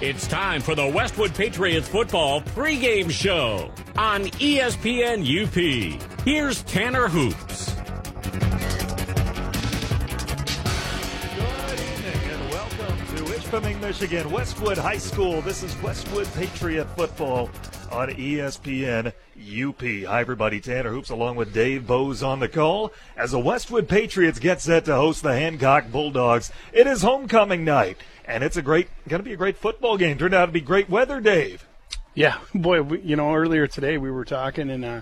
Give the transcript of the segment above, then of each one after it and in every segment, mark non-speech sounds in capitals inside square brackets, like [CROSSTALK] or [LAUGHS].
It's time for the Westwood Patriots football pregame show on ESPN UP. Here's Tanner Hoops. Good evening and welcome to Ishpeming, Michigan, Westwood High School. This is Westwood Patriot football on ESPN UP. Hi, everybody. Tanner Hoops along with Dave Bose on the call as the Westwood Patriots get set to host the Hancock Bulldogs. It is homecoming night, and it's a great, going to be a great football game. Turned out to be great weather, Dave. Yeah, boy, we, you know, earlier today we were talking and uh,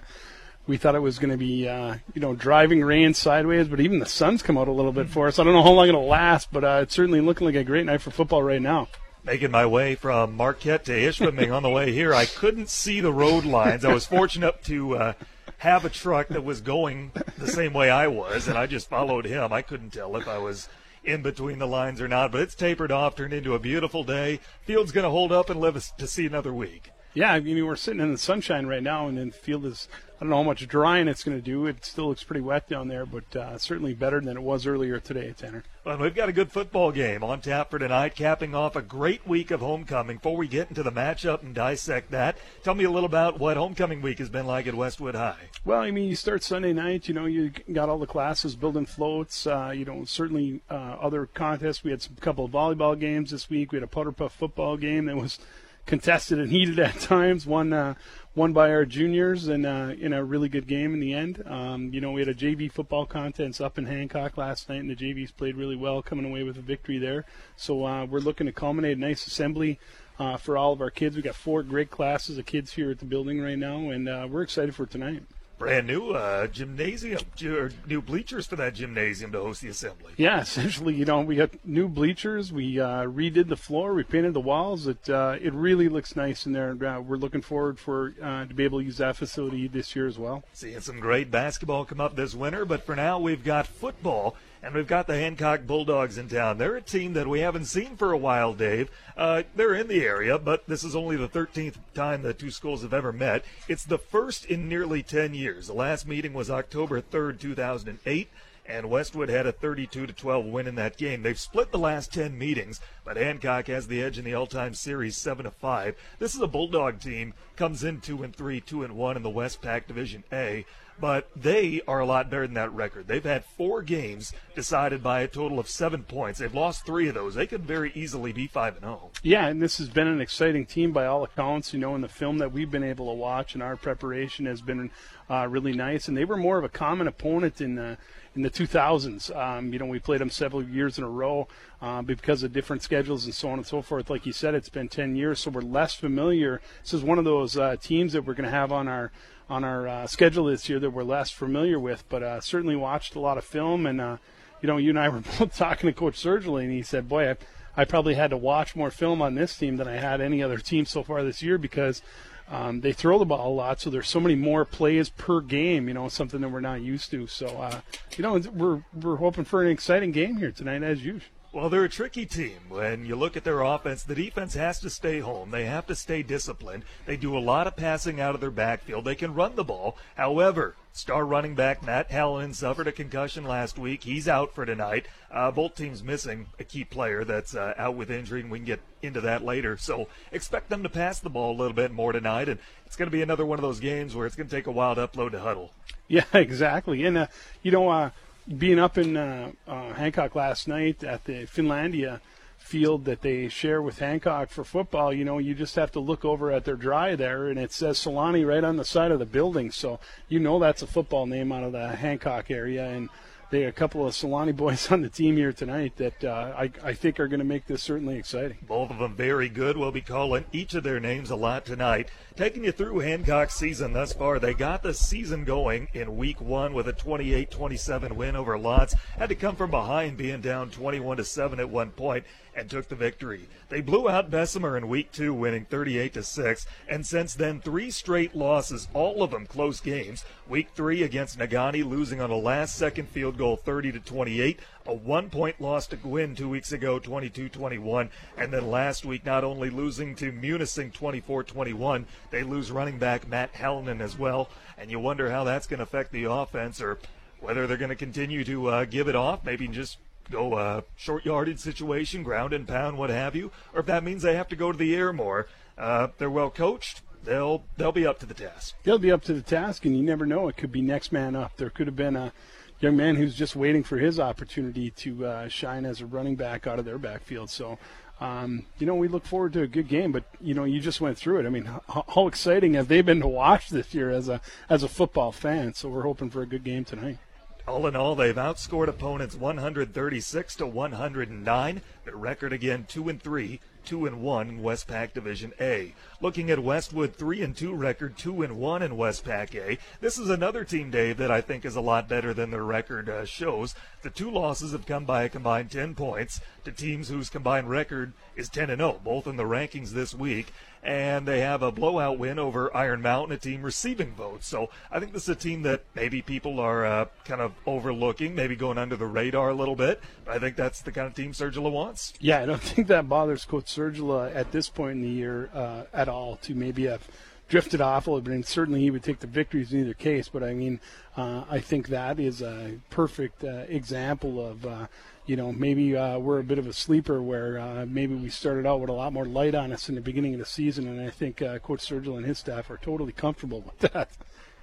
we thought it was going to be, uh, you know, driving rain sideways, but even the sun's come out a little bit for us. I don't know how long it'll last, but uh, it's certainly looking like a great night for football right now. Making my way from Marquette to Ishpeming on the way here, I couldn't see the road lines. I was fortunate to uh, have a truck that was going the same way I was, and I just followed him. I couldn't tell if I was in between the lines or not, but it's tapered off, turned into a beautiful day. Field's going to hold up and live to see another week. Yeah, I mean, we're sitting in the sunshine right now, and then the field is, I don't know how much drying it's going to do. It still looks pretty wet down there, but uh, certainly better than it was earlier today, Tanner. Well, we've got a good football game on tap for tonight, capping off a great week of homecoming. Before we get into the matchup and dissect that, tell me a little about what homecoming week has been like at Westwood High. Well, I mean, you start Sunday night. You know, you got all the classes building floats. Uh, you know, certainly uh, other contests. We had some couple of volleyball games this week. We had a powder puff football game that was contested and heated at times. One uh, won by our juniors and uh, in a really good game in the end. Um, you know, we had a JV football contest up in Hancock last night, and the JVs played really well, coming away with a victory there. So uh, we're looking to culminate a nice assembly. Uh, for all of our kids, we got four great classes of kids here at the building right now, and uh, we're excited for tonight brand new uh, gymnasium, or new bleachers for that gymnasium to host the assembly. Yeah, [LAUGHS] essentially, you know, we got new bleachers. We uh, redid the floor. We painted the walls. It uh, it really looks nice in there. Uh, we're looking forward for uh, to be able to use that facility this year as well. Seeing some great basketball come up this winter, but for now we've got football. And we've got the Hancock Bulldogs in town. They're a team that we haven't seen for a while, Dave. Uh, they're in the area, but this is only the 13th time the two schools have ever met. It's the first in nearly 10 years. The last meeting was October 3rd, 2008 and Westwood had a 32 to 12 win in that game. They've split the last 10 meetings, but Hancock has the edge in the all-time series 7 to 5. This is a Bulldog team comes in 2 and 3, 2 and 1 in the Westpac Division A but they are a lot better than that record. They've had four games decided by a total of seven points. They've lost three of those. They could very easily be five and zero. Yeah, and this has been an exciting team by all accounts. You know, in the film that we've been able to watch, and our preparation has been uh, really nice. And they were more of a common opponent in the in the 2000s. Um, you know, we played them several years in a row uh, because of different schedules and so on and so forth. Like you said, it's been 10 years, so we're less familiar. This is one of those uh, teams that we're going to have on our on our uh, schedule this year that we're less familiar with, but uh, certainly watched a lot of film. And uh, you know, you and I [LAUGHS] were both talking to Coach Sergila, and he said, "Boy, I, I probably had to watch more film on this team than I had any other team so far this year because." Um, they throw the ball a lot, so there's so many more plays per game. You know, something that we're not used to. So, uh, you know, we're we're hoping for an exciting game here tonight, as usual. Well, they're a tricky team. When you look at their offense, the defense has to stay home. They have to stay disciplined. They do a lot of passing out of their backfield. They can run the ball. However, star running back Matt Hallinan suffered a concussion last week. He's out for tonight. Uh, both teams missing a key player that's uh, out with injury, and we can get into that later. So expect them to pass the ball a little bit more tonight, and it's going to be another one of those games where it's going to take a while to upload to huddle. Yeah, [LAUGHS] exactly. And uh, you know, uh, being up in uh, uh, Hancock last night at the Finlandia field that they share with Hancock for football, you know, you just have to look over at their dry there, and it says Solani right on the side of the building. So you know that's a football name out of the Hancock area, and they a couple of Solani boys [LAUGHS] on the team here tonight that uh, I, I think are going to make this certainly exciting. Both of them very good. We'll be calling each of their names a lot tonight. Taking you through Hancock's season thus far, they got the season going in week one with a 28-27 win over L'Anse. Had to come from behind, being down 21 to seven at one point and took the victory. They blew out Bessemer in week two, winning 38 to 6, and since then three straight losses, all of them close games. Week three against Negaunee, losing on a last-second field goal, 30 to 28. A one-point loss to Gwinn two weeks ago, 22-21, and then last week not only losing to Munising 24-21, they lose running back Matt Hallinan as well, and you wonder how that's going to affect the offense or whether they're going to continue to uh, give it off, maybe just go uh, short yardage situation, ground and pound, what have you, or if that means they have to go to the air more. Uh, they're well coached. They'll they'll be up to the task. They'll be up to the task, and you never know. It could be next man up. There could have been a young man who's just waiting for his opportunity to uh, shine as a running back out of their backfield. So, um, you know, we look forward to a good game. But you know, you just went through it. I mean, how, how exciting have they been to watch this year as a as a football fan? So we're hoping for a good game tonight. All in all, they've outscored opponents 136 to 109. Their record again two and three two and one Westpac Division A. Looking at Westwood, three and two record, two and one in Westpac A. This is another team, Dave, that I think is a lot better than their record uh, shows. The two losses have come by a combined 10 points to teams whose combined record is 10 and 0, both in the rankings this week and they have a blowout win over Iron Mountain, a team receiving votes. So I think this is a team that maybe people are uh, kind of overlooking, maybe going under the radar a little bit. I think that's the kind of team Sergila wants. Yeah, I don't [LAUGHS] think that bothers Coach Sergila at this point in the year uh, at all to maybe have drifted off a little bit, and certainly he would take the victories in either case. But I mean, uh, I think that is a perfect uh, example of uh, you know, maybe uh, we're a bit of a sleeper where uh, maybe we started out with a lot more light on us in the beginning of the season, and I think uh, Coach Sergila and his staff are totally comfortable with that.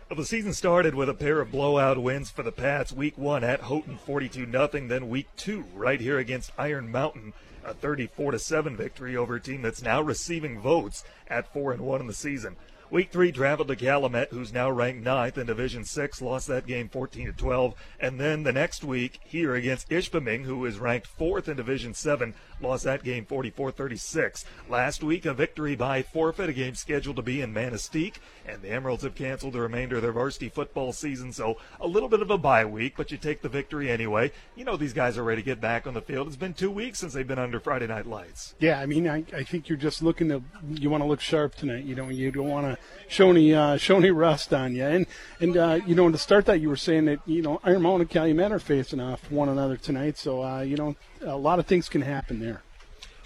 Well, the season started with a pair of blowout wins for the Pats. Week one at Houghton, 42 nothing. Then week two, right here against Iron Mountain, a 34 to seven victory over a team that's now receiving votes at four and one in the season. Week three traveled to Calumet, who's now ranked ninth in Division Six, lost that game 14 to 12, and then the next week here against Ishpeming, who is ranked fourth in Division Seven, lost that game 44-36. Last week, a victory by forfeit, a game scheduled to be in Manistique, and the Emeralds have canceled the remainder of their varsity football season, so a little bit of a bye week, but you take the victory anyway. You know these guys are ready to get back on the field. It's been two weeks since they've been under Friday Night Lights. Yeah, I mean, I, I think you're just looking to you want to look sharp tonight. You know, you don't want to show any uh, show any rust on you. And and uh, you know to start that you were saying that you know Iron Mountain and Calumet are facing off one another tonight. So uh, you know a lot of things can happen there.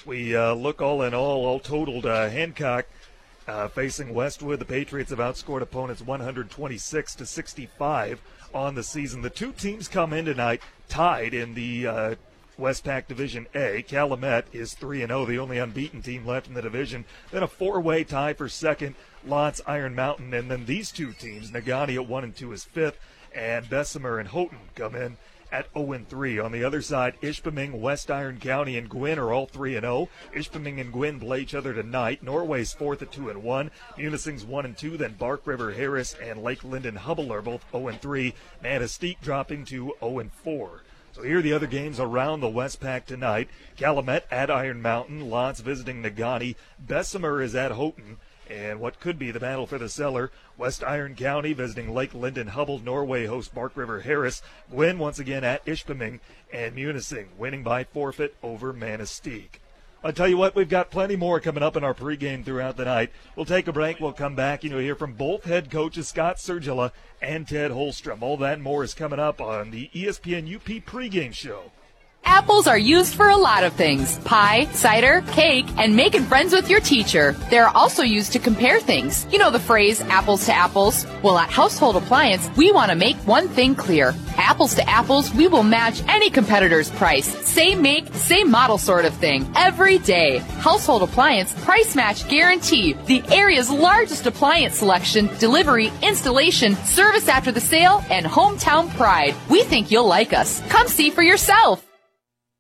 We uh, look all in all, all totaled. Uh, Hancock uh, facing Westwood. The Patriots have outscored opponents 126 to 65 on the season. The two teams come in tonight tied in the Westpac Division A. Calumet is 3 and 0, the only unbeaten team left in the division. Then a four way tie for second, L'Anse Iron Mountain. And then these two teams, Negaunee at 1 and 2 is fifth, and Bessemer and Houghton come in at 0-3. On the other side, Ishpeming, West Iron County, and Gwinn are all 3-0. Ishpeming and Gwinn play each other tonight. Norway's fourth at 2 and 1. Munising's 1-2. Then Bark River Harris and Lake Linden Hubbell are both 0 and 3. Manistique dropping to 0-4. So here are the other games around the Westpac tonight. Calumet at Iron Mountain, L'Anse visiting Negaunee. Bessemer is at Houghton. And what could be the battle for the cellar, West Iron County visiting Lake Linden Hubbell, Norway host Bark River Harris. Gwinn once again at Ishpeming, and Munising winning by forfeit over Manistique. I'll tell you what, we've got plenty more coming up in our pregame throughout the night. We'll take a break. We'll come back and you'll hear from both head coaches, Scott Sergila and Ted Holstrom. All that and more is coming up on the ESPN UP pregame show. Apples are used for a lot of things pie, cider, cake, and making friends with your teacher. They're also used to compare things. You know the phrase apples to apples? Well, at Household Appliance, we want to make one thing clear. Apples to apples, we will match any competitor's price. Same make, same model sort of thing. Every day. Household Appliance price match guarantee. The area's largest appliance selection, delivery, installation, service after the sale, and hometown pride. We think you'll like us. Come see for yourself.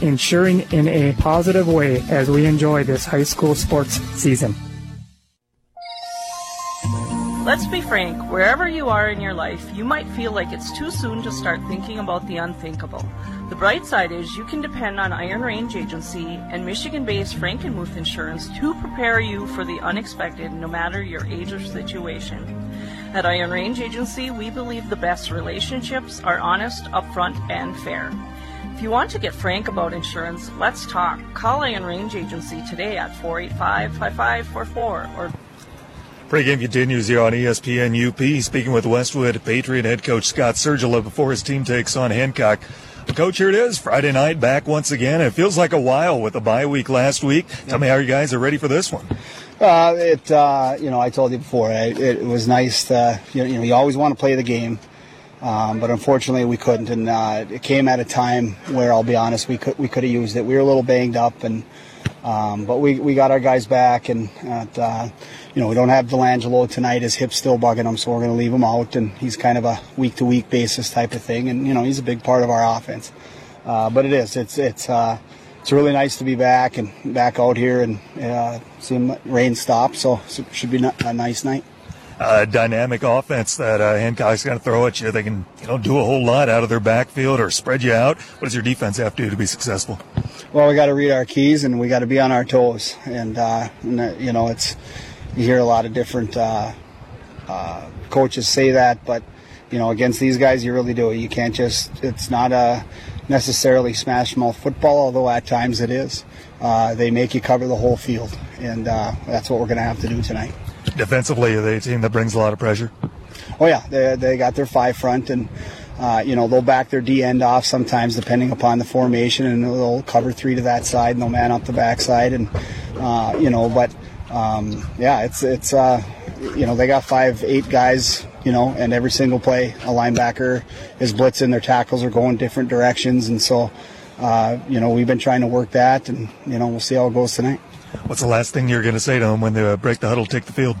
ensuring in a positive way as we enjoy this high school sports season. Let's be frank, wherever you are in your life, you might feel like it's too soon to start thinking about the unthinkable. The bright side is you can depend on Iron Range Agency and Michigan based Frankenmuth Insurance to prepare you for the unexpected no matter your age or situation. At Iron Range Agency, we believe the best relationships are honest, upfront, and fair. If you want to get frank about insurance, let's talk. Call Iron Range Agency today at 485 5544 or Pre-game continues here on ESPN UP. Speaking with Westwood Patriot head coach Scott Sergila before his team takes on Hancock. Coach, here it is, Friday night, back once again. It feels like a while with the bye week last week. Tell me how you guys are ready for this one. Uh, it, uh, you know, I told you before, it, it was nice. To, you, know, you always want to play the game, um, but unfortunately we couldn't. And uh, it came at a time where I'll be honest, we could we could have used it. We were a little banged up, and um, but we, we got our guys back, and uh, you know we don't have Delangelo tonight. His hip's still bugging him, so we're going to leave him out, and he's kind of a week to week basis type of thing, and you know he's a big part of our offense. Uh, but it is, it's it's uh, it's really nice to be back and back out here and uh, seeing rain stop. So it should be a nice night. Uh, dynamic offense that uh, Hancock's going to throw at you. They can, you know, do a whole lot out of their backfield or spread you out. What does your defense have to do to be successful? Well, we got to read our keys and we got to be on our toes. And, uh, and uh, you know, it's you hear a lot of different uh, uh, coaches say that, but you know, against these guys, you really do. You can't just. It's not a necessarily smash mouth football, although at times it is. they make you cover the whole field, and that's what we're going to have to do tonight defensively, are they a team that brings a lot of pressure? Oh yeah, they they got their five front and. Uh, you know, they'll back their D end off sometimes depending upon the formation, and they'll cover three to that side, and they'll man up the backside, and uh, you know, but um, yeah, it's it's uh, you know they got five, eight guys, you know, and every single play a linebacker is blitzing, their tackles are going different directions, and so uh, you know we've been trying to work that, and you know we'll see how it goes tonight. What's the last thing you're going to say to them when they break the huddle, take the field?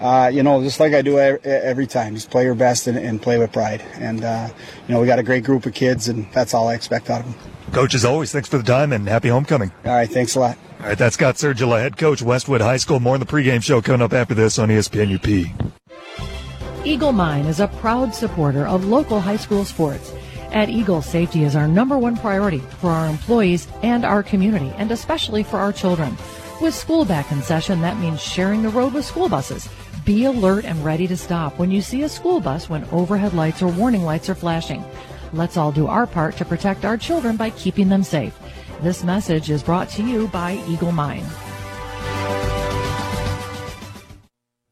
Uh, you know, just like I do every time, just play your best and, and play with pride. And, uh, you know, we got a great group of kids, and that's all I expect out of them. Coach, as always, thanks for the time and happy homecoming. All right, thanks a lot. All right, that's Scott Sergila, head coach, Westwood High School. More in the pregame show coming up after this on ESPN UP. Eagle Mine is a proud supporter of local high school sports. At Eagle, safety is our number one priority for our employees and our community, and especially for our children. With school back in session, that means sharing the road with school buses. Be alert and ready to stop when you see a school bus when overhead lights or warning lights are flashing. Let's all do our part to protect our children by keeping them safe. This message is brought to you by Eagle Mine.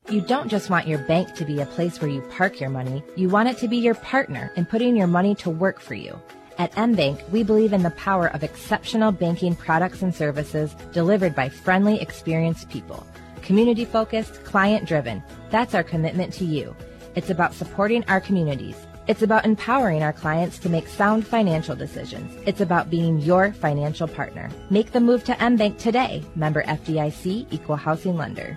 You don't just want your bank to be a place where you park your money, you want it to be your partner in putting your money to work for you. At MBank, we believe in the power of exceptional banking products and services delivered by friendly, experienced people. Community focused, client driven. That's our commitment to you. It's about supporting our communities. It's about empowering our clients to make sound financial decisions. It's about being your financial partner. Make the move to MBank today. Member FDIC, Equal Housing Lender.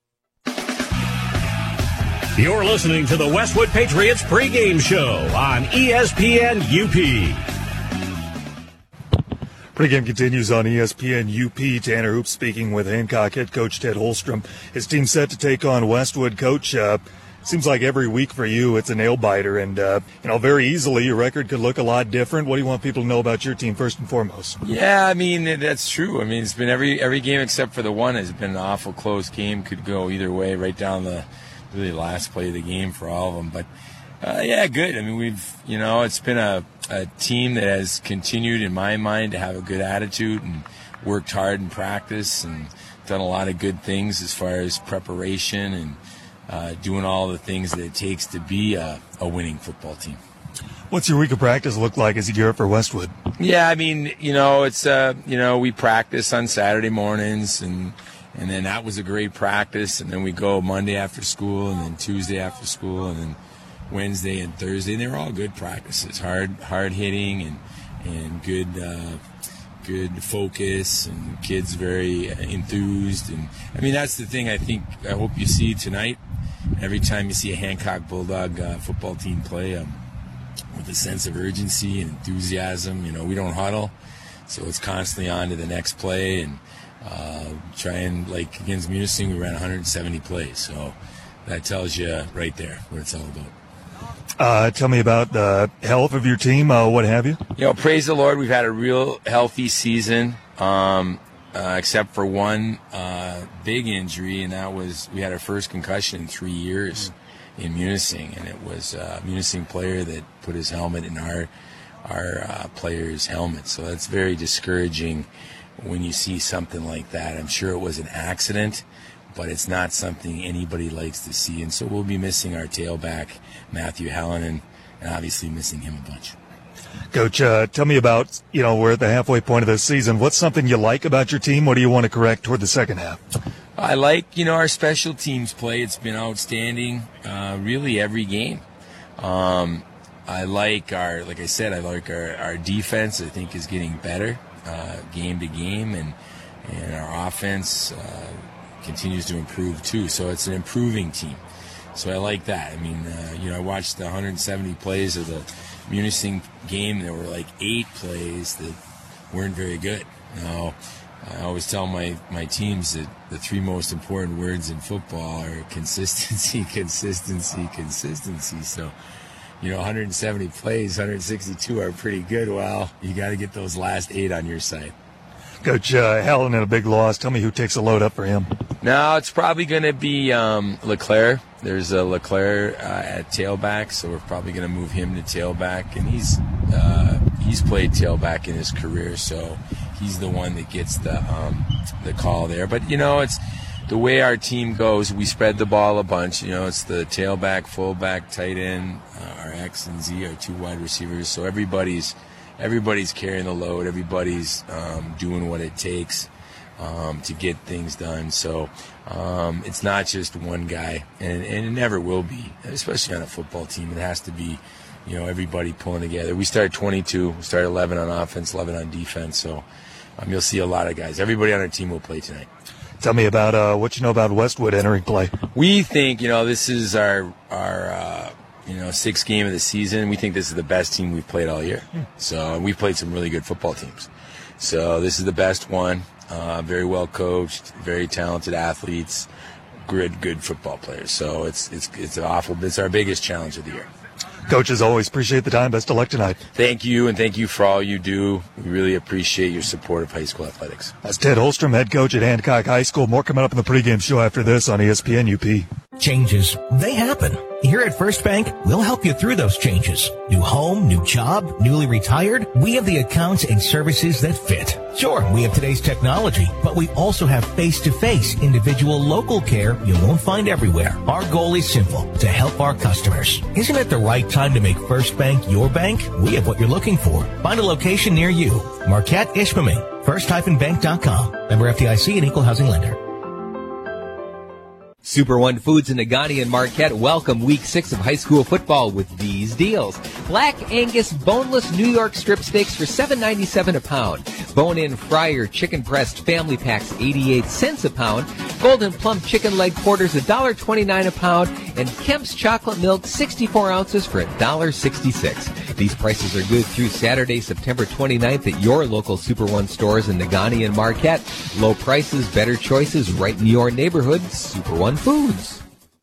You're listening to the Westwood Patriots pregame show on ESPN UP. Pregame continues on ESPN UP. Tanner Hoops speaking with Hancock head coach Ted Holstrom. His team set to take on Westwood. Coach, uh, seems like every week for you it's a nail biter, and uh, you know very easily your record could look a lot different. What do you want people to know about your team first and foremost? Yeah, I mean that's true. I mean it's been every every game except for the one has been an awful close game. Could go either way, right down the really last play of the game for all of them. But uh, yeah, good. I mean, we've you know it's been a, a team that has continued, in my mind, to have a good attitude and worked hard in practice and done a lot of good things as far as preparation and uh, doing all the things that it takes to be a, a winning football team. What's your week of practice look like as you gear up for Westwood? Yeah, I mean, you know, it's uh, you know, we practice on Saturday mornings and and then that was a great practice. And then we go Monday after school, and then Tuesday after school, and then Wednesday and Thursday. And they were all good practices, hard hard hitting and and good uh, good focus, and kids very enthused. And I mean that's the thing I think I hope you see tonight. Every time you see a Hancock Bulldog uh, football team play, um, with a sense of urgency and enthusiasm. You know, we don't huddle, so it's constantly on to the next play and uh, trying like against Munising, we ran 170 plays. So that tells you right there what it's all about. Uh, tell me about the health of your team, uh, what have you. You know, praise the Lord, we've had a real healthy season, um, uh, except for one uh, big injury, and that was we had our first concussion in three years in Munising, and it was a Munising player that put his helmet in our our uh, player's helmet. So that's very discouraging when you see something like that. I'm sure it was an accident, but it's not something anybody likes to see. And so we'll be missing our tailback, Matthew Helen, and, and obviously missing him a bunch. Coach, uh, tell me about, you know, we're at the halfway point of the season. What's something you like about your team? What do you want to correct toward the second half? I like, you know, our special teams play. It's been outstanding, uh, really every game. Um, I like our, like I said, I like our, our defense. I think is getting better uh, game to game, and and our offense uh, continues to improve too. So it's an improving team. So I like that. I mean, uh, you know, I watched the 170 plays of the Munising game. There were like eight plays that weren't very good. Now, I always tell my, my teams that the three most important words in football are consistency, [LAUGHS] consistency, consistency. So, you know, 170 plays, 162 are pretty good. Well, you got to get those last eight on your side. Coach uh, Helen in a big loss. Tell me who takes the load up for him. No, it's probably going to be um, Leclaire. There's a Leclaire uh, at tailback, so we're probably going to move him to tailback, and he's uh, he's played tailback in his career, so he's the one that gets the um, the call there. But you know, it's the way our team goes. We spread the ball a bunch. You know, it's the tailback, fullback, tight end, uh, our X and Z, our two wide receivers. So everybody's everybody's carrying the load. Everybody's um, doing what it takes um, to get things done. So um, it's not just one guy, and, and it never will be, especially on a football team. It has to be, you know, everybody pulling together. We started 22, we started 11 on offense, 11 on defense. So um, you'll see a lot of guys. Everybody on our team will play tonight. Tell me about uh, what you know about Westwood entering play. We think, you know, this is our our uh, you know sixth game of the season. We think this is the best team we've played all year. So we've played some really good football teams. So this is the best one. Uh, very well coached, very talented athletes, good good football players. So it's it's it's awful. It's our biggest challenge of the year. Coach, as always, appreciate the time. Best of luck tonight. Thank you, and thank you for all you do. We really appreciate your support of high school athletics. That's Ted Holstrom, head coach at Hancock High School. More coming up in the pregame show after this on ESPN UP. Changes, they happen. Here at First Bank, we'll help you through those changes. New home, new job, newly retired. We have the accounts and services that fit. Sure, we have today's technology, but we also have face-to-face individual local care you won't find everywhere. Our goal is simple, to help our customers. Isn't it the right time to make First Bank your bank? We have what you're looking for. Find a location near you. Marquette Ishpeming. First-bank.com. Member FDIC and Equal Housing Lender. Super One Foods in Negaunee and Marquette welcome week six of high school football with these deals. Black Angus boneless New York strip steaks for $7.97 a pound. Bone-in fryer chicken breast family packs 88 cents a pound. Gold'n Plump chicken leg quarters $1.29 a pound. And Kemp's chocolate milk 64 ounces for $1.66. These prices are good through Saturday, September 29th at your local Super One stores in Negaunee and Marquette. Low prices, better choices right in your neighborhood. Super One Foods.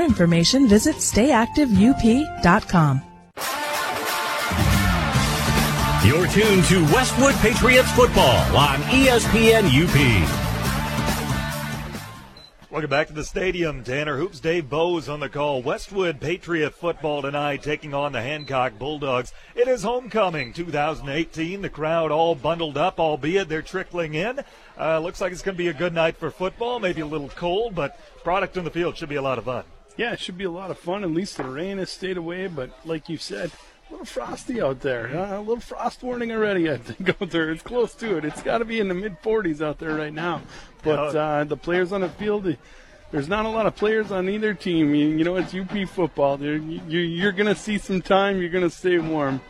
information, visit stayactiveup.com. You're tuned to Westwood Patriots football on ESPN UP. Welcome back to the stadium. Tanner Hoops, Dave Bowes on the call. Westwood Patriot football tonight taking on the Hancock Bulldogs. It is homecoming 2018. The crowd all bundled up, albeit they're trickling in. Uh, looks like it's going to be a good night for football. Maybe a little cold, but product on the field should be a lot of fun. Yeah, it should be a lot of fun. At least the rain has stayed away, but like you said, a little frosty out there. Uh, a little frost warning already, I think, [LAUGHS] out there. It's close to it. It's got to be in the mid 40s out there right now. But uh, the players on the field, there's not a lot of players on either team. You, you know, it's UP football. You're, you're going to see some time. You're going to stay warm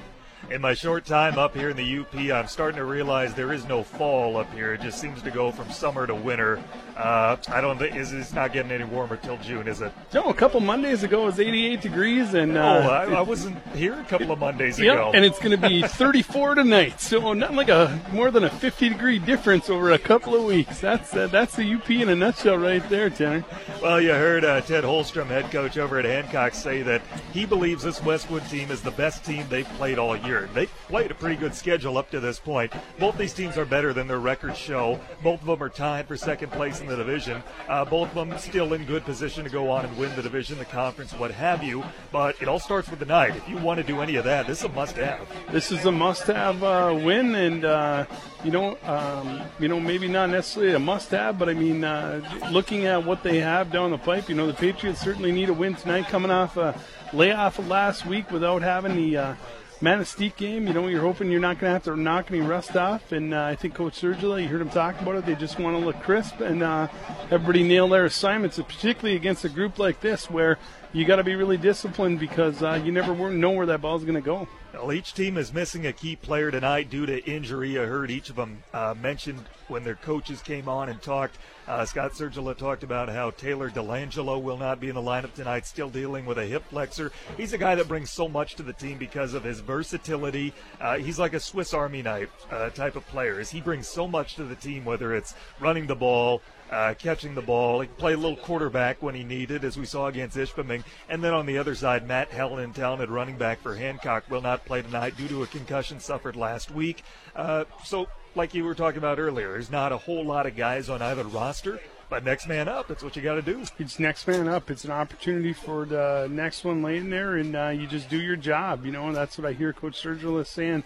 in my short time up here in the UP, I'm starting to realize there is no fall up here. It just seems to go from summer to winter. Uh, I don't think is it's not getting any warmer till June, is it? No, a couple Mondays ago it was 88 degrees, and uh, oh, I, I, wasn't here a couple of Mondays yep, ago. and it's going to be [LAUGHS] 34 tonight. So not like a more than a 50 degree difference over a couple of weeks. That's uh, that's the UP in a nutshell right there, Tanner. Well, you heard uh, Ted Holstrom, head coach over at Hancock, say that he believes this Westwood team is the best team they've played all year. They played a pretty good schedule up to this point. Both these teams are better than their records show. Both of them are tied for second place in the division. Uh, both of them still in good position to go on and win the division, the conference, what have you. But it all starts with the night. If you want to do any of that, this is a must-have. This is a must-have uh, win, and uh, you know, um, you know, maybe not necessarily a must-have, but I mean, uh, looking at what they have down the pipe, you know, the Patriots certainly need a win tonight, coming off a layoff of last week without having the uh, Manistee game, you know, you're hoping you're not going to have to knock any rust off. And uh, I think Coach Sergila, you heard him talk about it, they just want to look crisp and uh, everybody nail their assignments, particularly against a group like this where you got to be really disciplined because uh, you never know where that ball's going to go. Well, each team is missing a key player tonight due to injury. I heard each of them uh, mentioned when their coaches came on and talked. Uh, Scott Sergila talked about how Taylor Delangelo will not be in the lineup tonight, still dealing with a hip flexor. He's a guy that brings so much to the team because of his versatility. Uh, he's like a Swiss Army knife uh, type of player. He brings so much to the team, whether it's running the ball, uh, catching the ball. He played a little quarterback when he needed, as we saw against Ishpeming. And then on the other side, Matt Helen, talented running back for Hancock, will not play tonight due to a concussion suffered last week. Uh, so, like you were talking about earlier, there's not a whole lot of guys on either roster. But next man up, that's what you got to do. It's next man up. It's an opportunity for the next one laying there, and uh, you just do your job. You know, and that's what I hear Coach Sergio saying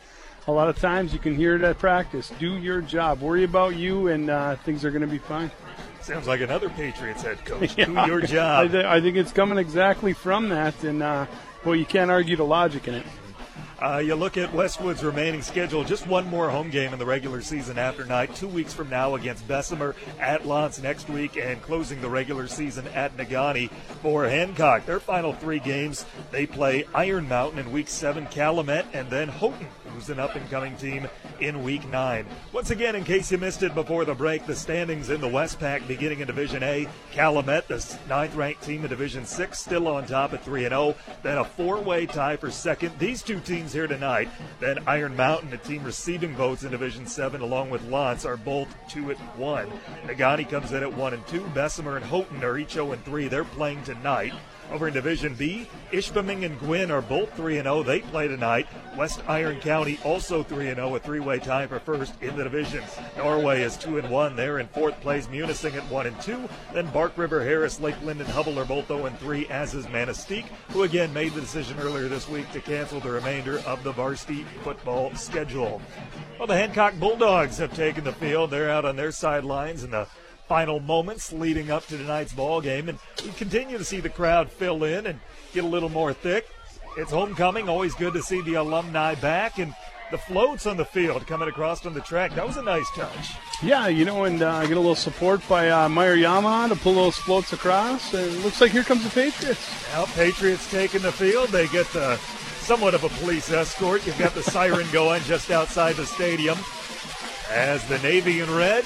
a lot of times you can hear it at practice. Do your job. Worry about you, and uh, things are going to be fine. Sounds like another Patriots head coach. yeah, [LAUGHS] Do your job. I, th- I, think it's coming exactly from that, and uh, well, you can't argue the logic in it. Uh, you look at Westwood's remaining schedule, just one more home game in the regular season after night, two weeks from now against Bessemer at L'Anse next week, and closing the regular season at Negaunee for Hancock. Their final three games, they play Iron Mountain in week seven, Calumet, and then Houghton, who's an up and coming team in week nine. Once again, in case you missed it before the break, the standings in the Westpac beginning in Division A. Calumet, the ninth ranked team in Division six, still on top at 3 0. Then a four way tie for second. These two teams here tonight. Then Iron Mountain, a team receiving votes in Division 7, along with L'Anse, are both 2 at 1. Negaunee comes in at 1 and 2. Bessemer and Houghton are each 0 and 3. They're playing tonight. Over in Division B, Ishpeming and Gwinn are both 3 0. They play tonight. West Iron County also 3 0, a three way tie for first in the division. Norway is 2 1. They're in fourth place. Munising at 1 and 2. Then Bark River, Harris, Lake Linden, and Hubbell are both 0 and 3, as is Manistee, who again made the decision earlier this week to cancel the remainder of the varsity football schedule. Well, the Hancock Bulldogs have taken the field. They're out on their sidelines and the final moments leading up to tonight's ball game, and we continue to see the crowd fill in and get a little more thick. It's homecoming, always good to see the alumni back, and the floats on the field coming across on the track. That was a nice touch. Yeah, you know, and uh, get a little support by uh, Meyer Yamaha to pull those floats across. And it looks like here comes the Patriots. Well, Patriots taking the field. They get the somewhat of a police escort. You've got the siren [LAUGHS] going just outside the stadium as the Navy in red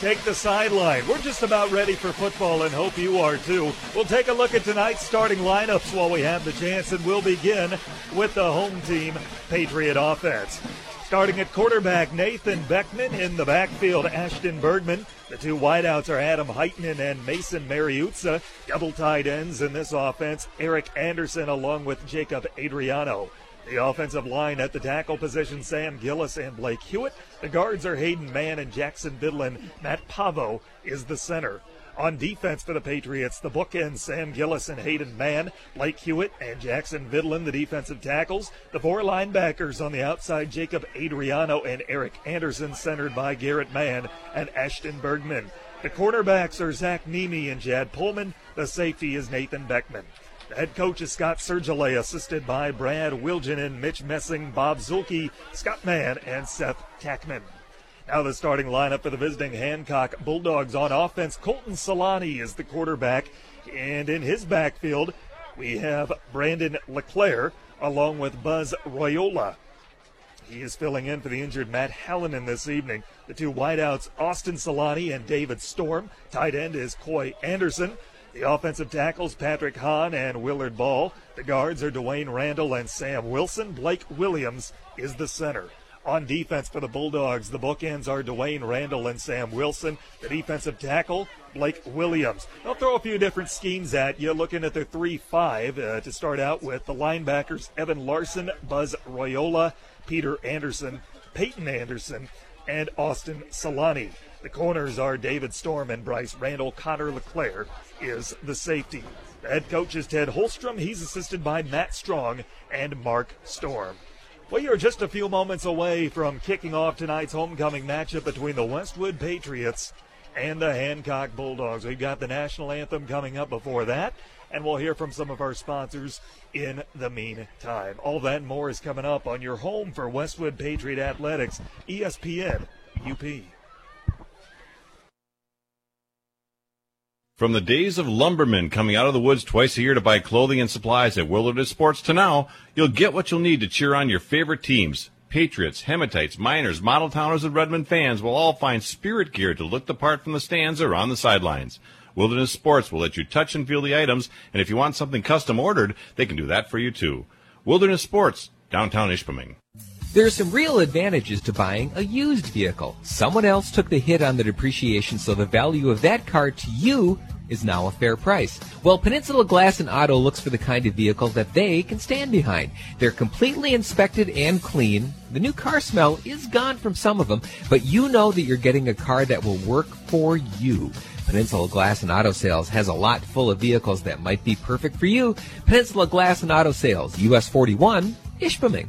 take the sideline. We're just about ready for football and hope you are too. We'll take a look at tonight's starting lineups while we have the chance, and we'll begin with the home team Patriot offense. Starting at quarterback, Nathan Beckman. In the backfield, Ashton Bergman. The two wideouts are Adam Heitman and Mason Mariuzza. Double tight ends in this offense, Eric Anderson along with Jacob Adriano. The offensive line at the tackle position, Sam Gillis and Blake Hewitt. The guards are Hayden Mann and Jackson Bidlin. Matt Pavo is the center. On defense for the Patriots, the bookends Sam Gillis and Hayden Mann, Blake Hewitt and Jackson Vidlin, the defensive tackles. The four linebackers on the outside, Jacob Adriano and Eric Anderson, centered by Garrett Mann and Ashton Bergman. The cornerbacks are Zach Niemi and Jad Pullman. The safety is Nathan Beckman. The head coach is Scott Sergila, assisted by Brad Wilginen, Mitch Messing, Bob Zulke, Scott Mann, and Seth Tackman. Now the starting lineup for the visiting Hancock Bulldogs on offense. Colton Solani is the quarterback, and in his backfield we have Brandon LeClaire along with Buzz Royola. He is filling in for the injured Matt Hallinan this evening. The two wideouts, Austin Solani and David Storm. Tight end is Coy Anderson. The offensive tackles, Patrick Hahn and Willard Ball. The guards are Dwayne Randall and Sam Wilson. Blake Williams is the center. On defense for the Bulldogs, the bookends are Dwayne Randall and Sam Wilson. The defensive tackle, Blake Williams. They'll throw a few different schemes at you, looking at their 3 5 uh, to start out with the linebackers, Evan Larson, Buzz Royola, Peter Anderson, Peyton Anderson, and Austin Solani. The corners are David Storm and Bryce Randall. Connor LeClaire is the safety. Head coach is Ted Holstrom. He's assisted by Matt Strong and Mark Storm. We are just a few moments away from kicking off tonight's homecoming matchup between the Westwood Patriots and the Hancock Bulldogs. We've got the national anthem coming up before that, and we'll hear from some of our sponsors in the meantime. All that and more is coming up on your home for Westwood Patriot Athletics, ESPN UP. From the days of lumbermen coming out of the woods twice a year to buy clothing and supplies at Wilderness Sports to now, you'll get what you'll need to cheer on your favorite teams. Patriots, Hematites, Miners, Model Towners, and Redmen fans will all find spirit gear to look the part from the stands or on the sidelines. Wilderness Sports will let you touch and feel the items, and if you want something custom ordered, they can do that for you too. Wilderness Sports, downtown Ishpeming. There are some real advantages to buying a used vehicle. Someone else took the hit on the depreciation, so the value of that car to you is now a fair price. Well, Peninsula Glass and Auto looks for the kind of vehicle that they can stand behind. They're completely inspected and clean. The new car smell is gone from some of them, but you know that you're getting a car that will work for you. Peninsula Glass and Auto Sales has a lot full of vehicles that might be perfect for you. Peninsula Glass and Auto Sales, US 41, Ishpeming.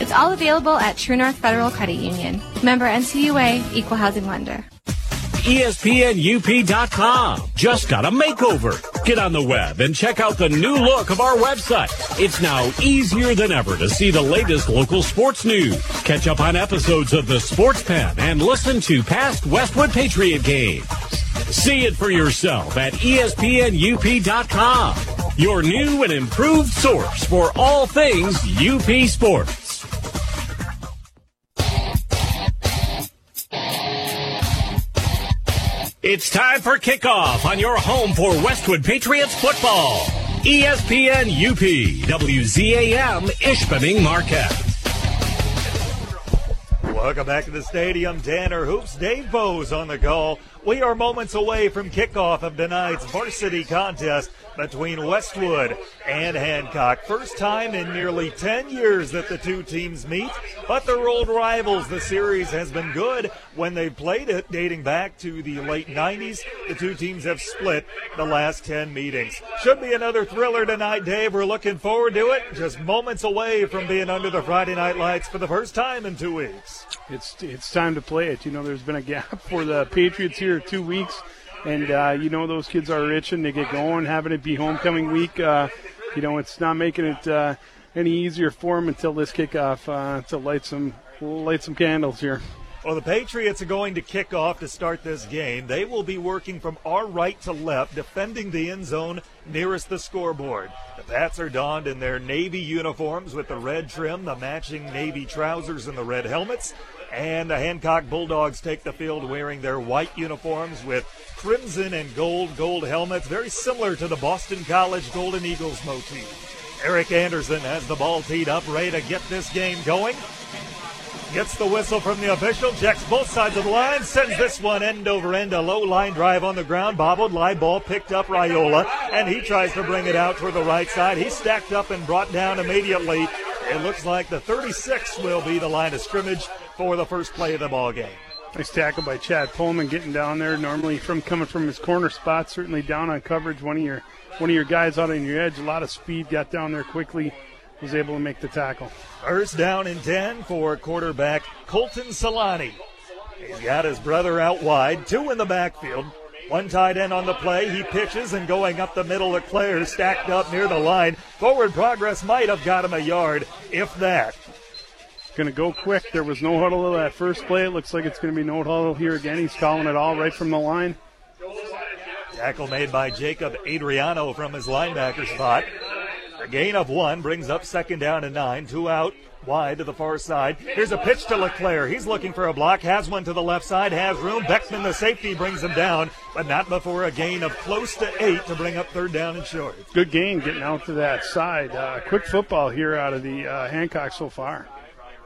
It's all available at True North Federal Credit Union. Member NCUA, Equal Housing Lender. ESPNUP.com just got a makeover. Get on the web and check out the new look of our website. It's now easier than ever to see the latest local sports news. Catch up on episodes of the Sports Pen and listen to past Westwood Patriot games. See it for yourself at ESPNUP.com. Your new and improved source for all things UP sports. It's time for kickoff on your home for Westwood Patriots football. ESPN UP, WZAM, Ishpeming Marquette. Welcome back to the stadium. Tanner Hoops, Dave Bowes on the call. We are moments away from kickoff of tonight's varsity contest between Westwood and Hancock. First time in nearly 10 years that the two teams meet, but they're old rivals. The series has been good when they've played it, dating back to the late 90s. The two teams have split the last 10 meetings. Should be another thriller tonight, Dave. We're looking forward to it. Just moments away from being under the Friday night lights for the first time in two weeks. It's it's time to play it. You know, there's been a gap [LAUGHS] for the Patriots here, two weeks and uh, you know those kids are itching to get going. Having it be homecoming week, uh, you know, it's not making it uh, any easier for them until this kickoff uh, to light some light some candles here. Well, the Patriots are going to kick off to start this game. They will be working from our right to left, defending the end zone nearest the scoreboard. The Pats are donned in their navy uniforms with the red trim, the matching navy trousers, and the red helmets. And the Hancock Bulldogs take the field wearing their white uniforms with crimson and gold gold helmets, very similar to the Boston College Golden Eagles motif. Eric Anderson has the ball teed up, ready to get this game going. Gets the whistle from the official, checks both sides of the line, sends this one end over end, a low line drive on the ground, bobbled, live ball picked up Raiola, and he tries to bring it out toward the right side. He's stacked up and brought down immediately. It looks like the 36 will be the line of scrimmage for the first play of the ball game. Nice tackle by Chad Pullman getting down there. Normally from coming from his corner spot, certainly down on coverage. One of your one of your guys out on your edge, a lot of speed, got down there quickly, was able to make the tackle. First down and 10 for quarterback Colton Solani. He's got his brother out wide, two in the backfield. One tight end on the play. He pitches and going up the middle. Leclaire stacked up near the line. Forward progress might have got him a yard, if that. Going to go quick. There was no huddle of that first play. It looks like it's going to be no huddle here again. He's calling it all right from the line. Tackle made by Jacob Adriano from his linebacker spot. Gain of one brings up second down and nine. Two out wide to the far side. Here's a pitch to Leclaire. He's looking for a block, has one to the left side, has room. Beckman, the safety, brings him down, but not before a gain of close to eight to bring up third down and short. Good gain getting out to that side. Uh, quick football here out of the uh, Hancock so far.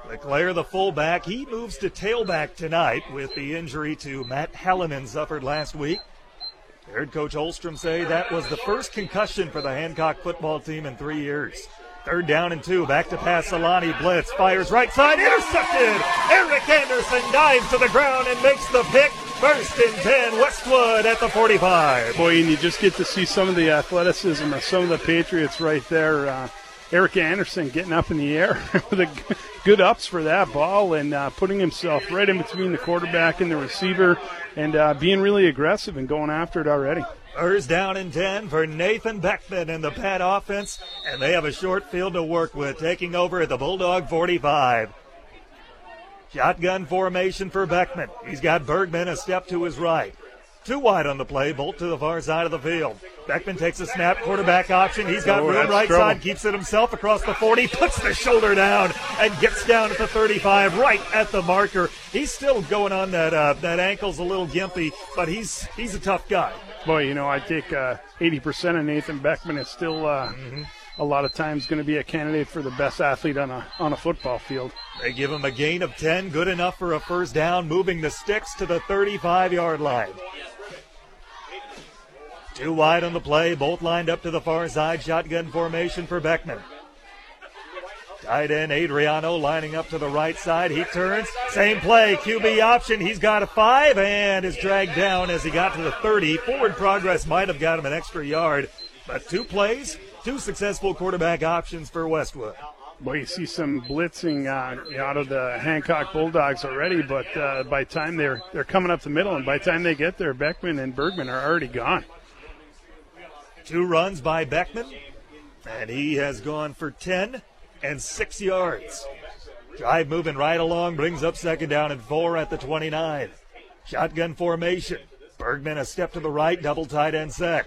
Leclaire, the fullback, he moves to tailback tonight with the injury to Matt Hallinan suffered last week. Heard Coach Holstrom say that was the first concussion for the Hancock football team in three years. Third down and two. Back to pass. Solani blitz. Fires right side. Intercepted. Eric Anderson dives to the ground and makes the pick. First and 10. Westwood at the 45. Boy, and you just get to see some of the athleticism of some of the Patriots right there. Uh, Eric Anderson getting up in the air [LAUGHS] with a good ups for that ball and uh, putting himself right in between the quarterback and the receiver and uh, being really aggressive and going after it already. First down and 10 for Nathan Beckman in the Pat offense, and they have a short field to work with, taking over at the Bulldog 45. Shotgun formation for Beckman. He's got Bergman a step to his right. Two wide on the play, bolt to the far side of the field. Beckman takes a snap, quarterback option. He's got Oh, room right trouble. side, keeps it himself across the 40, puts the shoulder down, and gets down at the 35, right at the marker. He's still going on that uh, that ankle's a little gimpy, but he's he's a tough guy. Boy, you know, I think uh, 80% of Nathan Beckman is still uh, a lot of times going to be a candidate for the best athlete on a on a football field. They give him a gain of 10, good enough for a first down, moving the sticks to the 35 yard line. Two wide on the play, both lined up to the far side. Shotgun formation for Beckman. Tight end Adriano lining up to the right side. He turns. Same play. QB option. He's got a five and is dragged down as he got to the 30. Forward progress might have got him an extra yard, but two plays, two successful quarterback options for Westwood. Well, you see some blitzing uh, out of the Hancock Bulldogs already, but uh, by the time they're they're coming up the middle, and by the time they get there, Beckman and Bergman are already gone. Two runs by Beckman, and he has gone for 10 and six yards. Drive moving right along, brings up second down and four at the 29. Shotgun formation. Bergman a step to the right, double tight end set.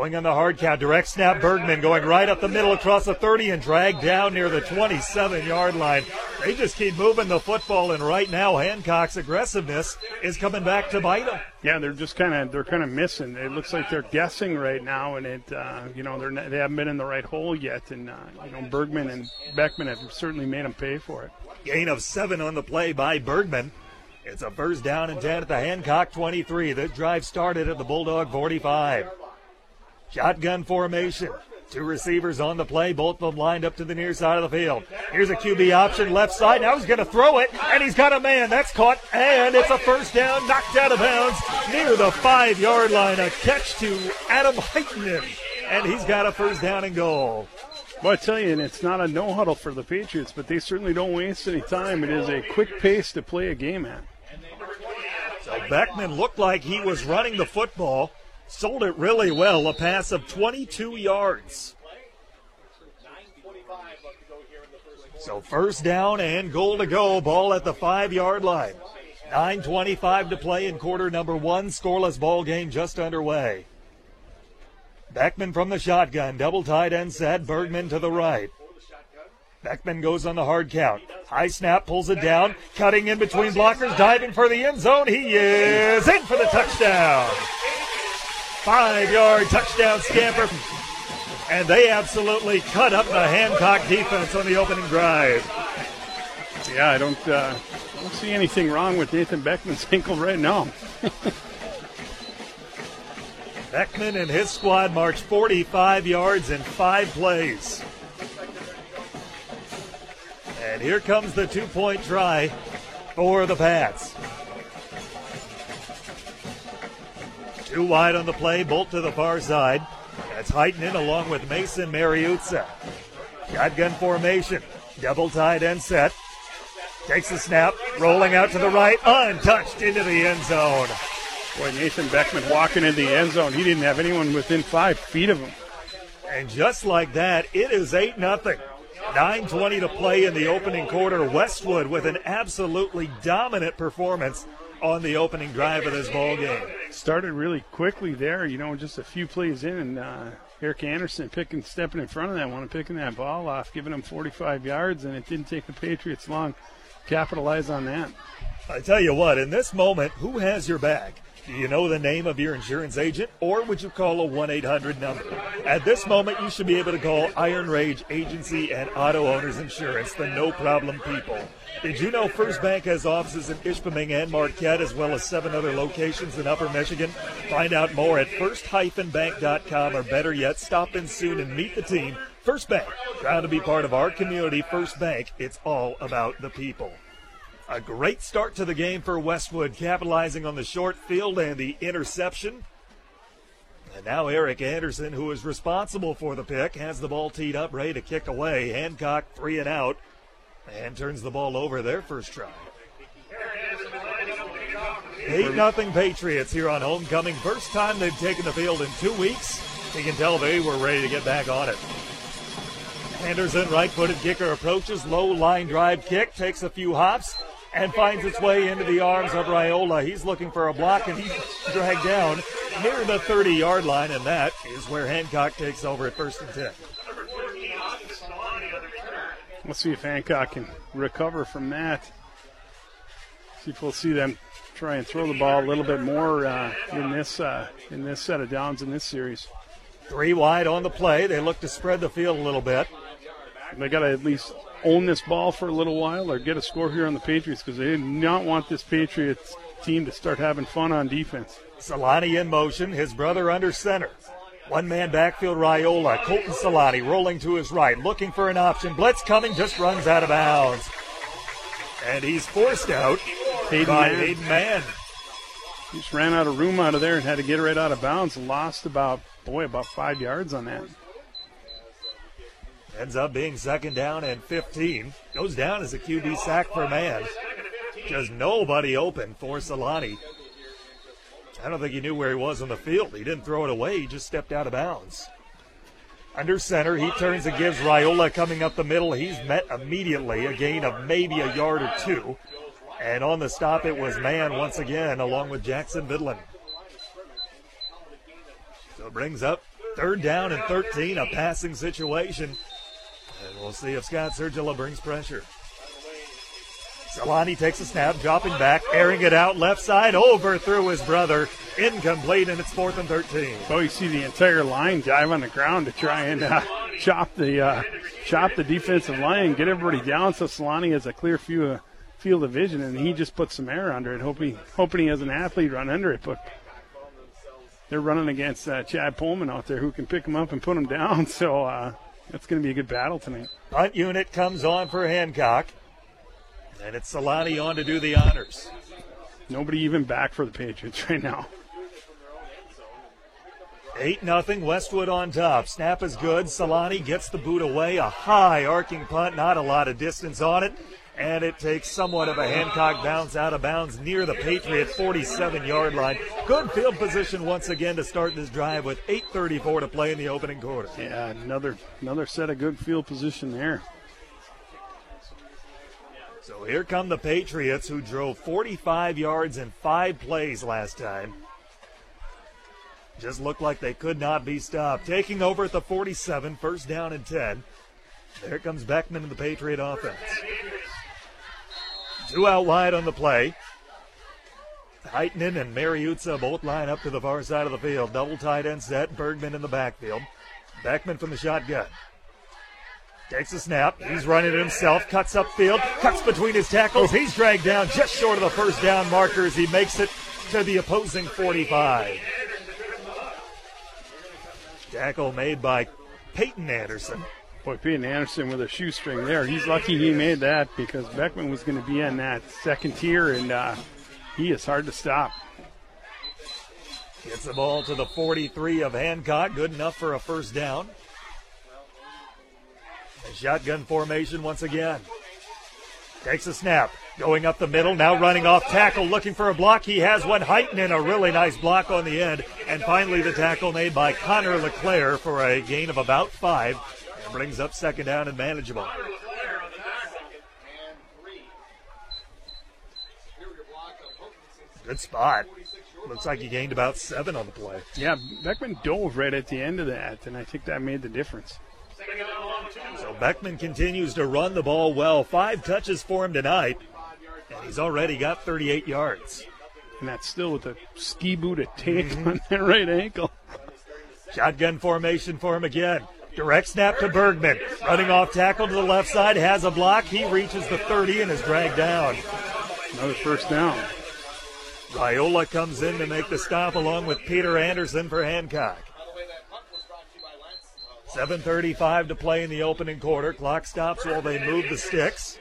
Going on the hard count, direct snap. Bergman going right up the middle across the 30 and dragged down near the 27 yard line. They just keep moving the football, and right now Hancock's aggressiveness is coming back to bite them. Yeah, they're just kind of they're kind of missing. It looks like they're guessing right now, and it uh, you know they're not, they haven't been in the right hole yet. And uh, you know Bergman and Beckman have certainly made them pay for it. Gain of seven on the play by Bergman. It's a first down and 10 at the Hancock 23. The drive started at the Bulldog 45. Shotgun formation. Two receivers on the play, both of them lined up to the near side of the field. Here's a QB option left side. Now he's going to throw it, and he's got a man. That's caught, and it's a first down, knocked out of bounds near the five yard line. A catch to Adam Heitman, and he's got a first down and goal. Well, I tell you, and it's not a no huddle for the Patriots, but they certainly don't waste any time. It is a quick pace to play a game at. So Beckman looked like he was running the football, sold it really well, a pass of 22 yards. So first down and goal to go, ball at the five yard line. 9.25 to play in quarter number one, scoreless ball game just underway. Beckman from the shotgun, double tight end set, Bergman to the right. Beckman goes on the hard count. High snap, pulls it down, cutting in between blockers, diving for the end zone. He is in for the touchdown. Five yard touchdown scamper. And they absolutely cut up the Hancock defense on the opening drive. Yeah, I don't, uh, don't see anything wrong with Nathan Beckman's [LAUGHS] ankle right now. Beckman and his squad march 45 yards in five plays. And here comes the two point try for the Pats. Two wide on the play, bolt to the far side. That's Heitman along with Mason Mariuzza. Shotgun formation, double tight end set. Takes the snap, rolling out to the right, untouched into the end zone. Boy, Nathan Beckman walking in the end zone. He didn't have anyone within five feet of him. And just like that, it is 8 0. 9.20 to play in the opening quarter. Westwood with an absolutely dominant performance on the opening drive of this ball game. Started really quickly there, you know, just a few plays in, and uh, Eric Anderson picking, stepping in front of that one and picking that ball off, giving him 45 yards, and it didn't take the Patriots long to capitalize on that. I tell you what, in this moment, who has your back? Do you know the name of your insurance agent, or would you call a 1 800 number? At this moment, you should be able to call Iron Range Agency and Auto Owners Insurance, the no problem people. Did you know First Bank has offices in Ishpeming and Marquette, as well as seven other locations in Upper Michigan? Find out more at first-bank.com, or better yet, stop in soon and meet the team. First Bank, proud to be part of our community. First Bank, it's all about the people. A great start to the game for Westwood, capitalizing on the short field and the interception. And now Eric Anderson, who is responsible for the pick, has the ball teed up, ready to kick away. Hancock three and out, and turns the ball over their first try. 8 nothing Patriots here on homecoming. First time they've taken the field in two weeks. You can tell they were ready to get back on it. Anderson, right footed kicker, approaches. Low line drive kick, takes a few hops, and finds its way into the arms of Raiola. He's looking for a block, and he's dragged down near the 30 yard line, and that is where Hancock takes over at first and 10. Let's see if Hancock can recover from that. See if we'll see them try and throw the ball a little bit more uh, in this uh, in this set of downs in this series. Three wide on the play. They look to spread the field a little bit. They got to at least own this ball for a little while or get a score here on the Patriots because they do not want this Patriots team to start having fun on defense. Solani in motion, his brother under center. One man backfield, Raiola. Colton Solani rolling to his right, looking for an option. Blitz coming, just runs out of bounds. And he's forced out Hayden by Mann. Hayden Mann. He just ran out of room out of there and had to get right out of bounds. Lost about, boy, about five yards on that. Ends up being second down and 15. Goes down as a QB sack for Mann. Just nobody open for Solani. I don't think he knew where he was on the field. He didn't throw it away. He just stepped out of bounds. Under center, he turns and gives Raiola coming up the middle. He's met immediately, a gain of maybe a yard or two. And on the stop, it was Mann once again, along with Jackson Vidlin. So brings up third down and 13, a passing situation. We'll see if Scott Sergila brings pressure. Solani takes a snap, dropping back, airing it out left side, over through his brother. Incomplete, and it's fourth and 13. Oh, you see the entire line dive on the ground to try and uh, chop the uh, chop the defensive line get everybody down. So Solani has a clear view of field of vision, and he just puts some air under it, hoping hoping he has an athlete run under it. But they're running against uh, Chad Pullman out there, who can pick him up and put him down. [LAUGHS] So uh, that's going to be a good battle tonight. Punt unit comes on for Hancock. And it's Solani on to do the honors. Nobody even back for the Patriots [LAUGHS] right now. 8 nothing. Westwood on top. Snap is good. Solani gets the boot away. A high arcing punt, not a lot of distance on it. And it takes somewhat of a Hancock bounce out of bounds near the Patriot 47 yard line. Good field position once again to start this drive with 8.34 to play in the opening quarter. Yeah, another another set of good field position there. So here come the Patriots who drove 45 yards in five plays last time. Just looked like they could not be stopped. Taking over at the 47, first down and 10. There comes Beckman and the Patriot offense. Two out wide on the play. Heitman and Mariuzza both line up to the far side of the field. Double tight end set. Bergman in the backfield. Beckman from the shotgun. Takes a snap. He's running it himself. Cuts upfield. Cuts between his tackles. He's dragged down just short of the first down marker as he makes it to the opposing 45. Tackle made by Peyton Anderson. Boy, Peyton Anderson with a shoestring there. He's lucky he made that because Beckman was going to be in that second tier, and uh, he is hard to stop. Gets the ball to the 43 of Hancock. Good enough for a first down. A shotgun formation once again. Takes a snap. Going up the middle, now running off tackle, looking for a block. He has one. Heitman in a really nice block on the end. And finally, the tackle made by Connor LeClaire for a gain of about five. Brings up second down and manageable. Good spot. Looks like he gained about seven on the play. Yeah, Beckman dove right at the end of that, and I think that made the difference. So Beckman continues to run the ball well. Five touches for him tonight, and he's already got 38 yards. And that's still with a ski boot of tape mm-hmm. [LAUGHS] on that right ankle. Shotgun formation for him again. Direct snap to Bergman. Running off tackle to the left side, has a block. He reaches the 30 and is dragged down. Another first down. Raiola comes in to make the stop along with Peter Anderson for Hancock. 7.35 to play in the opening quarter. Clock stops while they move the sticks.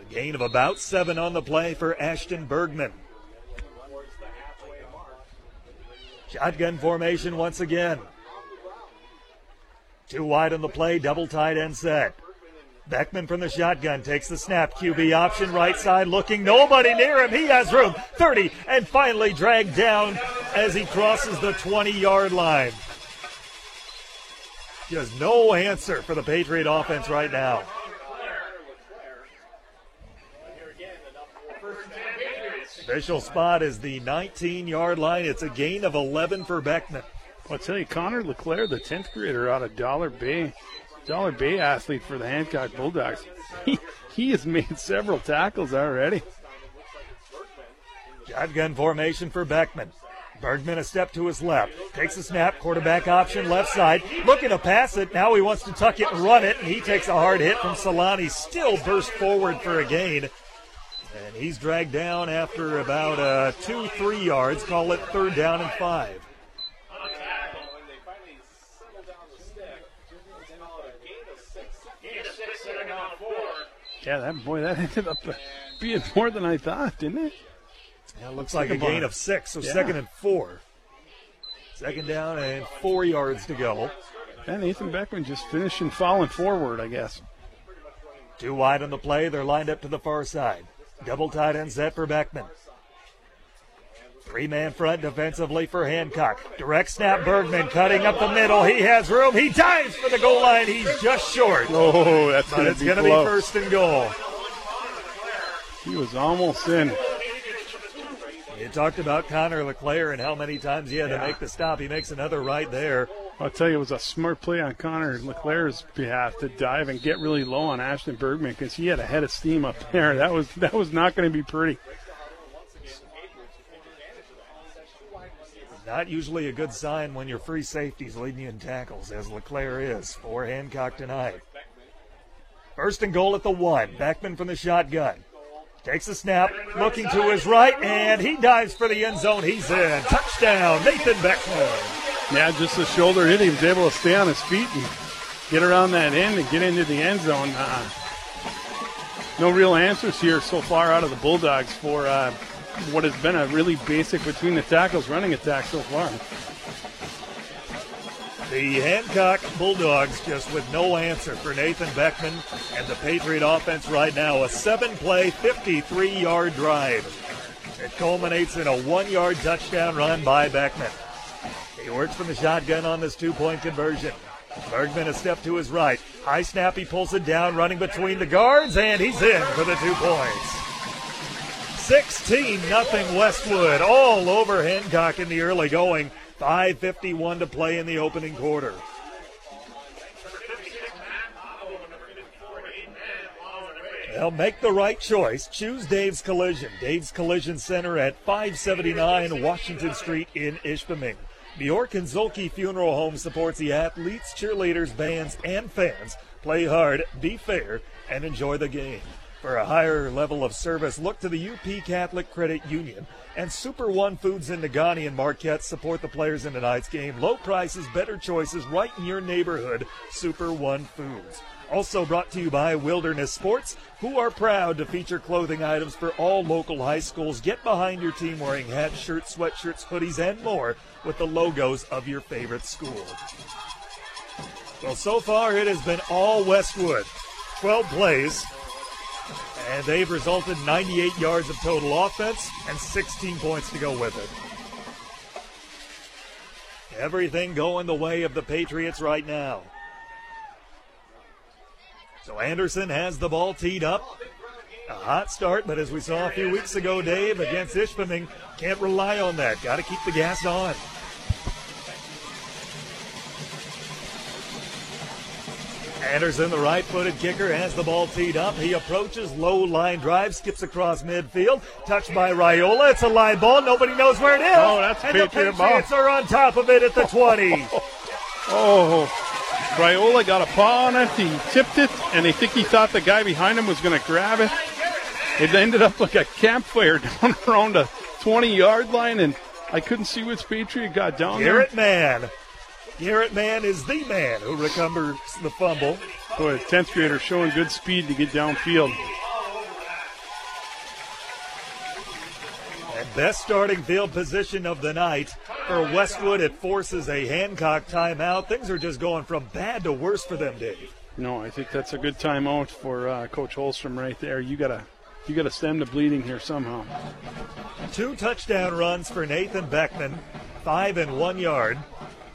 A gain of about seven on the play for Ashton Bergman. Shotgun formation once again. Two wide on the play, double tight end set. Beckman from the shotgun takes the snap. QB option right side looking. Nobody near him. He has room. 30 and finally dragged down as he crosses the 20 yard line. Just no answer for the Patriot offense right now. Official spot is the 19 yard line. It's a gain of 11 for Beckman. I'll tell you, Connor LeClaire, the 10th grader out of Dollar Bay, Dollar Bay athlete for the Hancock Bulldogs. [LAUGHS] He, he has made several tackles already. Shotgun formation for Beckman. Bergman a step to his left. Takes a snap, quarterback option, left side. Looking to pass it. Now he wants to tuck it and run it, and he takes a hard hit from Solani. Still burst forward for a gain. And he's dragged down after about uh, two, three yards. Call it third down and five. Yeah, that boy, that [LAUGHS] ended up being more than I thought, didn't it? Yeah, it looks like a gain of six, so yeah. second and four. Second down and four yards to go. And Nathan Beckman just finishing falling forward, I guess. Two wide on the play. They're lined up to the far side. Double tight end set for Beckman. Three man front defensively for Hancock. Direct snap, Bergman cutting up the middle. He has room. He dives for the goal line. He's just short. Oh, that's going to be going to be first and goal. He was almost in. You talked about Connor LeClaire and how many times he had yeah. to make the stop. He makes another right there. I'll tell you, it was a smart play on Connor LeClaire's behalf to dive and get really low on Ashton Bergman because he had a head of steam up there. That was that was not going to be pretty. Not usually a good sign when your free safeties leading you in tackles, as LeClaire is for Hancock tonight. First and goal at the one. Beckman from the shotgun. Takes a snap, looking to his right, and he dives for the end zone. He's in. Touchdown, Nathan Beckman. Yeah, just the shoulder hit. He was able to stay on his feet and get around that end and get into the end zone. Uh, no real answers here so far out of the Bulldogs for uh, what has been a really basic between the tackles running attack so far. The Hancock Bulldogs just with no answer for Nathan Beckman and the Patriot offense right now. A seven play, 53 yard drive. It culminates in a one yard touchdown run by Beckman. He works from the shotgun on this two point conversion. Bergman a step to his right. High snap, he pulls it down, running between the guards, and he's in for the two points. 16 0 Westwood all over Hancock in the early going. 5.51 to play in the opening quarter. They'll make the right choice. Choose Dave's Collision. Dave's Collision Center at 579 Washington Street in Ishpeming. Bjork and Zhulkie Funeral Home supports the athletes, cheerleaders, bands, and fans. Play hard, be fair, and enjoy the game. For a higher level of service, look to the UP Catholic Credit Union. And Super One Foods in Negaunee and Marquette support the players in tonight's game. Low prices, better choices, right in your neighborhood. Super One Foods. Also brought to you by Wilderness Sports, who are proud to feature clothing items for all local high schools. Get behind your team wearing hats, shirts, sweatshirts, hoodies, and more with the logos of your favorite school. Well, so far it has been all Westwood. 12 plays, and they've resulted 98 yards of total offense and 16 points to go with it. Everything going the way of the Patriots right now. So Anderson has the ball teed up. A hot start, but as we saw a few weeks ago, Dave, against Ishpeming, can't rely on that. Got to keep the gas on. Anderson, the right footed kicker, has the ball teed up. He approaches, low line drive, skips across midfield, touched by Raiola. It's a line ball. Nobody knows where it is. Oh, that's and the ball. Patriots are on top of it at the [LAUGHS] 20. Oh, Raiola got a paw on it. He tipped it, and I think he thought the guy behind him was going to grab it. It ended up like a campfire [LAUGHS] down around the 20 yard line, and I couldn't see which Patriot got down there. Garrett there. Mann. Garrett Mann is the man who recovers the fumble. Boy, 10th grader showing good speed to get downfield. And best starting field position of the night for Westwood. It forces a Hancock timeout. Things are just going from bad to worse for them, Dave. No, I think that's a good timeout for uh, Coach Holstrom right there. You gotta, you gotta stem the bleeding here somehow. Two touchdown runs for Nathan Beckman, five and one yard.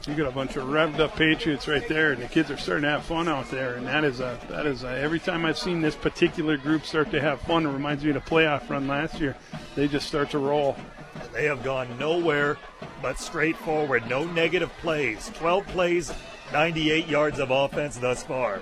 You got a bunch of revved up Patriots right there, and the kids are starting to have fun out there. And that is a that is a, every time I've seen this particular group start to have fun, it reminds me of the playoff run last year. They just start to roll. They have gone nowhere but straight forward. No negative plays. 12 plays, 98 yards of offense thus far.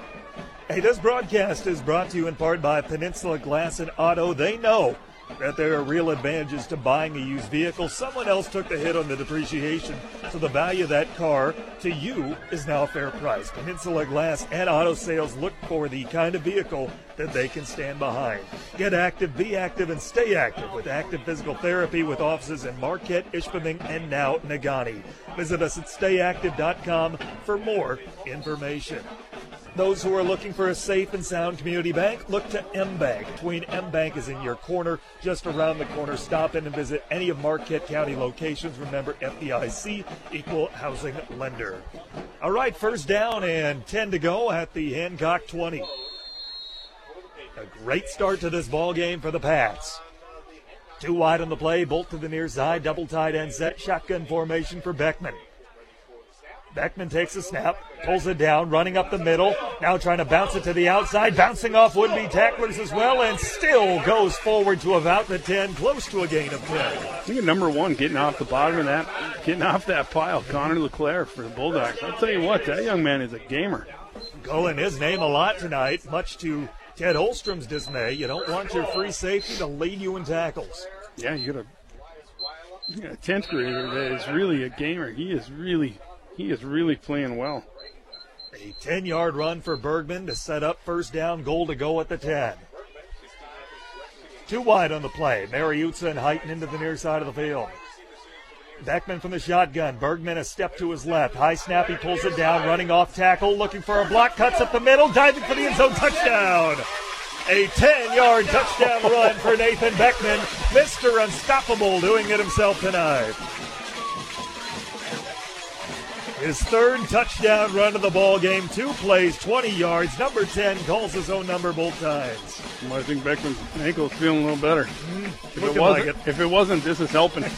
Hey, this broadcast is brought to you in part by Peninsula Glass and Auto. They know that there are real advantages to buying a used vehicle. Someone else took the hit on the depreciation, so the value of that car to you is now a fair price. Peninsula Glass and Auto Sales look for the kind of vehicle that they can stand behind. Get active, be active, and stay active with Active Physical Therapy with offices in Marquette, Ishpeming, and now Negaunee. Visit us at stayactive.com for more information. Those who are looking for a safe and sound community bank, look to M Bank. Tween M Bank is in your corner, just around the corner. Stop in and visit any of Marquette County locations. Remember FDIC, equal housing lender. All right, first down and 10 to go at the Hancock 20. A great start to this ball game for the Pats. Two wide on the play, bolt to the near side, double tight end set, shotgun formation for Beckman. Beckman takes a snap, pulls it down, running up the middle. Now trying to bounce it to the outside, bouncing off would be tacklers as well, and still goes forward to about the 10, close to a gain of 10. I think number one getting off the bottom of that, getting off that pile, Connor LeClaire for the Bulldogs. I'll tell you what, that young man is a gamer. Calling his name a lot tonight, much to Ted Holstrom's dismay. You don't want your free safety to lead you in tackles. Yeah, you got a, you got a 10th grader that is really a gamer. He is really, he is really playing well. A 10 yard run for Bergman to set up first down, goal to go at the 10. Too wide on the play. Mariuzza and Heitman into the near side of the field. Beckman from the shotgun. Bergman a step to his left. High snap. He pulls it down. Running off tackle. Looking for a block. Cuts up the middle. Diving for the end zone. Touchdown. A 10 yard touchdown run for Nathan Beckman. Mr. Unstoppable doing it himself tonight. His third touchdown run of the ball game. Two plays, 20 yards. Number 10 calls his own number both times. Well, I think Beckman's ankle's feeling a little better. Mm-hmm. If it, wasn't, like it. if it wasn't, this is helping. [LAUGHS]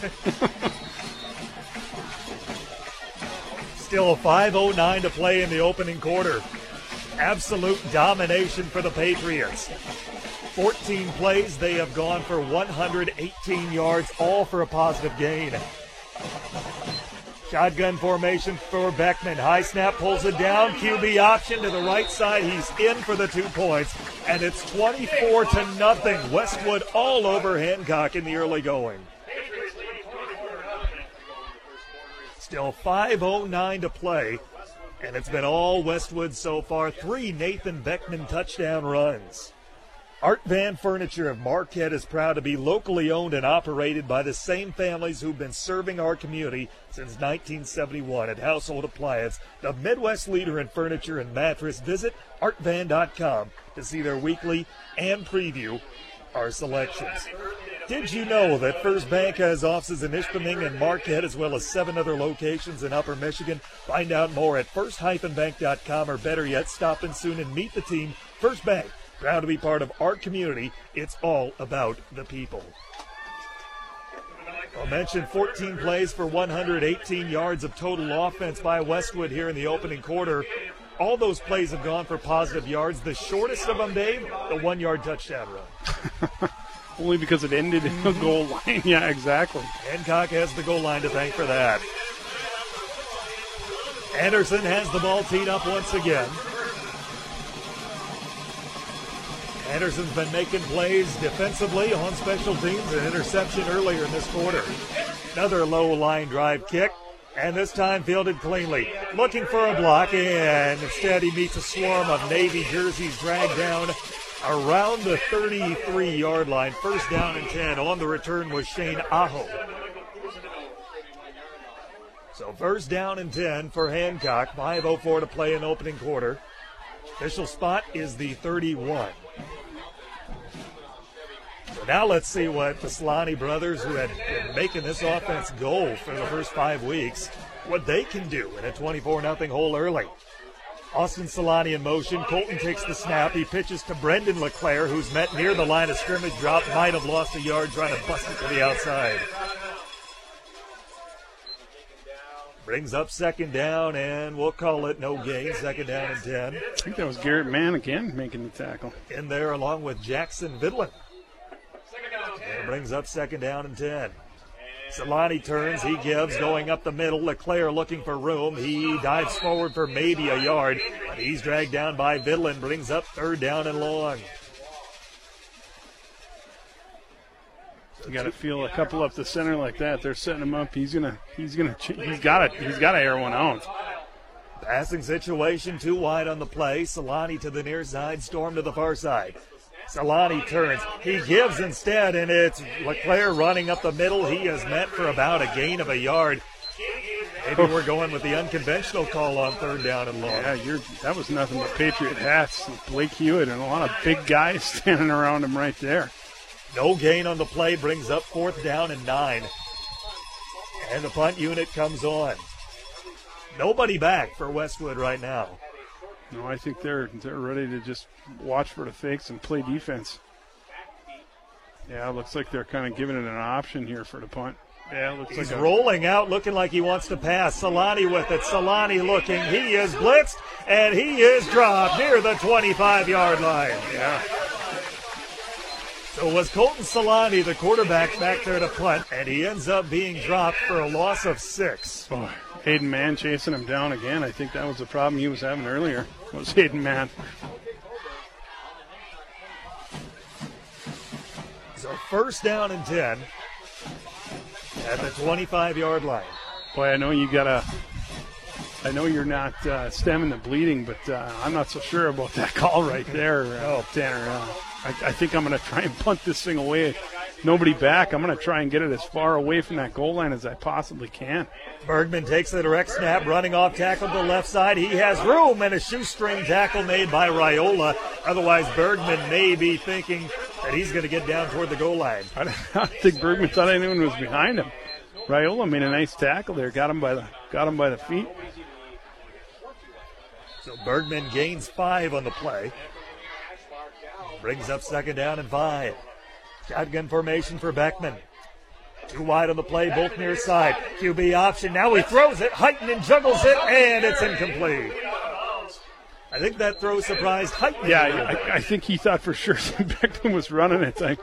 Still a 5.09 to play in the opening quarter. Absolute domination for the Patriots. 14 plays, they have gone for 118 yards, all for a positive gain. Shotgun formation for Beckman. High snap pulls it down. QB option to the right side. He's in for the two points. And it's 24 to nothing. Westwood all over Hancock in the early going. Still 5.09 to play, and it's been all Westwood so far. Three Nathan Beckman touchdown runs. Art Van Furniture of Marquette is proud to be locally owned and operated by the same families who've been serving our community since 1971 at Household Appliance, the Midwest leader in furniture and mattress. Visit artvan.com to see their weekly and preview our selections. Did you know that First Bank has offices in Ishpeming and Marquette as well as seven other locations in Upper Michigan? Find out more at first-bank.com or better yet, stop in soon and meet the team. First Bank Proud to be part of our community. It's all about the people. I mentioned 14 plays for 118 yards of total offense by Westwood here in the opening quarter. All those plays have gone for positive yards. The shortest of them, Dave, the one yard touchdown run. [LAUGHS] Only because it ended in the goal line. [LAUGHS] yeah, exactly. Hancock has the goal line to thank for that. Anderson has the ball teed up once again. Anderson's been making plays defensively on special teams, an interception earlier in this quarter. Another low line drive kick, and this time fielded cleanly. Looking for a block, and instead he meets a swarm of Navy jerseys dragged down around the 33 yard line. First down and 10. On the return was Shane Aho. So first down and 10 for Hancock. 5.04 to play in opening quarter. Official spot is the 31. Now let's see what the Solani brothers, who had been making this offense go for the first five weeks, what they can do in a 24 0 hole early. Austin Solani in motion. Colton takes the snap. He pitches to Brendan LeClaire, who's met near the line of scrimmage. Drop might have lost a yard trying to bust it to the outside. Brings up second down, and we'll call it no gain. Second down and 10. I think that was Garrett Mann again making the tackle. In there along with Jackson Vidlin. And brings up second down and 10. Solani turns, he gives, going up the middle. LeClaire looking for room. He dives forward for maybe a yard. But he's dragged down by Vidlin, brings up third down and long. You got to feel a couple up the center like that. They're setting him up. He's gonna, he's gonna, he's got to, he's got to air one out. Passing situation, too wide on the play. Solani to the near side, Storm to the far side. Solani turns. He gives instead, and it's LeClaire running up the middle. He is met for about a gain of a yard. Maybe we're going with the unconventional call on third down and long. Yeah, you're, that was nothing but Patriot hats. And Blake Hewitt and a lot of big guys [LAUGHS] standing around him right there. No gain on the play brings up fourth down and nine. And the punt unit comes on. Nobody back for Westwood right now. No, I think they're they're ready to just watch for the fakes and play defense. Yeah, it looks like they're kind of giving it an option here for the punt. Yeah, looks He's like a, rolling out, looking like he wants to pass. Solani with it. Solani looking. He is blitzed, and he is dropped near the 25 yard line. Yeah. So it was Colton Solani, the quarterback, back there to punt, and he ends up being dropped for a loss of six. Oh, Hayden Mann chasing him down again. I think that was the problem he was having earlier. Was Hayden Mann. So first down and 10 at the 25 yard line. Boy, I know you gotta. I know you're not uh, stemming the bleeding, but uh, I'm not so sure about that [LAUGHS] call right there, uh, Tanner. Uh, I, I, think I'm going to try and punt this thing away. Nobody back. I'm going to try and get it as far away from that goal line as I possibly can. Bergman takes the direct snap, running off tackle to the left side. He has room and a shoestring tackle made by Raiola. Otherwise, Bergman may be thinking that he's going to get down toward the goal line. [LAUGHS] I don't think Bergman thought anyone was behind him. Raiola made a nice tackle there, got him by the got him by the feet. So Bergman gains five on the play. Brings up second down and five. Shotgun formation for Beckman. Too wide on the play, both near side. QB option. Now he throws it. Heitman and juggles it, and it's incomplete. I think that throw surprised Heitman. Yeah, I, I, think he thought for sure [LAUGHS] Beckman was running it. I,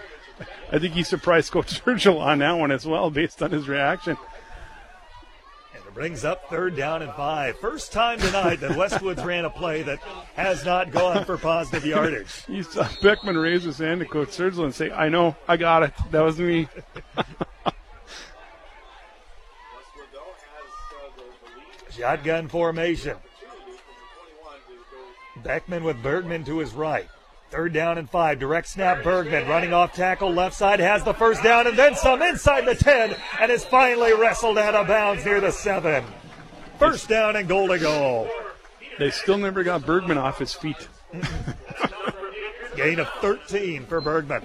I think he surprised Coach [LAUGHS] Sergila on that one as well, based on his reaction. Brings up third down and five. First time tonight that Westwoods ran a play that has not gone for positive yardage. [LAUGHS] You saw Beckman raise his hand to Coach Sergila and say, I know, I got it. That was me. [LAUGHS] Shotgun formation. Beckman with Bergman to his right. Third down and five. Direct snap. Bergman running off tackle. Left side has the first down and then some inside the 10 and is finally wrestled out of bounds near the seven. First down and goal to goal. They still never got Bergman off his feet. [LAUGHS] Gain of 13 for Bergman.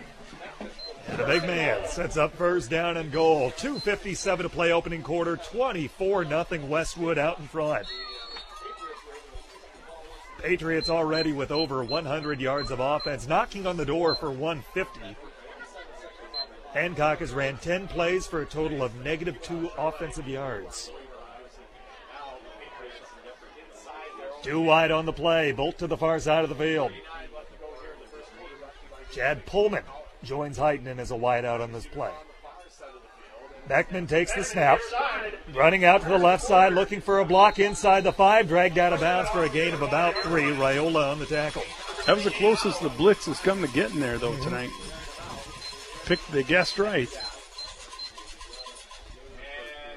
And the big man sets up first down and goal. 2.57 to play opening quarter. 24 nothing Westwood out in front. Patriots already with over 100 yards of offense, knocking on the door for 150. Hancock has ran 10 plays for a total of negative two offensive yards. Two wide on the play, bolt to the far side of the field. Chad Pullman joins Heitman as a wide out on this play. Beckman takes the snap, running out to the left side, looking for a block inside the five, dragged out of bounds for a gain of about three. Raiola on the tackle. That was the closest the blitz has come to getting there, though, mhm. tonight. Picked, they guessed right.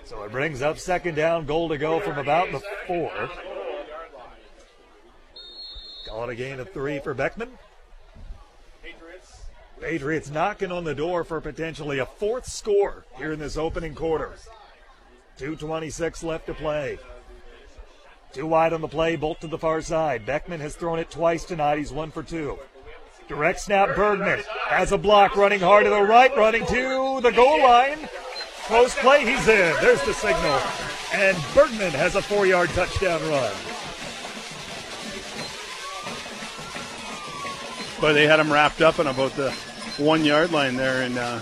So it brings up second down, goal to go from about the four. Call it a gain of three for Beckman. Patriots knocking on the door for potentially a fourth score here in this opening quarter. 2.26 left to play. Too wide on the play, bolt to the far side. Beckman has thrown it twice tonight. He's one for two. Direct snap, Bergman has a block running hard to the right, running to the goal line. Close play, he's in. There's the signal. And Bergman has a four yard touchdown run. But they had him wrapped up in about the one yard line there, and uh,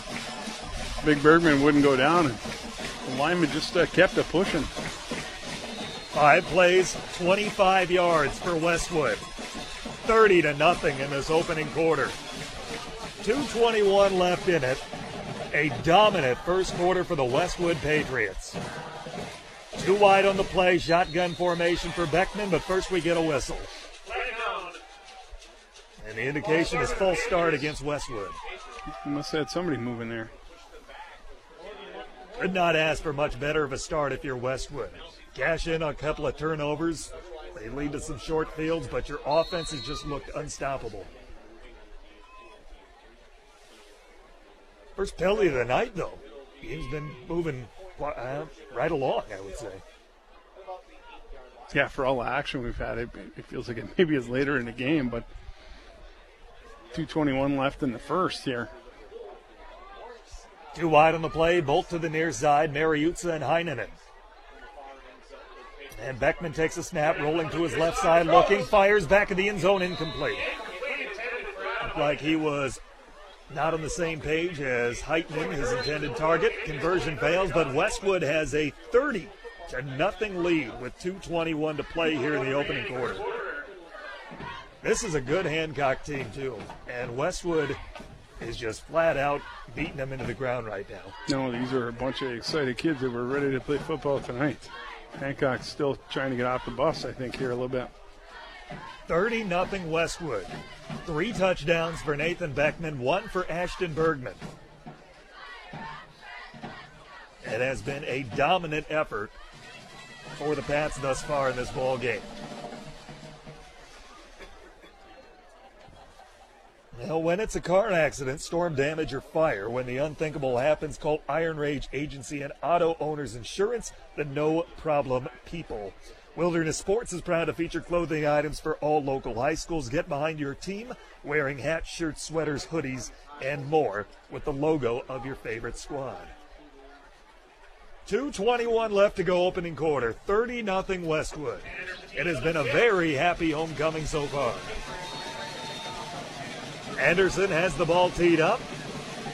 Big Bergman wouldn't go down. The lineman just uh, kept it pushing. Five plays, 25 yards for Westwood. 30 to nothing in this opening quarter. 221 left in it. A dominant first quarter for the Westwood Patriots. Too wide on the play, shotgun formation for Beckman, but first we get a whistle. And the indication is full start against Westwood. You must have had somebody moving there. Could not ask for much better of a start if you're Westwood. Cash in on a couple of turnovers. They lead to some short fields, but your offense has just looked unstoppable. First penalty of the night, though. Game's been moving uh, right along, I would say. Yeah, for all the action we've had, it, it feels like it maybe is later in the game, but 221 left in the first here. Two wide on the play, bolt to the near side, Mariuzza and Heinonen. And Beckman takes a snap, rolling to his left side, looking, fires back in the end zone, incomplete. Looked like he was not on the same page as Heitman, his intended target. Conversion fails, but Westwood has a 30 to nothing lead with 221 to play here in the opening quarter. This is a good Hancock team, too. And Westwood is just flat out beating them into the ground right now. No, these are a bunch of excited kids that were ready to play football tonight. Hancock's still trying to get off the bus, I think, here a little bit. 30 nothing Westwood. Three touchdowns for Nathan Beckman, one for Ashton Bergman. It has been a dominant effort for the Pats thus far in this ball game. Now, when it's a car accident, storm damage, or fire, when the unthinkable happens, call Iron Range Agency and Auto Owners Insurance, the no problem people. Wilderness Sports is proud to feature clothing items for all local high schools. Get behind your team wearing hats, shirts, sweaters, hoodies, and more with the logo of your favorite squad. 221 left to go opening quarter. 30 nothing Westwood. It has been a very happy homecoming so far. Anderson has the ball teed up.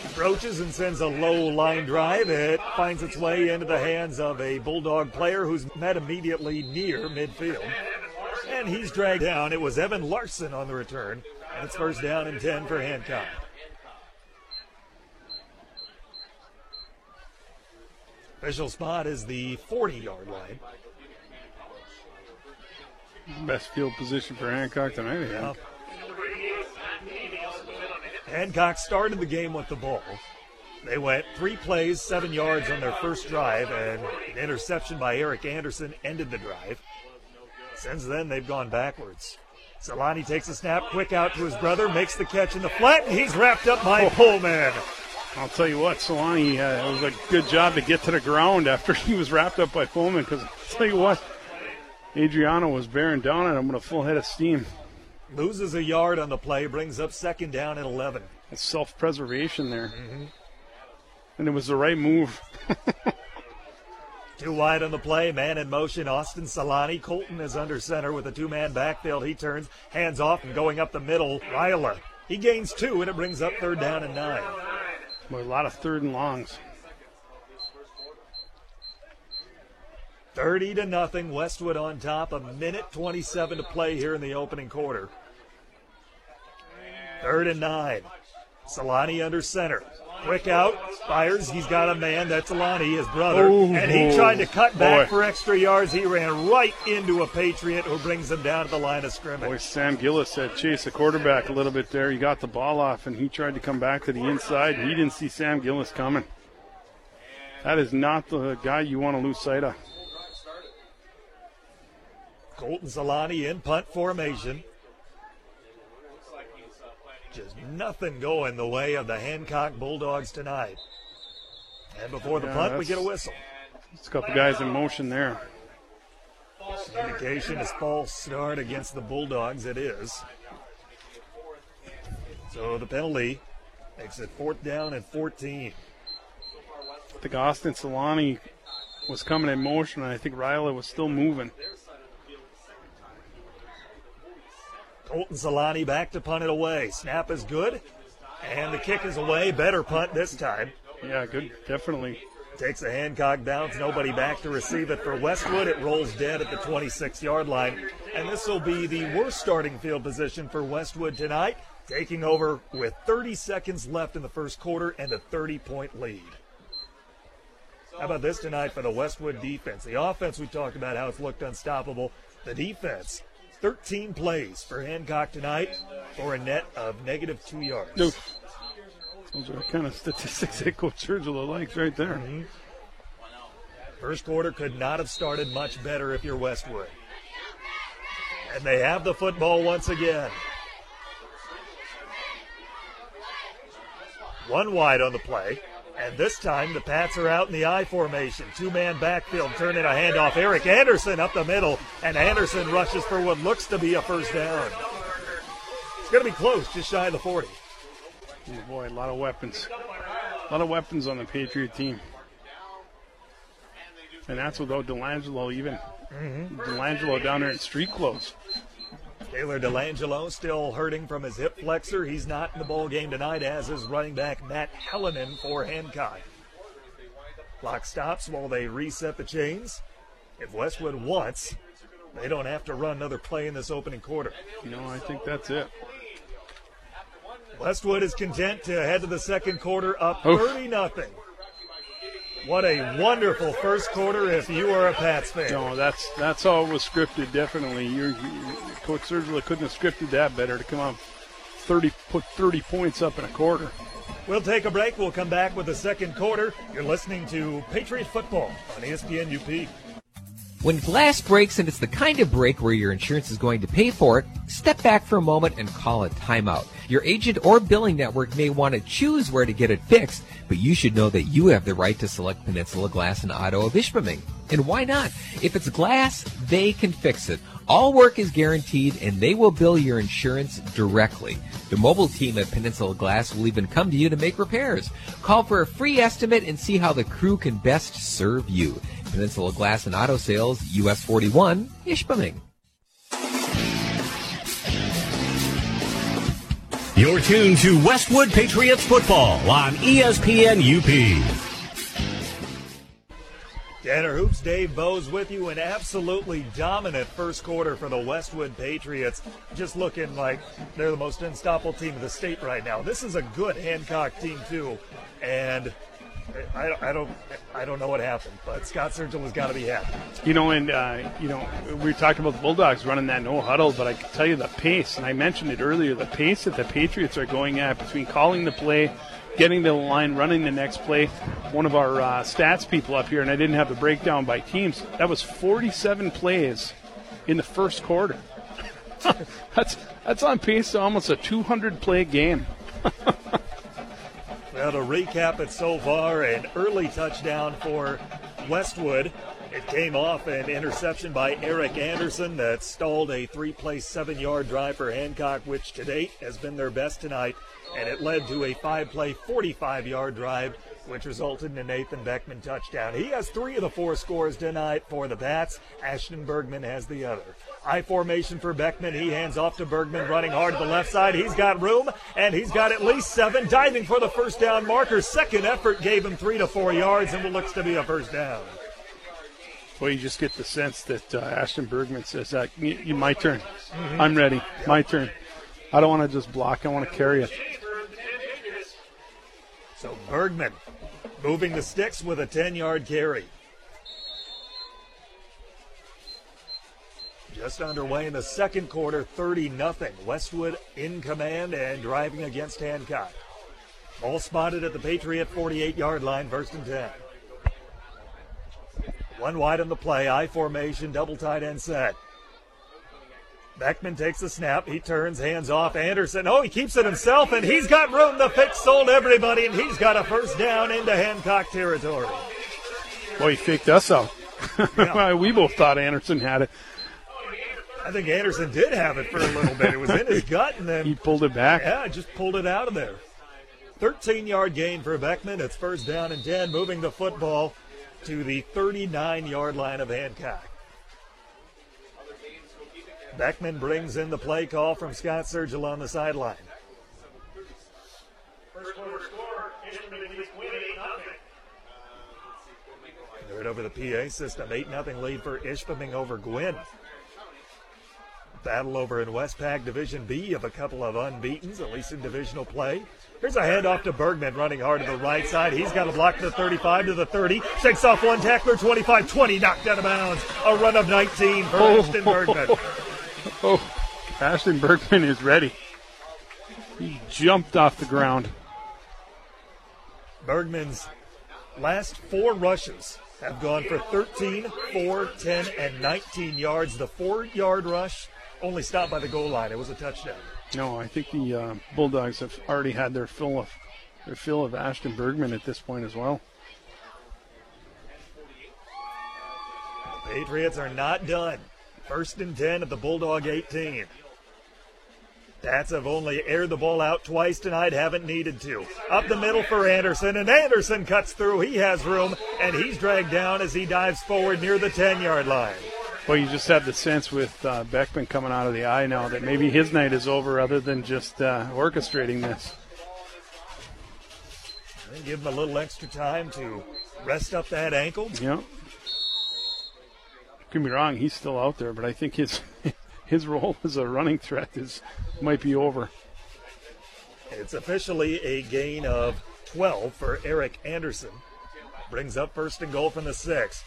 Approaches and sends a low line drive. It finds its way into the hands of a Bulldog player who's met immediately near midfield. And he's dragged down. It was Evan Larson on the return. And it's first down and 10 for Hancock. Official spot is the 40 yard line. Best field position for Hancock tonight, I think. Hancock started the game with the ball. They went three plays, seven yards on their first drive, and an interception by Eric Anderson ended the drive. Since then, they've gone backwards. Solani takes a snap, quick out to his brother, makes the catch in the flat, and he's wrapped up by Oh. Pullman. I'll tell you what, Solani, uh, it was a good job to get to the ground after [LAUGHS] he was wrapped up by Pullman. Because I'll tell you what, Adriano was bearing down on him with a full head of steam. Loses a yard on the play, brings up second down at 11. It's self-preservation there, mm-hmm. and it was the right move. Two wide on the play, man in motion. Austin Solani. Colton is under center with a two man backfield. He turns, hands off, and going up the middle. Raiola. He gains two, and it brings up third down and nine. But a lot of third and longs. 30 to nothing. Westwood on top. A minute 27 to play here in the opening quarter. Third and nine. Solani under center. Quick out, fires. He's got a man. That's Alani, his brother. Oh, and he tried to cut back boy. for extra yards. He ran right into a Patriot who brings him down to the line of scrimmage. Boy, Sam Gillis had chased the quarterback a little bit there. He got the ball off, and he tried to come back to the inside. He didn't see Sam Gillis coming. That is not the guy you want to lose sight of. Colton Solani in punt formation. Just nothing going the way of the Hancock Bulldogs tonight. And before the Yeah, punt, we get a whistle. There's a couple guys in motion there. Indication is false start against the Bulldogs. It is. So the penalty makes it fourth down and 14. I think Austin Solani was coming in motion, and I think Riley was still moving. Colton Solani back to punt it away. Snap is good. And the kick is away. Better punt this time. Yeah, good, definitely. Takes a Hancock bounce. Nobody back to receive it for Westwood. It rolls dead at the 26 yard line. And this will be the worst starting field position for Westwood tonight, taking over with 30 seconds left in the first quarter and a 30 point lead. How about this tonight for the Westwood defense? The offense, we talked about how it's looked unstoppable. The defense, 13 plays for Hancock tonight for a net of negative two yards. Oof. Those are the kind of statistics that Coach Sergila likes right there. Mm-hmm. First quarter could not have started much better if you're Westwood. And they have the football once again. One wide on the play. And this time the Pats are out in the I formation. Two man backfield, turning a handoff. Eric Anderson up the middle. And Anderson rushes for what looks to be a first down. It's going to be close, just shy of the 40. Oh boy, a lot of weapons. A lot of weapons on the Patriot team. And that's without Delangelo even. Mm-hmm. Delangelo down there in street clothes. Taylor Delangelo still hurting from his hip flexor. He's not in the ball game tonight, as is running back Matt Hallinan for Hancock. Clock stops while they reset the chains. If Westwood wants, they don't have to run another play in this opening quarter. You know, I think that's it. Westwood is content to head to the second quarter up 30 nothing. What a wonderful first quarter if you are a Pats fan. No, that's that's all was scripted. Definitely, You're, you Coach Sergila couldn't have scripted that better to come out thirty, put thirty points up in a quarter. We'll take a break. We'll come back with the second quarter. You're listening to Patriot Football on ESPN UP. When glass breaks and it's the kind of break where your insurance is going to pay for it, step back for a moment and call a timeout. Your agent or billing network may want to choose where to get it fixed, but you should know that you have the right to select Peninsula Glass and Auto of Ishpeming. And why not? If it's glass, they can fix it. All work is guaranteed and they will bill your insurance directly. The mobile team at Peninsula Glass will even come to you to make repairs. Call for a free estimate and see how the crew can best serve you. Peninsula Glass and Auto Sales, US 41, Ishpeming. You're tuned to Westwood Patriots football on ESPN UP. Tanner Hoops, Dave Bowes with you. An absolutely dominant first quarter for the Westwood Patriots. Just looking like they're the most unstoppable team of the state right now. This is a good Hancock team, too. And I, don't- I don't, I don't know what happened, but Scott Sergila has got to be happy. You know, and uh, you know, we talked about the Bulldogs running that no huddle, but I can tell you the pace, and I mentioned it earlier, the pace that the Patriots are going at between calling the play, getting to the line, running the next play. One of our uh, stats people up here, and I didn't have the breakdown by teams. That was 47 plays in the first quarter. [LAUGHS] that's that's on pace to almost a 200 play game. [LAUGHS] Well, to recap it so far, an early touchdown for Westwood. It came off an interception by Eric Anderson that stalled a three play, seven yard drive for Hancock, which to date has been their best tonight. And it led to a five play, 45 yard drive, which resulted in a Nathan Beckman touchdown. He has three of the four scores tonight for the Bats. Ashton Bergman has the other. I formation for Beckman. He hands off to Bergman, running hard to the left side. He's got room, and he's got at least seven, diving for the first down marker. Second effort gave him three to four yards, and what looks to be a first down. Well, you just get the sense that uh, Ashton Bergman says that "Y- y- my turn. Mhm. I'm ready. My turn. I don't want to just block. I want to carry it. So Bergman moving the sticks with a 10 yard carry. Just underway in the second quarter, 30 nothing. Westwood in command and driving against Hancock. Ball spotted at the Patriot 48 yard line, first and 10. One wide on the play, I formation, double tight end set. Beckman takes the snap. He turns, hands off. Anderson. Oh, he keeps it himself, and he's got room. The pick sold everybody, and he's got a first down into Hancock territory. Boy, he faked us out. [LAUGHS] we both thought Anderson had it. I think Anderson did have it for a little bit. It was in his gut, and then He pulled it back. Yeah, just pulled it out of there. 13 yard gain for Beckman. It's first down and 10, moving the football to the 39 yard line of Hancock. Beckman brings in the play call from Scott Sergila on the sideline. They're over the PA system. 8 0 lead for Ishpeming over Gwinn. Battle over in Westpac Division B of a couple of unbeatens, at least in divisional play. Here's a handoff to Bergman running hard to the right side. He's got a block to the 35 to the 30. Shakes off one tackler, 25 20, knocked out of bounds. A run of 19 for oh. Ashton Bergman. [LAUGHS] Oh, Ashton Bergman is ready. He jumped off the ground. Bergman's last four rushes have gone for 13, 4, 10, and 19 yards. The four yard rush only stopped by the goal line. It was a touchdown. No, I think the uh, Bulldogs have already had their fill of their fill of Ashton Bergman at this point as well. Patriots are not done. First and 10 at the Bulldog 18. Pats have only aired the ball out twice tonight, haven't needed to. Up the middle for Anderson, and Anderson cuts through. He has room, and he's dragged down as he dives forward near the 10 yard line. Well, you just have the sense with uh, Beckman coming out of the I now that maybe his night is over, other than just uh, orchestrating this. And give him a little extra time to rest up that ankle. Yeah. Don't get wrong, he's still out there, but I think his [LAUGHS] his role as a running threat is might be over. It's officially a gain of 12 for Eric Anderson. Brings up first and goal from the six.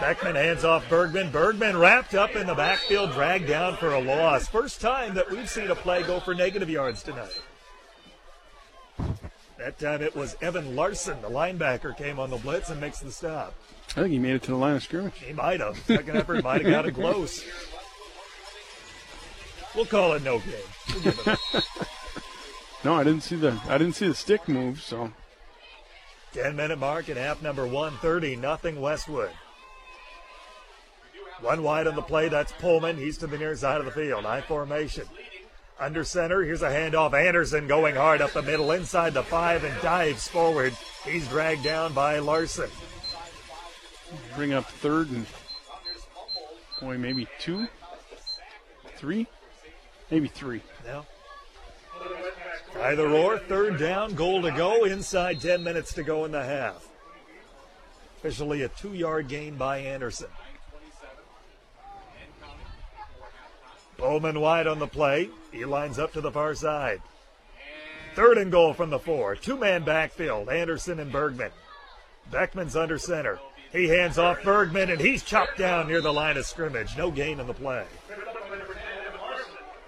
Beckman hands off Bergman. Bergman wrapped up in the backfield, dragged down for a loss. First time that we've seen a play go for negative yards tonight. That time it was Evan Larson, the linebacker, came on the blitz and makes the stop. I think he made it to the line of scrimmage. He might have. Second effort might have got it close. We'll call it no game. We'll it [LAUGHS] No, I didn't see the I didn't see the stick move. So 10 minute mark at half number 130, nothing Westwood. One wide on the play, that's Pullman. He's to the near side of the field. I formation. Under center, here's a handoff. Anderson going hard up the middle, inside the five, and dives forward. He's dragged down by Larson. bring up third and boy, maybe two, three, maybe three. Now, either or, third down, goal to go. Inside 10 minutes to go in the half. Officially a two yard gain by Anderson. Bowman wide on the play. He lines up to the far side. Third and goal from the four. Two man backfield. Anderson and Bergman. Beckman's under center. He hands off Bergman, and he's chopped down near the line of scrimmage. No gain in the play.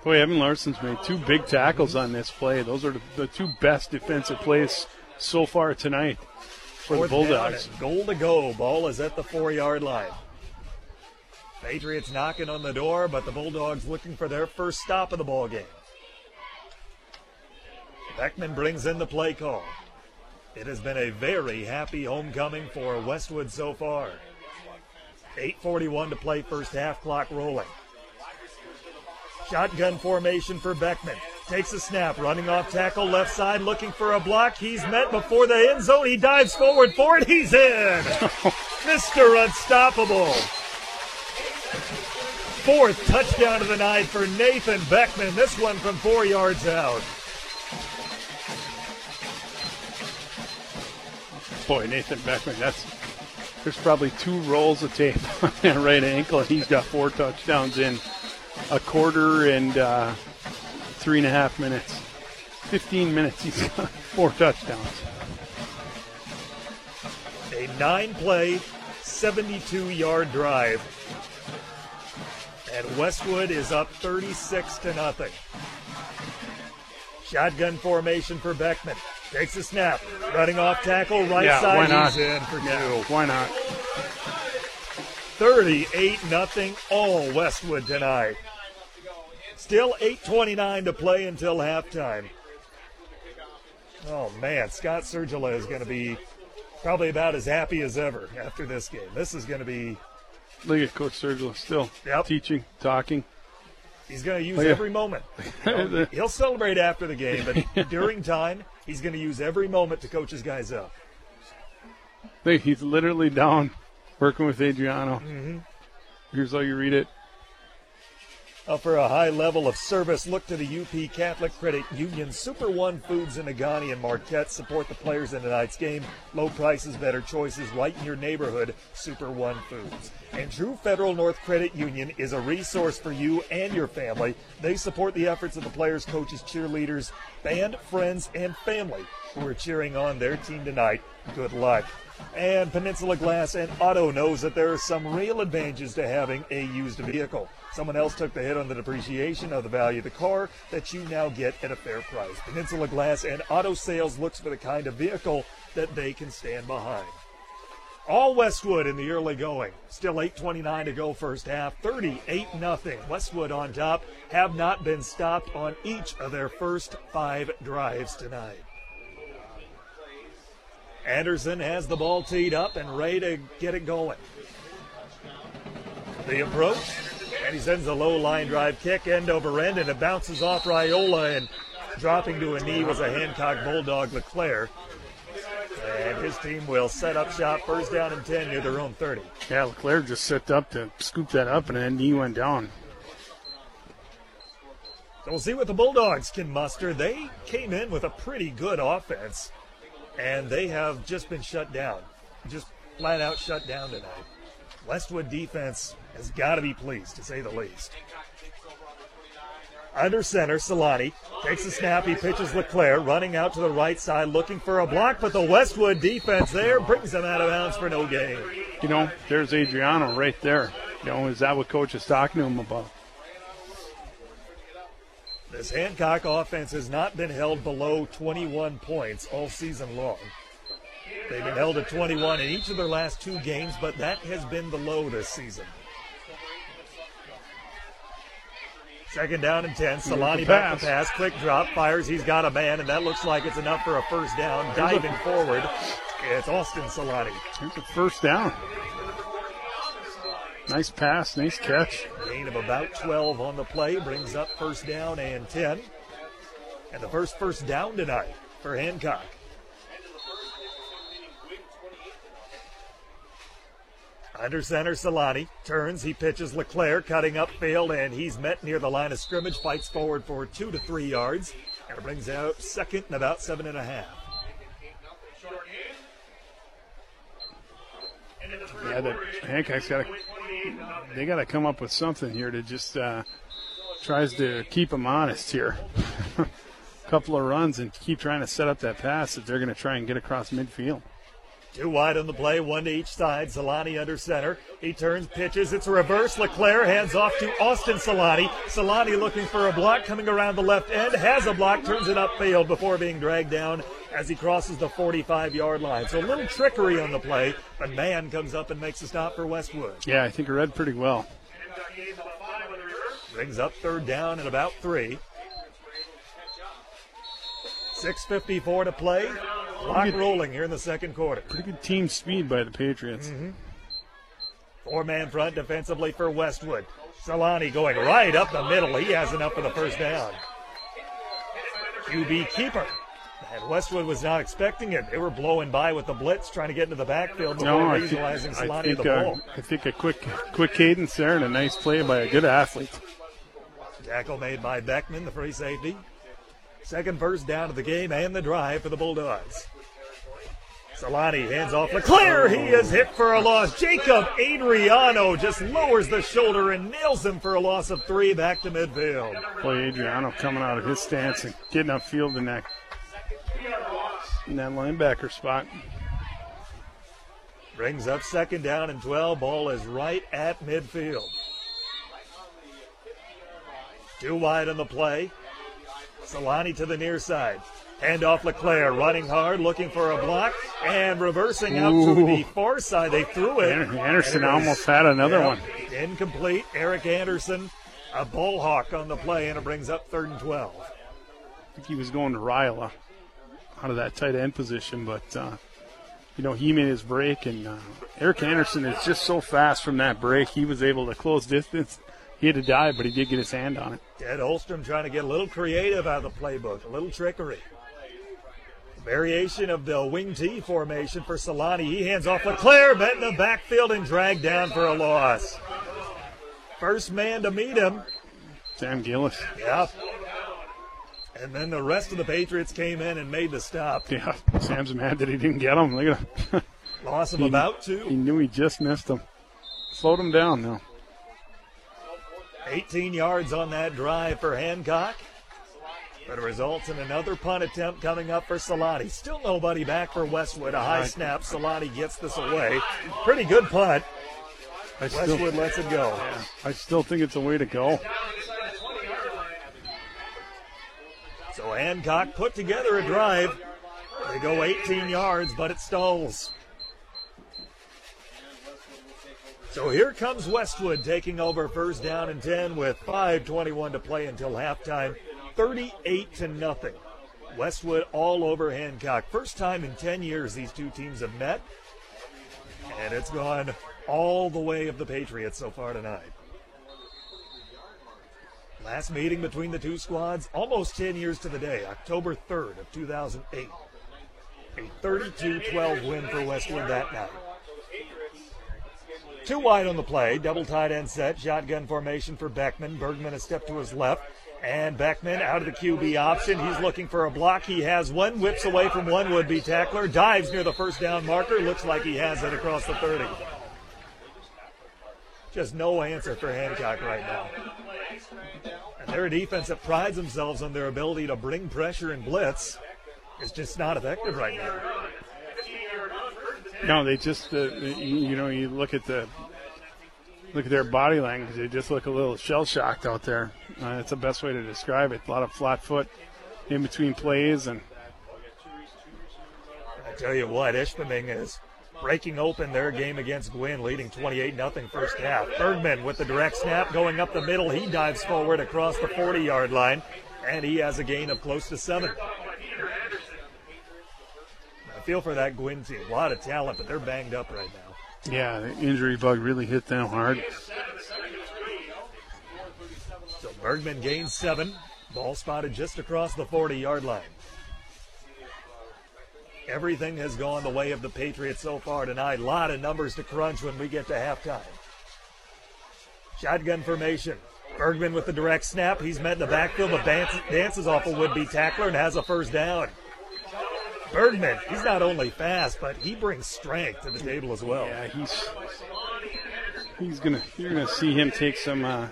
Boy, Evan Larson's made two big tackles on this play. Those are the, two best defensive plays so far tonight for Fourth the Bulldogs. down Goal to go. Ball is at the four yard line. Patriots knocking on the door, but the Bulldogs looking for their first stop of the ball game. Beckman brings in the play call. It has been a very happy homecoming for Westwood so far. 8.41 to play, first half clock rolling. Shotgun formation for Beckman. Takes a snap, running off tackle left side, looking for a block. He's met before the end zone. He dives forward for it. He's in. [LAUGHS] Mr. Unstoppable. Fourth touchdown of the night for Nathan Beckman. This one from four yards out. Boy, Nathan Beckman, that's there's probably two rolls of tape [LAUGHS] on that right ankle, and he's got four touchdowns in a quarter and uh, three and a half minutes. 15 minutes, he's got four touchdowns. A nine play, 72 yard drive. And Westwood is up 36 to nothing. Shotgun formation for Beckman. Takes a snap. Running off tackle, right yeah, side. why not? He's in for Yeah, two. Why not? 38 nothing all Westwood tonight. Still 8:29 to play until halftime. Oh man, Scott Sergila is going to be probably about as happy as ever after this game. This is going to be Look at Coach Sergila still teaching, talking. he's going to use Oh, yeah. every moment. He'll [LAUGHS] celebrate after the game, but [LAUGHS] during time, he's going to use every moment to coach his guys up. He's literally down working with Adriano. Mhm. Here's how you read it. For a high level of service, look to the UP Catholic Credit Union. Super One Foods in Negaunee and Marquette support the players in tonight's game. Low prices, better choices, right in your neighborhood. Super One Foods. And True Federal North Credit Union is a resource for you and your family. They support the efforts of the players, coaches, cheerleaders, band, friends, and family who are cheering on their team tonight. Good luck. And Peninsula Glass and Auto knows that there are some real advantages to having a used vehicle. Someone else took the hit on the depreciation of the value of the car that you now get at a fair price. Peninsula Glass and Auto Sales looks for the kind of vehicle that they can stand behind. All Westwood in the early going. Still 8:29 to go first half. 38 nothing. Westwood on top have not been stopped on each of their first 5 drives tonight. Anderson has the ball teed up and ready to get it going. The approach, and he sends a low line drive kick end over end, and it bounces off Raiola, and dropping to a knee was a Hancock Bulldog Leclerc. And his team will set up shop first down and 10 near their own 30. Yeah, Leclerc just set up to scoop that up, and then he went down. So we'll see what the Bulldogs can muster. They came in with a pretty good offense, and they have just been shut down. Just flat out shut down tonight. Westwood defense has got to be pleased, to say the least. Under center, Solani takes a snap. He pitches LeClaire, running out to the right side, looking for a block, but the Westwood defense there brings him out of bounds for no gain. You know, there's Adriano right there. You know, is that what coach is talking to him about? This Hancock offense has not been held below 21 points all season long. They've been held at 21 in each of their last two games, but that has been the low this season. Second down and 10. Solani back to pass. Quick drop. Fires. He's got a man, and that looks like it's enough for a first down. Diving forward. It's Austin Solani. Here's a first down. Nice pass, nice catch. Gain of about 12 on the play brings up first down and 10. And the first first down tonight for Hancock. Under center, Solani turns. He pitches LeClaire, cutting upfield, and he's met near the line of scrimmage. Fights forward for two to three yards, and brings out second and about seven and a half. Yeah, the Hancock's got to. They got to come up with something here to just uh, tries to keep them honest here. A [LAUGHS] couple of runs and keep trying to set up that pass that they're going to try and get across midfield. Two wide on the play, one to each side. Solani under center. He turns, pitches. It's a reverse. LeClaire hands off to Austin Solani. Solani looking for a block coming around the left end. Has a block, turns it upfield before being dragged down as he crosses the 45 yard line. So a little trickery on the play, but man comes up and makes a stop for Westwood. Yeah, I think he read pretty well. Brings up third down at about three. 6.54 to play. Clock rolling here in the second quarter. Pretty good team speed by the Patriots. Mm-hmm. Four man front defensively for Westwood. Solani going right up the middle. He has enough for the first down. QB keeper. And Westwood was not expecting it. They were blowing by with the blitz, trying to get into the backfield before No, I think, I think, the uh, ball. I think a quick, quick cadence there and a nice play by a good athlete. Tackle made by Beckman, the free safety. Second first down of the game and the drive for the Bulldogs. Solani hands off LeClaire. He is hit for a loss. Jacob Adriano just lowers the shoulder and nails him for a loss of three back to midfield. Boy, Adriano coming out of his stance and getting upfield in that, in that linebacker spot. Brings up second down and 12. Ball is right at midfield. Two wide on the play. Solani to the near side. Hand off LeClaire, running hard, looking for a block, and reversing out to the far side. They threw it. Ander- Anderson it was- almost had another yeah, one. Incomplete. Eric Anderson, a ball hawk on the play, and it brings up third and 12. I think he was going to Raiola out of that tight end position, but uh, you know he made his break, and uh, Eric Anderson is just so fast from that break. He was able to close distance. He had to dive, but he did get his hand on it. Ted Holstrom trying to get a little creative out of the playbook, a little trickery. Variation of the wing T formation for Solani. He hands off LeClaire, met in the backfield and dragged down for a loss. First man to meet him. Sam Gillis. Yep. And then the rest of the Patriots came in and made the stop. Yeah, Sam's mad that he didn't get him. Look at him. Loss of He- about two. He knew he just missed him. Slowed him down now. 18 yards on that drive for Hancock. But it results in another punt attempt coming up for Salati. Still nobody back for Westwood. A high snap. Salati gets this away. Pretty good punt. I still, Westwood lets it go. I still think it's a way to go. So Hancock put together a drive. They go 18 yards, but it stalls. So here comes Westwood taking over first down and 10 with 5.21 to play until halftime. 38 to nothing. Westwood all over Hancock. First time in 10 years these two teams have met. And it's gone all the way of the Patriots so far tonight. Last meeting between the two squads, almost 10 years to the day, October 3rd of 2008. A 32-12 win for Westwood that night. Two wide on the play, double tight end set, shotgun formation for Beckman. Bergman a step to his left, and Beckman out of the QB option. He's looking for a block. He has one, whips away from one would-be tackler, dives near the first down marker. Looks like he has it across the 30. Just no answer for Hancock right now. And their defense that prides themselves on their ability to bring pressure and blitz is just not effective right now. No, they just, uh, you, know, you look at the look at their body language. They just look a little shell shocked out there. Uh, that's the best way to describe it. A lot of flat foot in between plays, and I tell you what, Ishpeming is breaking open their game against Gwinn, leading 28 0 first half. Bergman with the direct snap going up the middle. He dives forward across the 40 yard line, and he has a gain of close to seven. Feel for that Gwinn team. A lot of talent, but they're banged up right now. yeah, the injury bug really hit them hard. So Bergman gains seven. Ball spotted just across the 40 yard line. Everything has gone the way of the Patriots so far tonight. A lot of numbers to crunch when we get to halftime. Shotgun formation. Bergman with the direct snap. He's met in the backfield, but dances off a would be tackler and has a first down. Bergman, he's not only fast, but he brings strength to the table as well. Yeah, he's he's gonna you're gonna see him take some uh,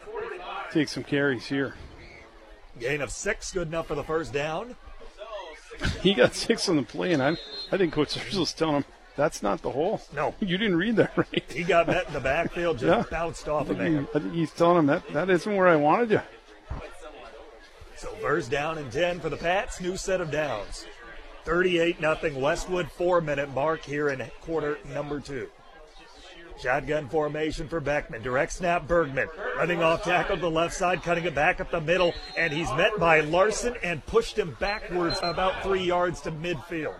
take some carries here. Gain of six, good enough for the first down. He got six on the play, and I I think Coach Urzel's telling him that's not the hole. No. [LAUGHS] You didn't read that right. He got met in the backfield, just [LAUGHS] Yeah. bounced off of him. I think he's telling him that that isn't where I wanted you. So first down and 10 for the Pats, new set of downs. 38 nothing Westwood, four minute mark here in quarter number two. Shotgun formation for Beckman. Direct snap Bergman. Running off tackle to the left side, cutting it back up the middle, and he's met by Larson and pushed him backwards about three yards to midfield.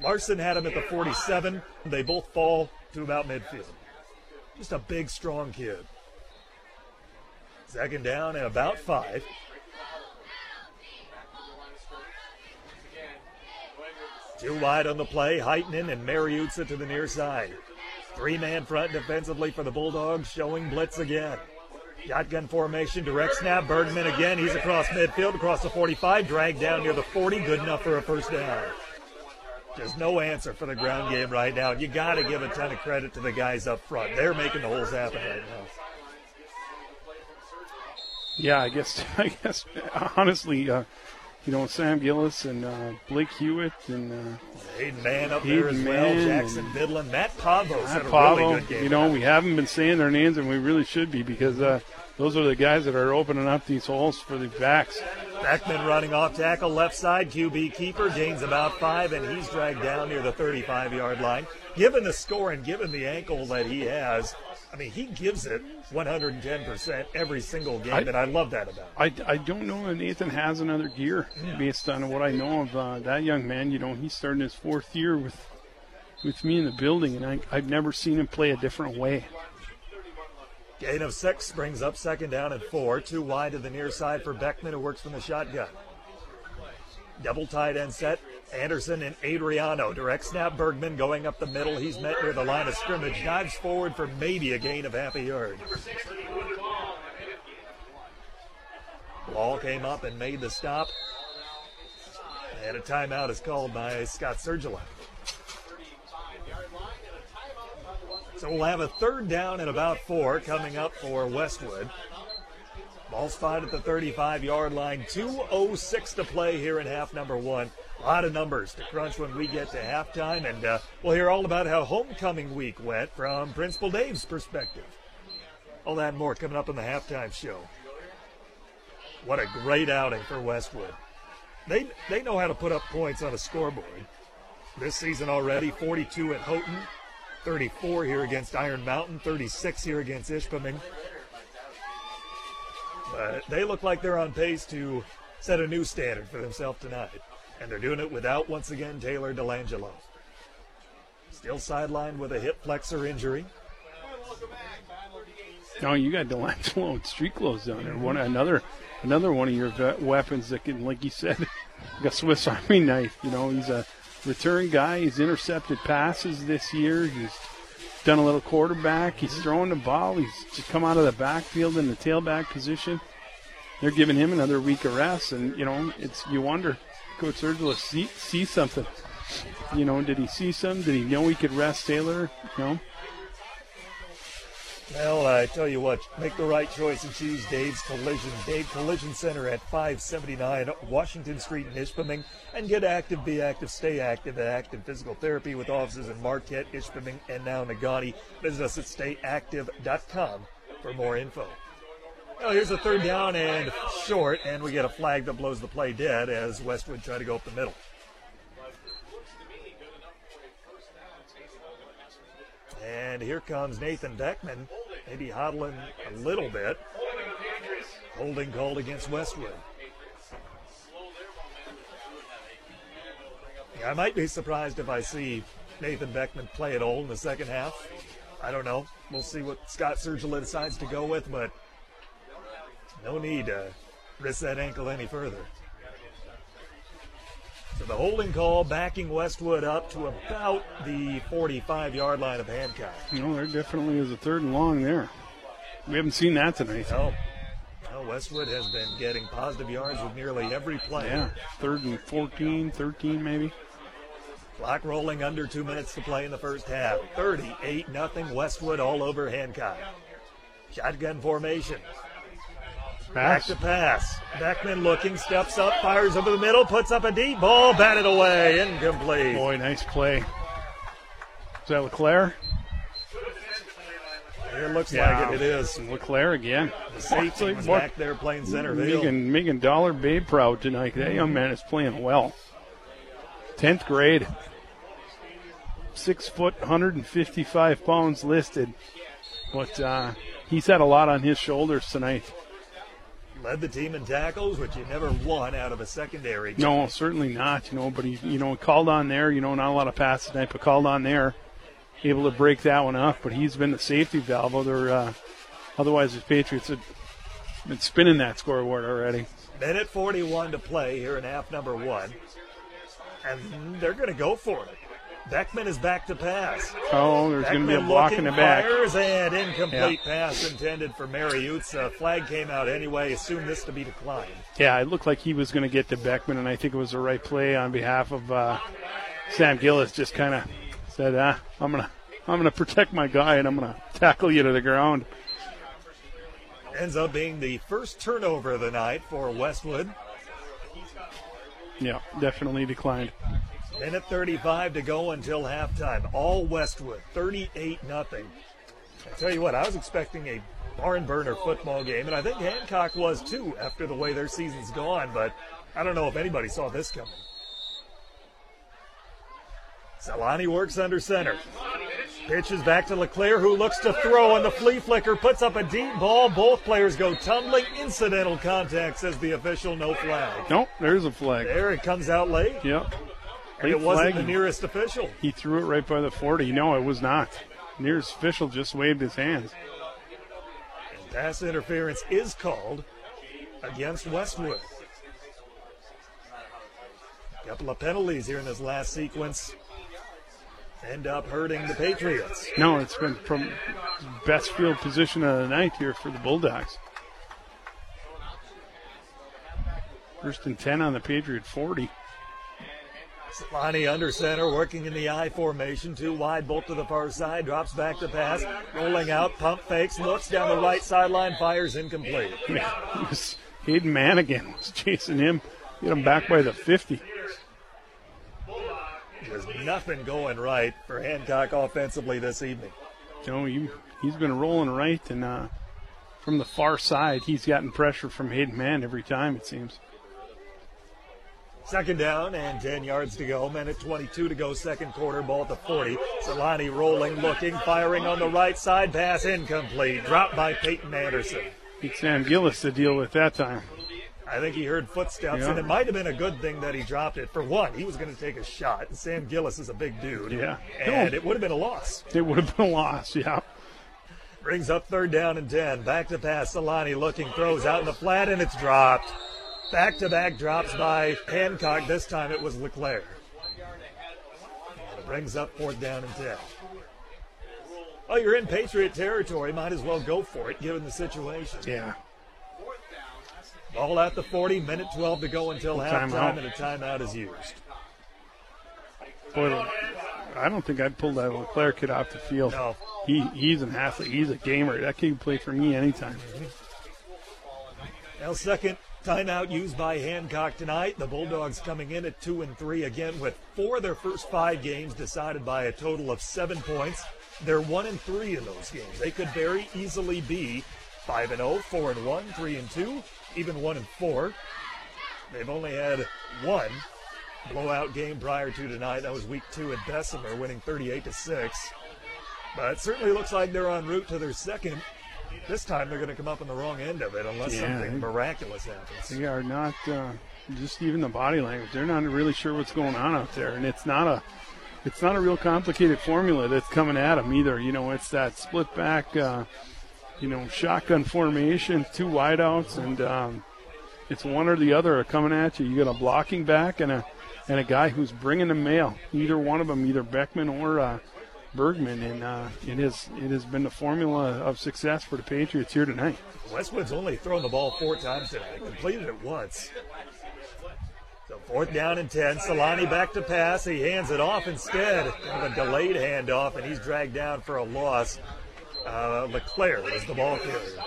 Larson had him at the 47. They both fall to about midfield. Just a big, strong kid. Second down and about five. Two wide on the play, Heitman and Mariuzza to the near side. Three man front defensively for the Bulldogs, showing blitz again. Shotgun formation, direct snap, Bergman again. He's across midfield, across the 45, dragged down near the 40, good enough for a first down. There's no answer for the ground game right now. You got to give a ton of credit to the guys up front. They're making the holes happen right now. Yeah, I guess. [LAUGHS] I guess honestly, uh, you know, Sam Gillis and uh, Blake Hewitt and uh, Hayden Mann up there as well, Mann Jackson and Bidlin, Matt Pavos had Matt a Pavo, really good game. You know, we haven't been saying their names, and we really should be because uh, those are the guys that are opening up these holes for the backs. Beckman running off tackle left side, QB keeper gains about five, and he's dragged down near the 35 yard line. Given the score and given the ankle that he has, I mean, he gives it 110% every single game, I- and I love that about him. I, I don't know if Nathan has another gear based on what I know of uh, that young man. You know, he's starting his fourth year with with me in the building, and I, I've never seen him play a different way. Gain of six brings up second down and four. Two wide to the near side for Beckman, who works from the shotgun. Double tight end set. Anderson and Adriano. Direct snap Bergman going up the middle. He's met near the line of scrimmage. Dives forward for maybe a gain of half a yard. Ball came up and made the stop. And a timeout is called by Scott Sergila. So we'll have a third down and about four coming up for Westwood. Ball spot at the 35 yard line. 2.06 to play here in half number one. A lot of numbers to crunch when we get to halftime, and uh, we'll hear all about how homecoming week went from Principal Dave's perspective. All that and more coming up in the halftime show. What a great outing for Westwood. They, they know how to put up points on a scoreboard. This season already, 42 at Houghton, 34 here against Iron Mountain, 36 here against Ishpeming. But they look like they're on pace to set a new standard for themselves tonight. And they're doing it without, once again, Taylor Delangelo. Still sidelined with a hip flexor injury. No, you got Delangelo and street clothes down there. One another another one of your weapons that can, like you said, [LAUGHS] like a Swiss Army knife. You know, he's a return guy. He's intercepted passes this year. He's done a little quarterback. He's throwing the ball. He's just come out of the backfield in the tailback position. They're giving him another week of rest, and you know, it's you wonder, Coach Sergila see see something. You know, did he see some? Did he know he could rest Taylor? You know. Well, I tell you what, make the right choice and choose Dave's Collision. Dave Collision Center at 579 Washington Street in Ishpeming. And get active, be active, stay active at Active Physical Therapy with offices in Marquette, Ishpeming, and now Negaunee. Visit us at stayactive.com for more info. Well, here's a third down and short, and we get a flag that blows the play dead as Westwood try to go up the middle. And here comes Nathan Beckman, maybe hodling a little bit. Holding called against Westwood. Yeah, I might be surprised if I see Nathan Beckman play at all in the second half. I don't know. We'll see what Scott Sergila decides to go with, but no need to risk that ankle any further. So the holding call backing Westwood up to about the 45 yard line of Hancock. You know, there definitely is a third and long there. We haven't seen that tonight. No. No, Westwood has been getting positive yards with nearly every play. Yeah, third and 14, 13 maybe. Clock rolling under two minutes to play in the first half. 38 nothing Westwood all over Hancock. Shotgun formation. Back to pass. Beckman looking, steps up, fires over the middle, puts up a deep ball, batted away, incomplete. Boy, nice play. Is that Leclaire? It looks Yeah. like it. It is. Leclaire again. The safety was back there playing center field. Making, making Dollar Bay proud tonight. That young man is playing well. 10th grade. Six foot, 155 pounds listed. But uh, he's had a lot on his shoulders tonight. Led the team in tackles, which you never won out of a secondary. No, certainly not. You know, but he, you know, called on there. You know, not a lot of passes tonight, but called on there, able to break that one up. But he's been the safety valve. Other, uh, otherwise, the Patriots had been spinning that scoreboard already. Minute 41 to play here in half number one. And they're going to go for it. Beckman is back to pass. Oh, there's going to be a block in the back. Fires and incomplete pass intended for Mariuzza. Uh, flag came out anyway. Assumed this to be declined. Yeah, it looked like he was going to get to Beckman, and I think it was the right play on behalf of uh, Sam Gillis. Just kind of said, ah, "I'm gonna, I'm gonna protect my guy, and I'm gonna tackle you to the ground." Ends up being the first turnover of the night for Westwood. Yeah, definitely declined. Minute 35 to go until halftime. All Westwood, 38 nothing. I tell you what, I was expecting a barn burner football game, and I think Hancock was too after the way their season's gone, but I don't know if anybody saw this coming. Solani works under center. Pitches back to Leclerc, who looks to throw, and the flea flicker puts up a deep ball. Both players go tumbling. Incidental contact, says the official, no flag. Nope, there's a flag. There it comes out late. Yep. It wasn't the nearest official. He threw it right by the 40. No, it was not. Nearest official just waved his hands. And Pass interference is called against Westwood. A Couple of penalties here in this last sequence end up hurting the Patriots. No, it's been from best field position of the night here for the Bulldogs. First and 10 on the Patriot 40. Solani under center, working in the I formation, two wide, bolt to the far side, drops back to pass, rolling out, pump fakes, looks down the right sideline, fires incomplete. Hayden Manigan was chasing him, get him back by the 50. There's nothing going right for Hancock offensively this evening. You he, he's been rolling right, and uh, from the far side, he's gotten pressure from Hayden Mann every time, it seems. Second down and 10 yards to go. Minute 22 to go. Second quarter. Ball at the 40. Solani rolling, looking, firing on the right side. Pass incomplete. Dropped by Peyton Anderson. It's Sam Gillis to deal with that time. I think he heard footsteps, Yeah. and it might have been a good thing that he dropped it. For one, he was going to take a shot. and Sam Gillis is a big dude. Yeah. And it would have been a loss. It would have been a loss, yeah. Brings up third down and 10. Back to pass. Solani looking, throws out in the flat, and it's dropped. Back to back drops by Hancock. This time it was Leclerc. And it brings up fourth down and 10. Oh, you're in Patriot territory. Might as well go for it given the situation. Yeah. Ball at the 40, minute 12 to go until halftime, and a timeout is used. Boy, I don't think I'd pull that Leclerc kid off the field. No. He, he's an athlete. He's a gamer. That kid can play for me anytime. Now, second timeout used by Hancock tonight. The Bulldogs coming in at two and three again with four of their first five games decided by a total of seven points. They're one and three in those games. They could very easily be five and oh, four and one, three and two, even one and four. They've only had one blowout game prior to tonight. That was week two at Bessemer, winning 38 to six. But it certainly looks like they're en route to their second. This time they're going to come up on the wrong end of it unless Yeah, something they- miraculous happens. They are not uh, just even the body language. They're not really sure what's going on out there, and it's not a it's not a real complicated formula that's coming at them either. You know, it's that split back, uh, you know, shotgun formation, two wideouts, and um, it's one or the other are coming at you. You got a blocking back and a and a guy who's bringing the mail. Either one of them, either Beckman or uh, Bergman, and uh, it is it has been the formula of success for the Patriots here tonight. Westwood's only thrown the ball four times tonight, completed it once. So fourth down and 10. Solani back to pass. He hands it off instead. Of a delayed handoff, and he's dragged down for a loss. Uh, Leclerc was the ball carrier.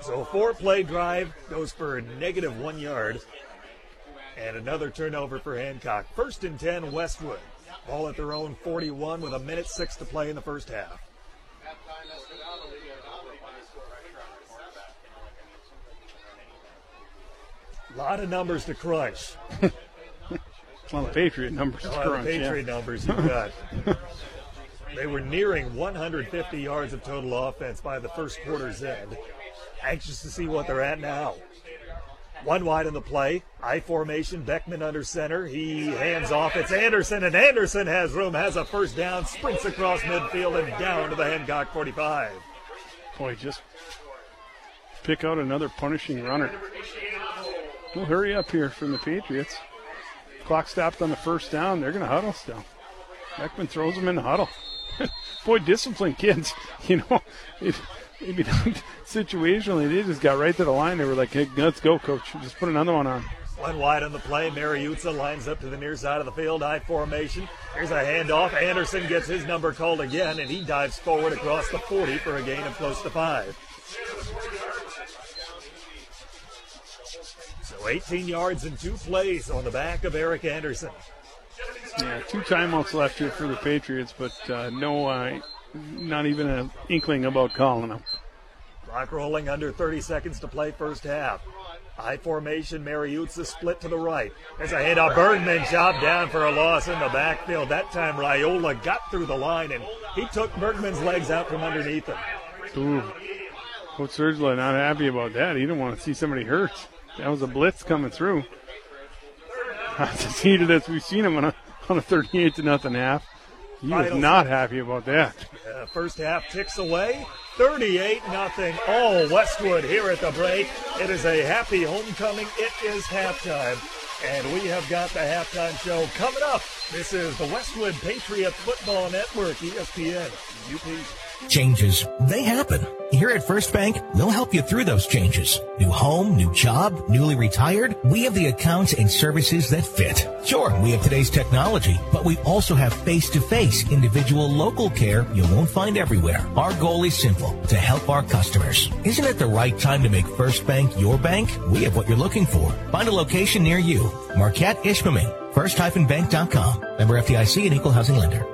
So four play drive goes for negative one yard. And another turnover for Hancock. First and 10, Westwood. Ball at their own 41 with a minute six to play in the first half. A lot of numbers to crunch. [LAUGHS] well, the Patriot numbers. A lot crunch, of Patriot yeah. numbers you've got. they were nearing 150 yards of total offense by the first quarter's end. Anxious to see what they're at now. One wide in the play. I formation. Beckman under center. He hands off. It's Anderson, and Anderson has room, has a first down, sprints across midfield and down to the Hancock 45. Boy, just pick out another punishing runner. Well, hurry up here from the Patriots. Clock stopped on the first down. They're going to huddle still. Beckman throws them in the huddle. [LAUGHS] Boy, disciplined kids. [LAUGHS] You know, maybe not [LAUGHS] situationally, they just got right to the line. They were like, hey, let's go, coach. Just put another one on. One wide on the play. Mariuzza lines up to the near side of the field. I formation. Here's a handoff. Anderson gets his number called again, and he dives forward across the 40 for a gain of close to five. So 18 yards and two plays on the back of Eric Anderson. Yeah, two timeouts left here for the Patriots, but uh, no, uh, not even an inkling about calling them. Clock rolling under 30 seconds to play first half. High formation, Mariuzza split to the right. There's a handoff. Bergman chopped down for a loss in the backfield. That time Raiola got through the line and he took Bergman's legs out from underneath him. Ooh. Coach Sergila not happy about that. He didn't want to see somebody hurt. That was a blitz coming through. [LAUGHS] as heated as we've seen him on a, on a 38 to nothing half. He was not happy about that. First half ticks away. 38 nothing. All Westwood here at the break. It is a happy homecoming. It is halftime. And we have got the halftime show coming up. This is the Westwood Patriot Football Network, ESPN, UP. Changes, they happen. Here at First Bank, we'll help you through those changes. New home, new job, newly retired. We have the accounts and services that fit. Sure, we have today's technology, but we also have face-to-face individual local care you won't find everywhere. Our goal is simple, to help our customers. Isn't it the right time to make First Bank your bank? We have what you're looking for. Find a location near you. Marquette Ishpeming. First-bank.com. Member FDIC and equal housing lender.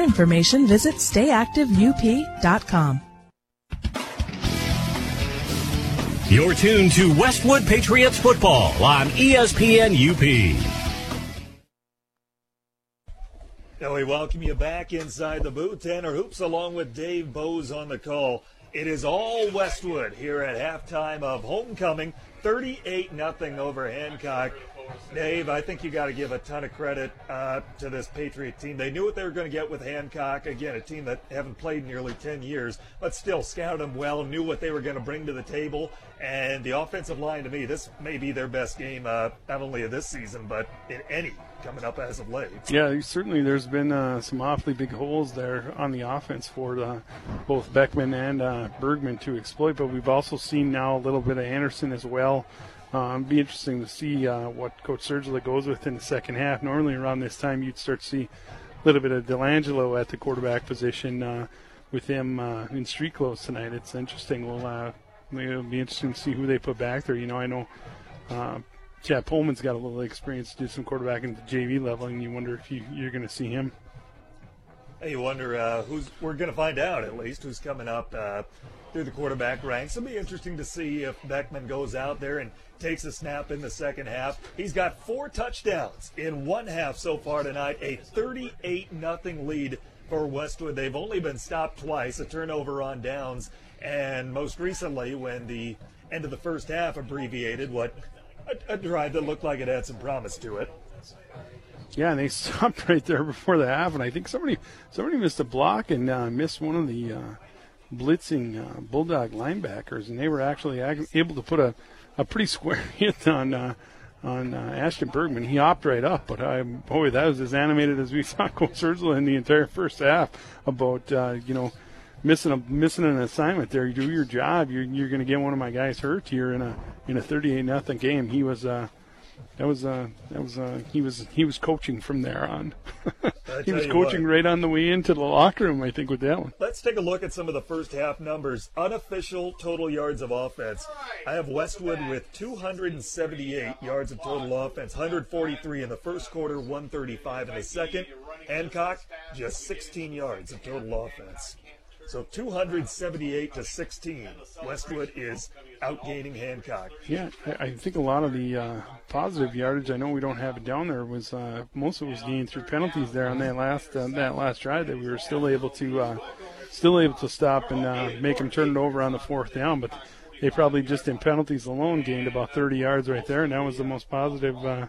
information, visit stayactiveup.com. You're tuned to Westwood Patriots football on ESPN UP. Now we welcome you back inside the booth. Tanner Hoops along with Dave Bowes on the call. It is all Westwood here at halftime of homecoming. 38 nothing over Hancock. Dave, I think you got to give a ton of credit uh, to this Patriot team. They knew what they were going to get with Hancock. Again, a team that haven't played nearly 10 years, but still scouted them well, knew what they were going to bring to the table. And the offensive line, to me, this may be their best game, uh, not only of this season, but in any coming up as of late. Yeah, certainly there's been uh, some awfully big holes there on the offense for uh, both Beckman and uh, Bergman to exploit, but we've also seen now a little bit of Anderson as well. Um, be interesting to see uh, what Coach Sergila goes with in the second half. Normally around this time you'd start to see a little bit of Delangelo at the quarterback position uh, with him uh, in street clothes tonight. It's interesting. We'll uh, it'll be interesting to see who they put back there. You know, I know uh, Chad Pullman's got a little experience to do some quarterbacking at the JV level, and you wonder if you, you're going to see him. Hey, you wonder uh, who's. We're going to find out at least who's coming up uh, through the quarterback ranks. It'll be interesting to see if Beckman goes out there and takes a snap in the second half. He's got four touchdowns in one half so far tonight. A 38 nothing lead for Westwood. They've only been stopped twice, a turnover on downs, and most recently when the end of the first half abbreviated what a, a drive that looked like it had some promise to it. Yeah, and they [LAUGHS] stopped right there before the half, and I think somebody somebody missed a block and uh, missed one of the uh, blitzing uh, Bulldog linebackers, and they were actually able to put a, a pretty square [LAUGHS] hit on uh, on uh, Ashton Bergman. He hopped right up, but I boy, that was as animated as we saw Coach Sergila in the entire first half about uh, you know missing a missing an assignment there. You do your job, you're you're going to get one of my guys hurt here in a in a 38 nothing game. He was. That was uh, that was uh, he was he was coaching from there on. [LAUGHS] he was coaching what. right on the way into the locker room, I think, with that one. Let's take a look at some of the first half numbers. Unofficial total yards of offense. I have Westwood with 278 yards of total offense, 143 in the first quarter, 135 in the second. Hancock, just 16 yards of total offense. So 278 to 16. Westwood is outgaining Hancock. Yeah, I, think a lot of the uh, positive yardage. I know we don't have it down there. Was uh, most of it was gained through penalties there on that last uh, that last drive that we were still able to uh, still able to stop and uh, make them turn it over on the fourth down, but. They probably just in penalties alone gained about 30 yards right there, and that was the most positive uh,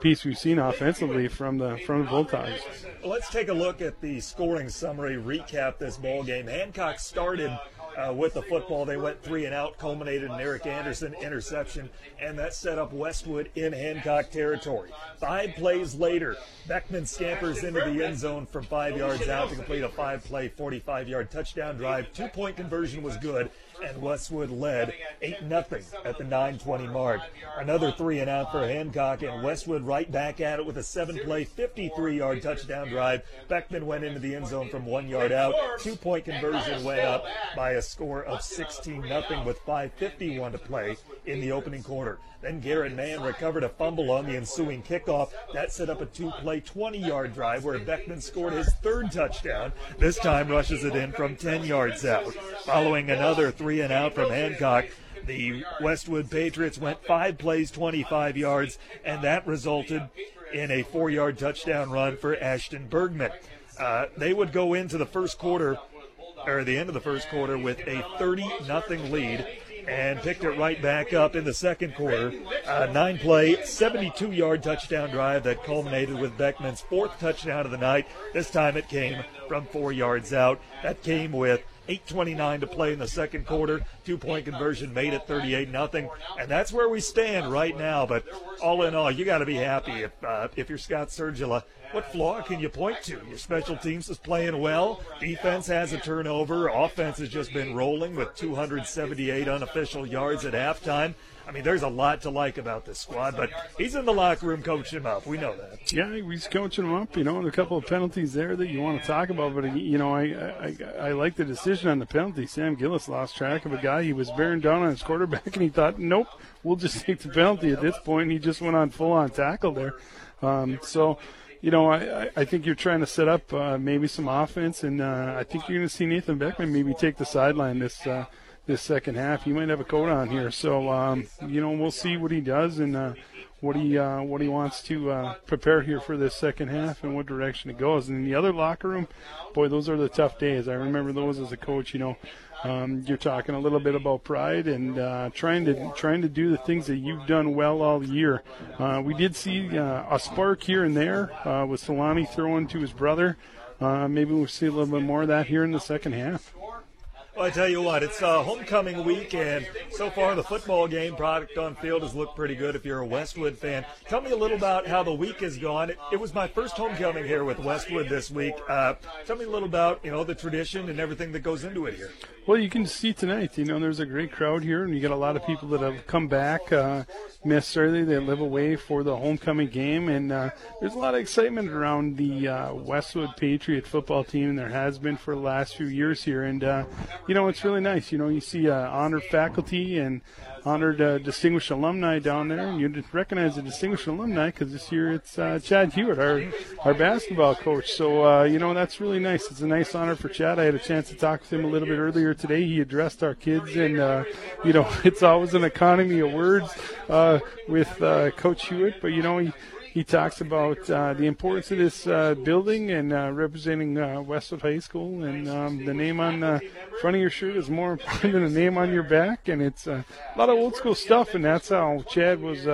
piece we've seen offensively from the from the Bulldogs. Let's take a look at the scoring summary. Recap this ball game. Hancock started uh, with the football. They went three and out, culminated in Eric Anderson interception, and that set up Westwood in Hancock territory. Five plays later, Beckman scampers into the end zone from five yards out to complete a five-play, 45-yard touchdown drive. Two-point conversion was good, and Westwood led 8 nothing at the 9:20 mark. Another three and out for Hancock, and Westwood right back at it with a seven-play, 53-yard touchdown drive. Beckman went into the end zone from one yard out. Two-point conversion went up by a score of 16 nothing with 5:51 to play in the opening quarter. Then Garrett Mann recovered a fumble on the ensuing kickoff. That set up a two-play, 20-yard drive where Beckman scored his third touchdown. This time rushes it in from 10 yards out. Following another three and out from Hancock, the Westwood Patriots went five plays, 25 yards, and that resulted in a four-yard touchdown run for Ashton Bergman. Uh, they would go into the first quarter, or the end of the first quarter, with a 30 nothing lead and picked it right back up in the second quarter. A nine play, 72 yard touchdown drive that culminated with Beckman's fourth touchdown of the night. This time it came from four yards out. That came with 8.29 to play in the second quarter. Two point conversion made it 38 nothing, and that's where we stand right now. But all in all, you got to be happy if uh, if you're Scott Sergila. What flaw can you point to? Your special teams is playing well. Defense has a turnover. Offense has just been rolling with 278 unofficial yards at halftime. I mean, there's a lot to like about this squad, but he's in the locker room coaching them up. We know that. Yeah, he's coaching them up. You know, and a couple of penalties there that you want to talk about. But you know, I I, I like the decision on the penalty. Sam Gillis lost track of a guy. He was bearing down on his quarterback, [LAUGHS] and he thought, nope, we'll just take the penalty at this point. He just went on full on tackle there. Um, so you know, I, I think you're trying to set up uh, maybe some offense, and uh, I think you're going to see Nathan Beckman maybe take the sideline this uh, this second half. He might have a coat on here, so um, you know we'll see what he does and uh, what he uh, what he wants to uh, prepare here for this second half and what direction it goes. And in the other locker room, boy, those are the tough days. I remember those as a coach. You know, um, you're talking a little bit about pride and uh, trying to trying to do the things that you've done well all year. Uh, we did see uh, a spark here and there uh, with Solani throwing to his brother. Uh, maybe we'll see a little bit more of that here in the second half. Well, I tell you what, it's uh, homecoming week, and so far the football game product on field has looked pretty good if you're a Westwood fan. Tell me a little about how the week has gone. It, it was my first homecoming here with Westwood this week. Uh, tell me a little about you know the tradition and everything that goes into it here. Well, you can see tonight. You know, there's a great crowd here, and you got a lot of people that have come back uh, necessarily. They live away for the homecoming game, and uh, there's a lot of excitement around the uh, Westwood Patriot football team, and there has been for the last few years here. And uh, you know, it's really nice. You know, you see uh, honored faculty and honored uh, distinguished alumni down there, and you recognize the distinguished alumni because this year it's uh, Chad Hewitt, our our basketball coach. So uh, you know that's really nice. It's a nice honor for Chad. I had a chance to talk with him a little bit earlier today. He addressed our kids, and uh, you know [LAUGHS] it's always an economy of words uh, with Coach Hewitt, but you know he he talks about uh, the importance of this uh, building and uh, representing uh, Westwood High School. And um, the name on the front of your shirt is more [LAUGHS] important than the name on your back. And it's uh, a lot of old school stuff. And that's how Chad was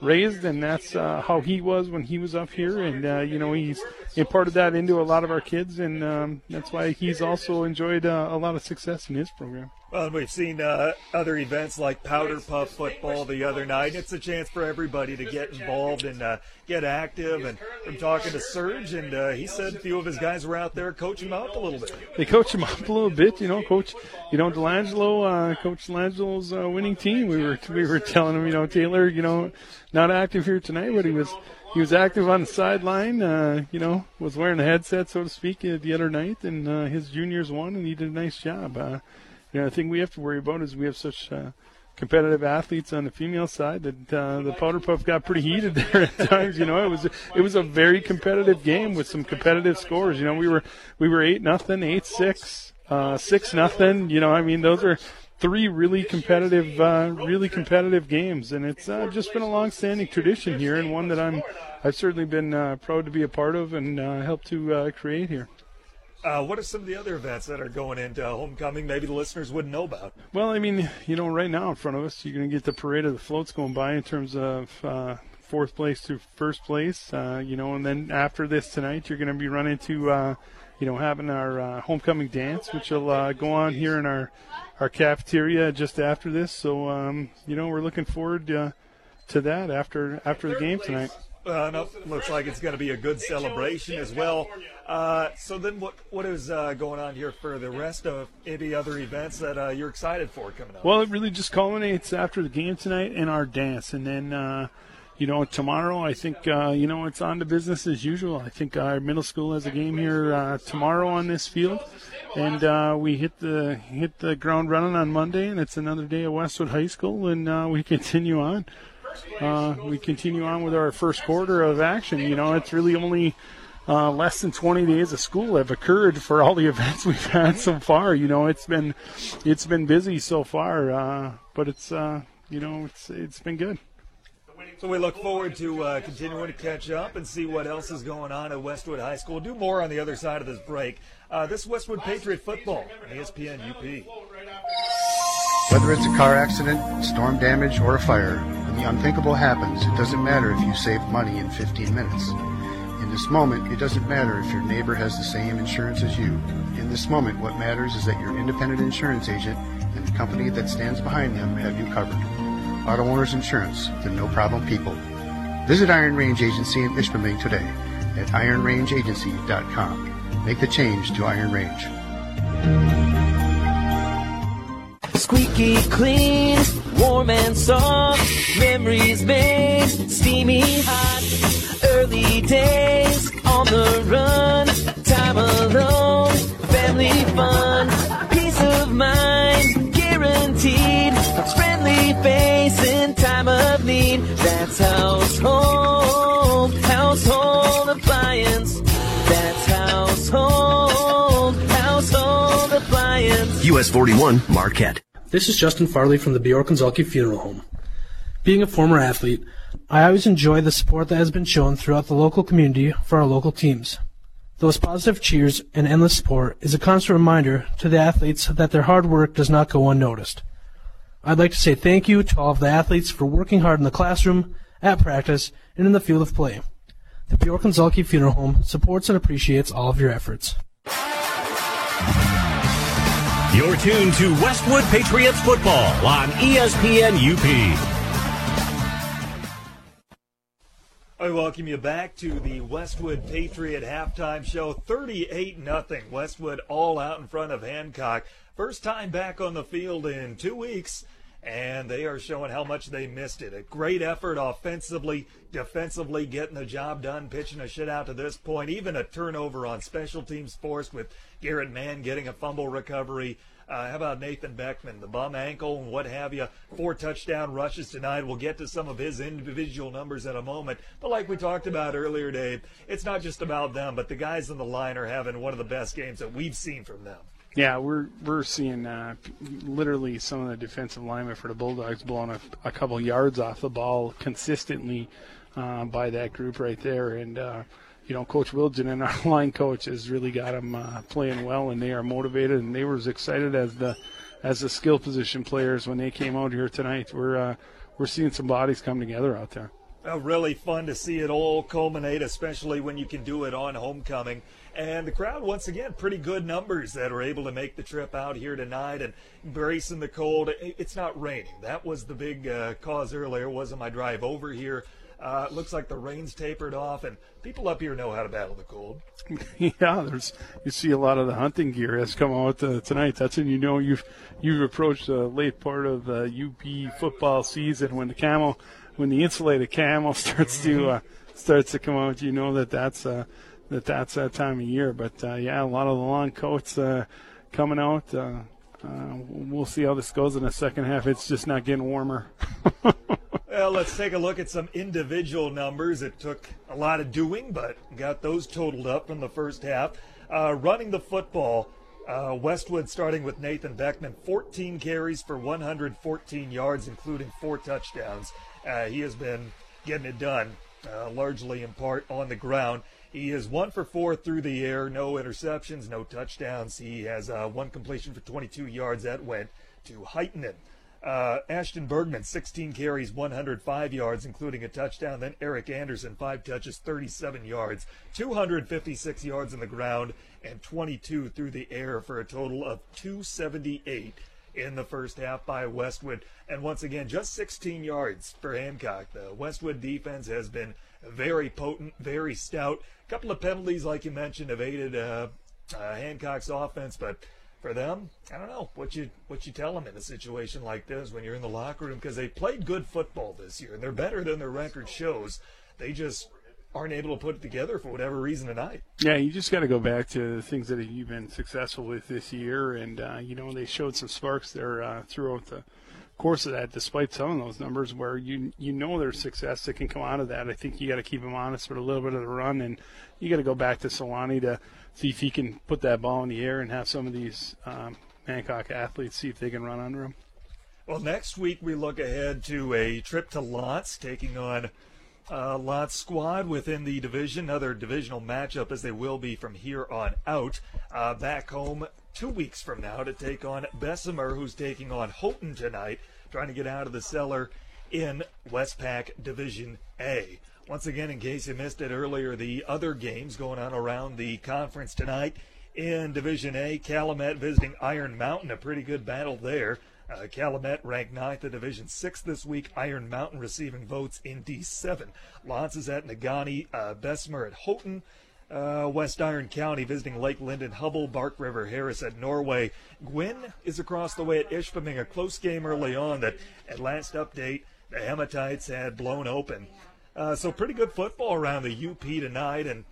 raised, and that's uh, how he was when he was up here. And uh, you know, he's imparted that into a lot of our kids, and um, that's why he's also enjoyed uh, a lot of success in his program. Well, we've seen uh, other events like Powder Puff football the other night. It's a chance for everybody to get involved and uh, get active. And I'm talking to Serge, and uh, he said a few of his guys were out there coaching him up a little bit. They coach him up a little bit, you know. Coach, you know, Delangelo, uh, Coach Delangelo's uh, winning team. We were we were telling him, you know, Taylor, you know, not active here tonight, but he was he was active on the sideline. Uh, you know, was wearing a headset, so to speak, uh, the other night, and uh, his juniors won, and he did a nice job. Uh, you know, the thing we have to worry about is we have such uh, competitive athletes on the female side that uh, the powder puff got pretty heated [LAUGHS] there at times. You know, it was it was a very competitive game with some competitive scores. You know, we were we were eight nothing, eight six, uh, six nothing. You know, I mean, those are three really competitive, uh, really competitive games, and it's uh, just been a long-standing tradition here, and one that I'm I've certainly been uh, proud to be a part of and uh, help to uh, create here. Uh, what are some of the other events that are going into homecoming? Maybe the listeners wouldn't know about. Well, I mean, you know, right now in front of us, you're going to get the parade of the floats going by in terms of uh, fourth place to first place. Uh, you know, and then after this tonight, you're going to be running to, uh, you know, having our uh, homecoming dance, which will uh, go on here in our our cafeteria just after this. So, um, you know, we're looking forward to that after after the game tonight. Uh, no, looks like it's going to be a good celebration as well. Uh, so then, what what is uh, going on here for the rest of any other events that uh, you're excited for coming up? Well, it really just culminates after the game tonight and our dance, and then uh, you know tomorrow. I think uh, you know it's on to business as usual. I think our middle school has a game here tomorrow on this field, and we hit the hit the ground running on Monday, and it's another day at Westwood High School, and we [LAUGHS] continue on. Uh, we continue on with our first quarter of action. You know, it's really only uh, less than 20 days of school have occurred for all the [LAUGHS] events we've had so far. You know, it's been it's been busy so far, uh, but it's uh, you know it's it's been good. So we look forward to uh, continuing to catch up and see what else is going on at Westwood High School. Do more on the other side of this break. Uh, this Westwood Patriot football ESPN UP. Whether it's a car accident, storm damage, or a fire, when the unthinkable happens, it doesn't matter if you save money in 15 minutes. In this moment, it doesn't matter if your neighbor has the same insurance as you. In this moment, what matters is that your independent insurance agent and the company that stands behind them have you covered. Auto Owners Insurance, the no problem people. Visit Iron Range Agency in Ishpeming today at ironrangeagency.com. Make the change to Iron Range. Squeaky clean, warm and soft. Memories made, steamy hot. Early days on the run. Time alone, family fun. Peace of mind, guaranteed. A Friendly face in time of need. That's household, household appliance. That's household, household appliance. US 41 Marquette. This is Justin Farley from the Bjork Funeral Home. Being a former athlete, I always enjoy the support that has been shown throughout the local community for our local teams. Those positive cheers and endless support is a constant reminder to the athletes that their hard work does not go unnoticed. I'd like to say thank you to all of the athletes for working hard in the classroom, at practice, and in the field of play. The Bjork Funeral Home supports and appreciates all of your efforts. You're tuned to Westwood Patriots football on ESPN UP. I welcome you back to the Westwood Patriot halftime show. 38 nothing. Westwood all out in front of Hancock. First time back on the field in two weeks, and they are showing how much they missed it. A great effort offensively, defensively, getting the job done, pitching a shutout to this point. Even a turnover on special teams forced with Garrett Mann getting a fumble recovery. Uh, how about Nathan Beckman, the bum ankle and what have you? Four touchdown rushes tonight. We'll get to some of his individual numbers in a moment. But like we talked about earlier, Dave, it's not just about them, but the guys in the line are having one of the best games that we've seen from them. Yeah, we're we're seeing uh, literally some of the defensive linemen for the Bulldogs blowing a, a couple yards off the ball consistently uh, by that group right there, and uh, you know Coach Wilgen and [LAUGHS] our line coach has really got them uh, playing well, and they are motivated, and they were as excited as the as the skill position players when they came out here tonight. We're uh, we're seeing some bodies come together out there. Uh, really fun to see it all culminate, especially when you can do it on homecoming. And the crowd, once again, pretty good numbers that are able to make the trip out here tonight and bracing the cold. It's not raining. That was the big uh, cause earlier, wasn't my drive over here. Uh, looks like the rain's tapered off, and people up here know how to battle the cold. [LAUGHS] yeah, there's you see a lot of the hunting gear has come out uh, tonight. That's when you know you've you've approached the late part of the UP football season when the camel, when the insulated camel [LAUGHS] starts to uh, starts to come out. You know that that's uh, that that's that time of year. But uh, yeah, a lot of the long coats uh, coming out. Uh, uh, we'll see how this goes in the second half. It's just not getting warmer. [LAUGHS] Well, let's take a look at some individual numbers. It took a lot of doing, but got those totaled up from the first half. Running the football, uh, Westwood starting with Nathan Beckman, 14 carries for 114 yards, including four touchdowns. Uh, he has been getting it done, uh, largely in part on the ground. He is one for four through the air, no interceptions, no touchdowns. He has uh, one completion for 22 yards. That went to Heitman. Uh, Ashton Bergman, 16 carries, 105 yards, including a touchdown. Then Eric Anderson, five touches, 37 yards, 256 yards on the ground, and 22 through the air for a total of 278 in the first half by Westwood. And once again, just 16 yards for Hancock. The Westwood defense has been very potent, very stout. A couple of penalties, like you mentioned, have aided uh, uh, Hancock's offense, but for them, I don't know what you what you tell them in a situation like this when you're in the locker room because they played good football this year and they're better than their record shows. They just aren't able to put it together for whatever reason tonight. Yeah, you just got to go back to the things that you've been successful with this year, and uh, you know they showed some sparks there uh, throughout the course of that, despite some of those numbers where you you know there's success that can come out of that. I think you got to keep them honest with a little bit of the run, and you got to go back to Solani to see if he can put that ball in the air and have some of these um, Hancock athletes see if they can run under him. Well, next week we look ahead to a trip to L'Anse, taking on uh, L'Anse squad within the division, another divisional matchup as they will be from here on out. Uh, back home two weeks from now to take on Bessemer, who's taking on Houghton tonight, trying to get out of the cellar in Westpac Division A. Once again, in case you missed it earlier, the other games going on around the conference tonight in Division A, Calumet visiting Iron Mountain, a pretty good battle there. Uh, Calumet ranked ninth in Division 6 this week. Iron Mountain receiving votes in D7. L'Anse is at Negaunee, uh, Bessemer at Houghton. Uh, West Iron County visiting Lake Linden, Hubbell, Bark River, Harris at Norway. Gwinn is across the way at Ishpeming, a close game early on that at last update the Hematites had blown open. Uh, so pretty good football around the UP tonight, and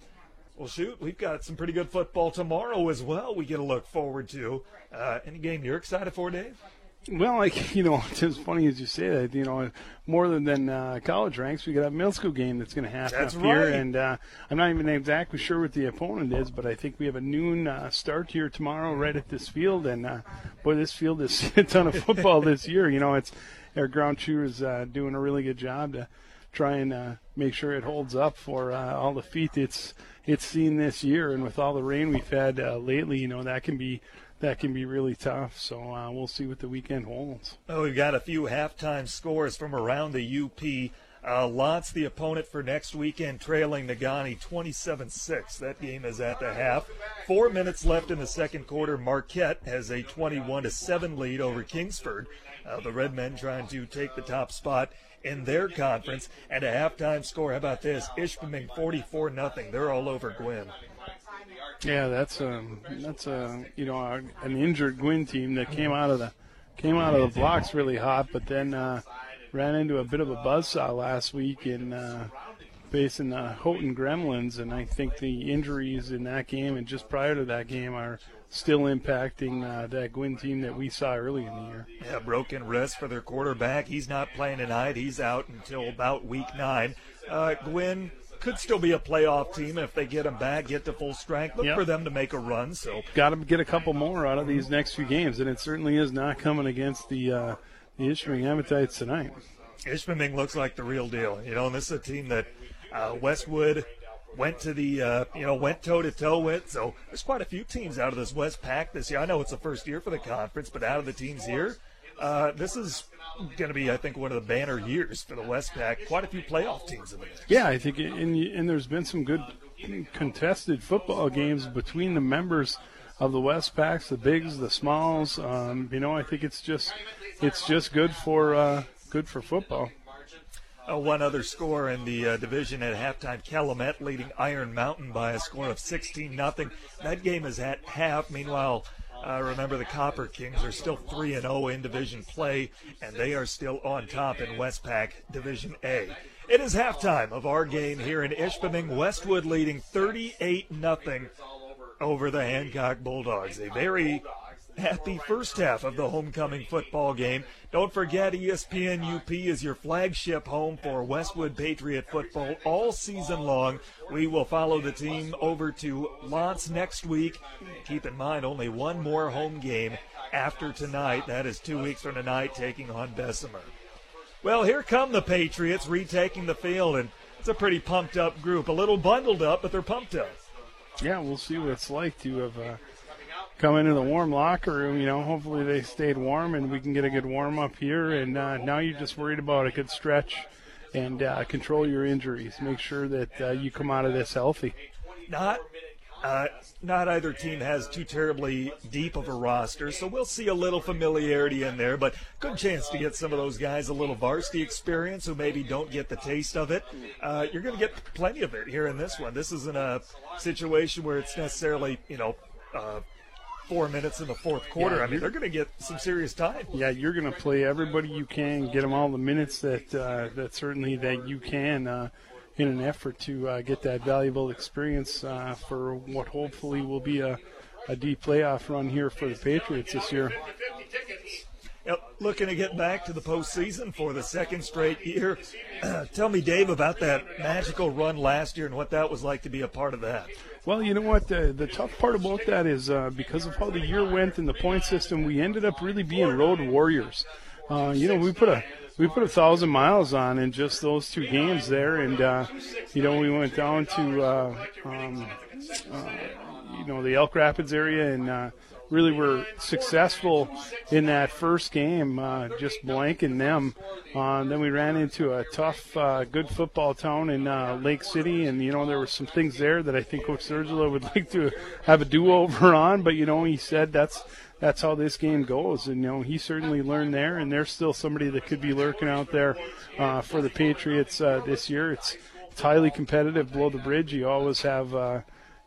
well, shoot, we've got some pretty good football tomorrow as well. We get to look forward to. Uh, any game you're excited for, Dave? Well, like [LAUGHS] you know, [LAUGHS] it's as funny as you say that. You know, more than than uh, college ranks, we got a middle school game that's going to happen that's up right. here, and uh, I'm not even exactly sure what the opponent is, but I think we have a noon uh, start here tomorrow, right at this field, and uh, boy, this field is [LAUGHS] a ton of football this year. You know, it's our ground crew is uh, doing a really good job to try and uh, make sure it holds up for uh, all the feet it's it's seen this year, and with all the rain we've had uh, lately, you know that can be that can be really tough. So uh, we'll see what the weekend holds. Oh, we've got a few halftime scores from around the UP. Uh, L'Anse, the opponent for next weekend, trailing Negaunee 27-6. That game is at the half. Four minutes left in the second quarter. Marquette has a 21-7 lead over Kingsford. Uh, the Redmen trying to take the top spot in their conference. And a halftime score. How about this? Ishpeming 44 0. They're all over Gwinn. Yeah, that's um that's a you know a, an injured Gwinn team that came out of the came out of the blocks really hot, but then uh, ran into a bit of a buzzsaw last week in uh, facing the Houghton Gremlins, and I think the injuries in that game and just prior to that game are still impacting uh, that Gwinn team that we saw early in the year. Yeah, broken wrist for their quarterback. He's not playing tonight. He's out until about week nine. Uh, Gwinn could still be a playoff team if they get him back, get to full strength. Look Yep. for them to make a run. So Got to get a couple more out of these next few games, and it certainly is not coming against the uh, the Ishpeming Hematites tonight. Ishpeming looks like the real deal. You know, and this is a team that uh, Westwood went to the uh, you know went toe to toe with. So there's quite a few teams out of this West Pack this year. I know it's the first year for the conference, but out of the teams here, uh, this is going to be, I think, one of the banner years for the Westpac. Quite a few playoff teams in the mix. Yeah, I think, and, and there's been some good contested football games between the members of the Westpacs, the bigs, the smalls. Um, you know, I think it's just it's just good for uh, good for football. Uh, one other score in the uh, division at halftime: Calumet leading Iron Mountain by a score of 16 nothing. That game is at half. Meanwhile. Uh, remember, the Copper Kings are still 3 and 0 in division play, and they are still on top in Westpac Division A. It is halftime of our game here in Ishpeming. Westwood leading 38 nothing over the Hancock Bulldogs. A very happy first half of the homecoming football game. Don't forget, ESPN UP is your flagship home for Westwood Patriot football all season long. We will follow the team over to L'Anse next week. Keep in mind, only one more home game after tonight. That is two weeks from tonight, taking on Bessemer. Well, here come the Patriots retaking the field, and it's a pretty pumped up group. A little bundled up, but they're pumped up. Yeah, we'll see what it's like to have. Uh come into the warm locker room. You know, hopefully they stayed warm and we can get a good warm up here. And uh, now you're just worried about a good stretch and uh, control your injuries. Make sure that uh, you come out of this healthy. Not. Uh, not either team has too terribly deep of a roster, so we'll see a little familiarity in there, but good chance to get some of those guys a little varsity experience who maybe don't get the taste of it. Uh, you're going to get plenty of it here in this one. This isn't a situation where it's necessarily, you know, uh, four minutes in the fourth quarter. Yeah, I mean, they're going to get some serious time. Yeah, you're going to play everybody you can, get them all the minutes that uh, that certainly that you can. Uh, in an effort to uh, get that valuable experience uh, for what hopefully will be a, a deep playoff run here for the Patriots this year. Yep, looking to get back to the postseason for the second straight year. [CLEARS THROAT] Tell me, Dave, about that magical run last year and what that was like to be a part of that. Well, you know what? The, the tough part about that is uh, because of how the year went and the point system, we ended up really being road warriors. Uh, you know, we put a we put a thousand miles on in just those two games there, and uh, you know we went down to uh, um, uh, you know the Elk Rapids area and uh, really were successful in that first game, uh, just blanking them. Uh, then we ran into a tough, uh, good football town in uh, Lake City, and you know there were some things there that I think Coach Sergila would [LAUGHS] like to have a do-over on. But you know he said that's that's how this game goes, and you know he certainly learned there. And there's still somebody that could be lurking out there uh, for the Patriots uh, this year. It's it's highly competitive below the bridge. You always have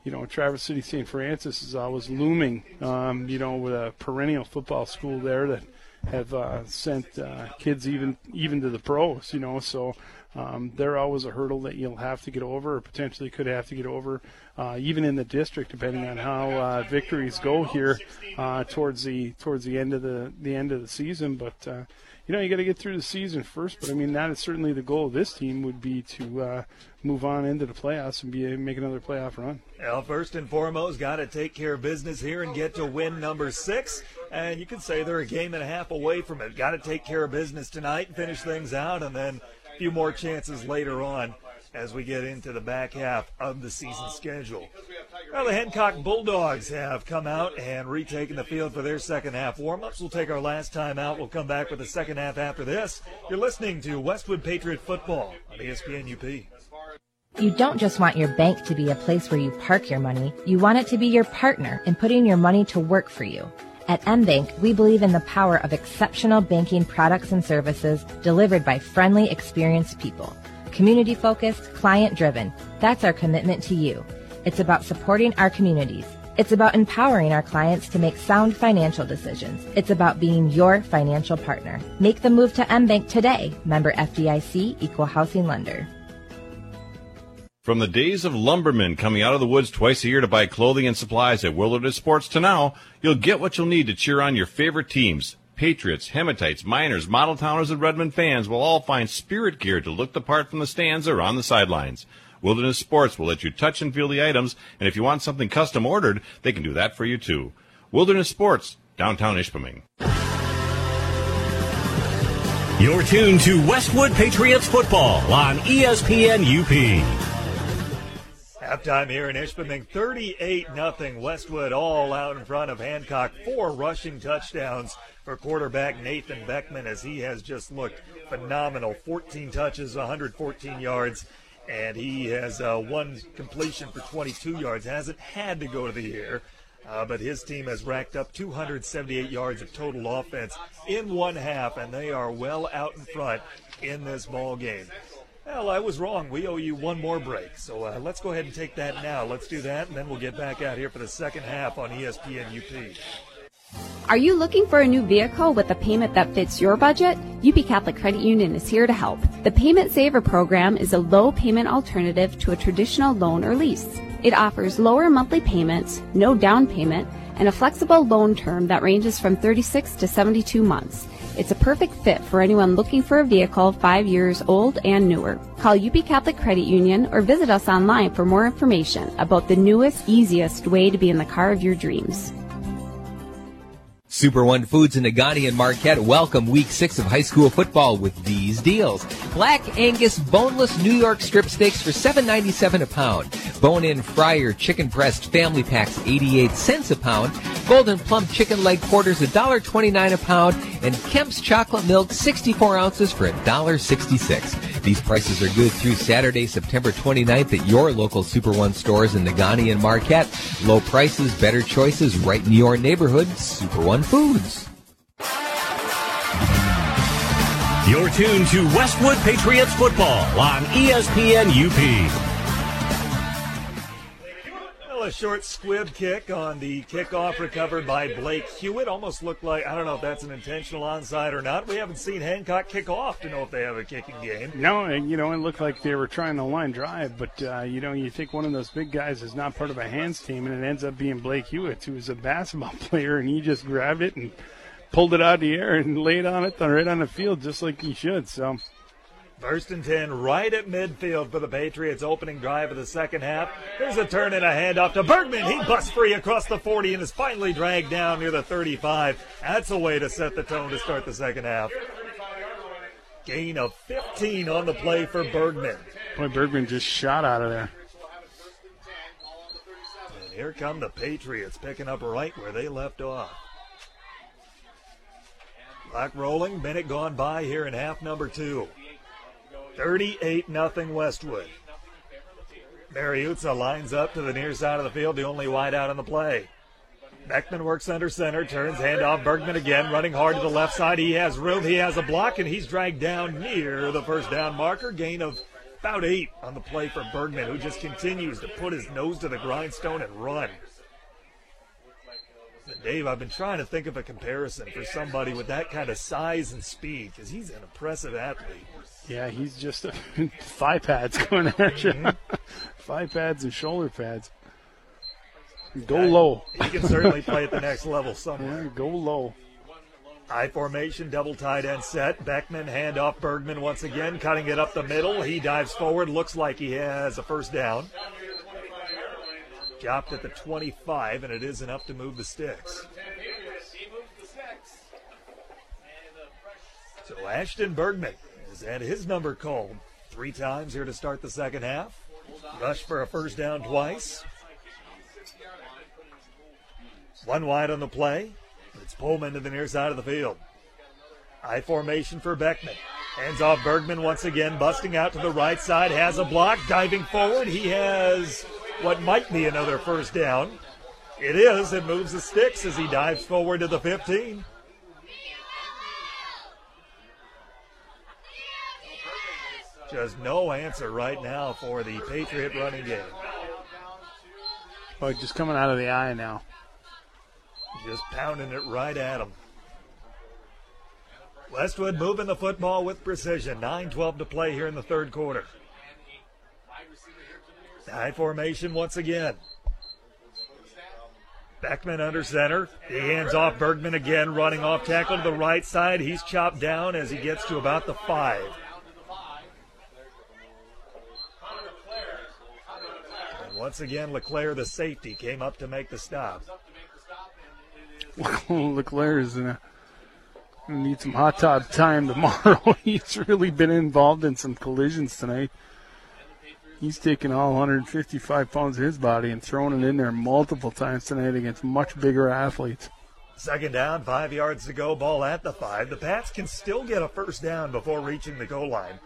you know, Traverse City St. Francis is always looming, um, you know, with a perennial football school there that have uh, sent uh, kids even even to the pros, you know, so um, they're always a hurdle that you'll have to get over or potentially could have to get over, uh, even in the district, depending on how uh, victories go here uh, towards the towards the end of the the end of the season. But uh, you know, you got to get through the season first. But I mean, that is certainly the goal of this team would be to uh, move on into the playoffs and be make another playoff run. Well, first and foremost, got to take care of business here and get to win number six. And you could say they're a game and a half away from it. Got to take care of business tonight, and finish things out, and then a few more chances later on as we get into the back half of the season schedule. Well, the Hancock Bulldogs have come out and retaken the field for their second half warm-ups. We'll take our last time out. We'll come back with the second half after this. You're listening to Westwood Patriot Football on ESPN UP. You don't just want your bank to be a place where you park your money. You want it to be your partner in putting your money to work for you. At MBank, we believe in the power of exceptional banking products and services delivered by friendly, experienced people community focused, client driven. That's our commitment to you. It's about supporting our communities. It's about empowering our clients to make sound financial decisions. It's about being your financial partner. Make the move to MBank today. Member FDIC, equal housing lender. From the days of lumbermen coming out of the woods twice a year to buy clothing and supplies at Wilderness Sports to now, you'll get what you'll need to cheer on your favorite teams. Patriots, Hematites, Miners, Model Towners, and Redmen fans will all find spirit gear to look the part from the stands or on the sidelines. Wilderness Sports will let you touch and feel the items, and if you want something custom ordered, they can do that for you too. Wilderness Sports, downtown Ishpeming. You're tuned to Westwood Patriots football on ESPN UP. Halftime here in Ishpeming, 38 0 Westwood, all out in front of Hancock. Four rushing touchdowns for quarterback Nathan Beckman as he has just looked phenomenal. 14 touches, 114 yards, and he has uh, one completion for 22 yards. Hasn't had to go to the air. Uh, but his team has racked up 278 yards of total offense in one half, and they are well out in front in this ball game. Well, I was wrong. We owe you one more break. So uh, let's go ahead and take that now. Let's do that, and then we'll get back out here for the second half on ESPN UP. Are you looking for a new vehicle with a payment that fits your budget? UP Catholic Credit Union is here to help. The Payment Saver program is a low payment alternative to a traditional loan or lease. It offers lower monthly payments, no down payment, and a flexible loan term that ranges from 36 to 72 months. It's a perfect fit for anyone looking for a vehicle five years old and newer. Call UP Catholic Credit Union or visit us online for more information about the newest, easiest way to be in the car of your dreams. Super One Foods in Negaunee and Marquette welcome week six of high school football with these deals. Black Angus boneless New York strip steaks for $7.97 a pound. Bone-in fryer chicken breast family packs 88 cents a pound. Gold'n Plump chicken leg quarters $1.29 a pound. And Kemp's chocolate milk 64 ounces for $1.66. These prices are good through Saturday, September 29th at your local Super One stores in Negaunee and Marquette. Low prices, better choices right in your neighborhood. Super One Foods. You're tuned to Westwood Patriots football on ESPN UP. A short squib kick on the kickoff recovered by Blake Hewitt. Almost looked like, I don't know if that's an intentional onside or not. We haven't seen Hancock kick off to know if they have a kicking game. No, and you know, it looked like they were trying to line drive, but uh, you know, you think one of those big guys is not part of a hands team, and it ends up being Blake Hewitt, who is a basketball [LAUGHS] player, and he just grabbed it and pulled it out of the air and laid on it right on the field, just like he should. So. First and 10 right at midfield for the Patriots opening drive of the second half. There's a turn and a handoff to Bergman. He busts free across the 40 and is finally dragged down near the 35. That's a way to set the tone to start the second half. Gain of 15 on the play for Bergman. Boy, Bergman just shot out of there. And here come the Patriots picking up right where they left off. Clock rolling, minute gone by here in half number two. 38 nothing Westwood. Mariuzza lines up to the near side of the field, the only wide out on the play. Beckman works under center, turns handoff. Bergman again, running hard to the left side. He has room, he has a block, and he's dragged down near the first down marker. Gain of about eight on the play for Bergman, who just continues to put his nose to the grindstone and run. Dave, I've been trying to think of a comparison for somebody with that kind of size and speed because he's an impressive athlete. Yeah, he's just a, [LAUGHS] thigh pads going at you. Mm-hmm. thigh pads and shoulder pads. Go Yeah, low. He can certainly play at the next level somewhere. Yeah, go low. I formation, double tight end set. Beckman, handoff. Bergman once again, cutting it up the middle. He dives forward. Looks like he has a first down. Dropped at the 25, and it is enough to move the sticks. So Ashton Bergman has had his number called three times here to start the second half. Rush for a first down twice. One wide on the play. It's Pullman to the near side of the field. I formation for Beckman. Hands off Bergman once again, busting out to the right side, has a block, diving forward. He has what might be another first down. It is. It moves the sticks as he dives forward to the 15. Just no answer right now for the Patriot running game. Oh, just coming out of the I now. Just pounding it right at him. Westwood moving the football with precision. 9 12 to play here in the third quarter. High formation once again. Beckman under center. He hands off Bergman again, running off tackle to the right side. He's chopped down as he gets to about the five. Once again, LeClaire, the safety, came up to make the stop. [LAUGHS] Leclerc is gonna need some hot tub time tomorrow. [LAUGHS] He's really been involved in some collisions tonight. he's taken all 155 pounds of his body and thrown it in there multiple times tonight against much bigger athletes. Second down, five yards to go, ball at the five. The Pats can still get a first down before reaching the goal line.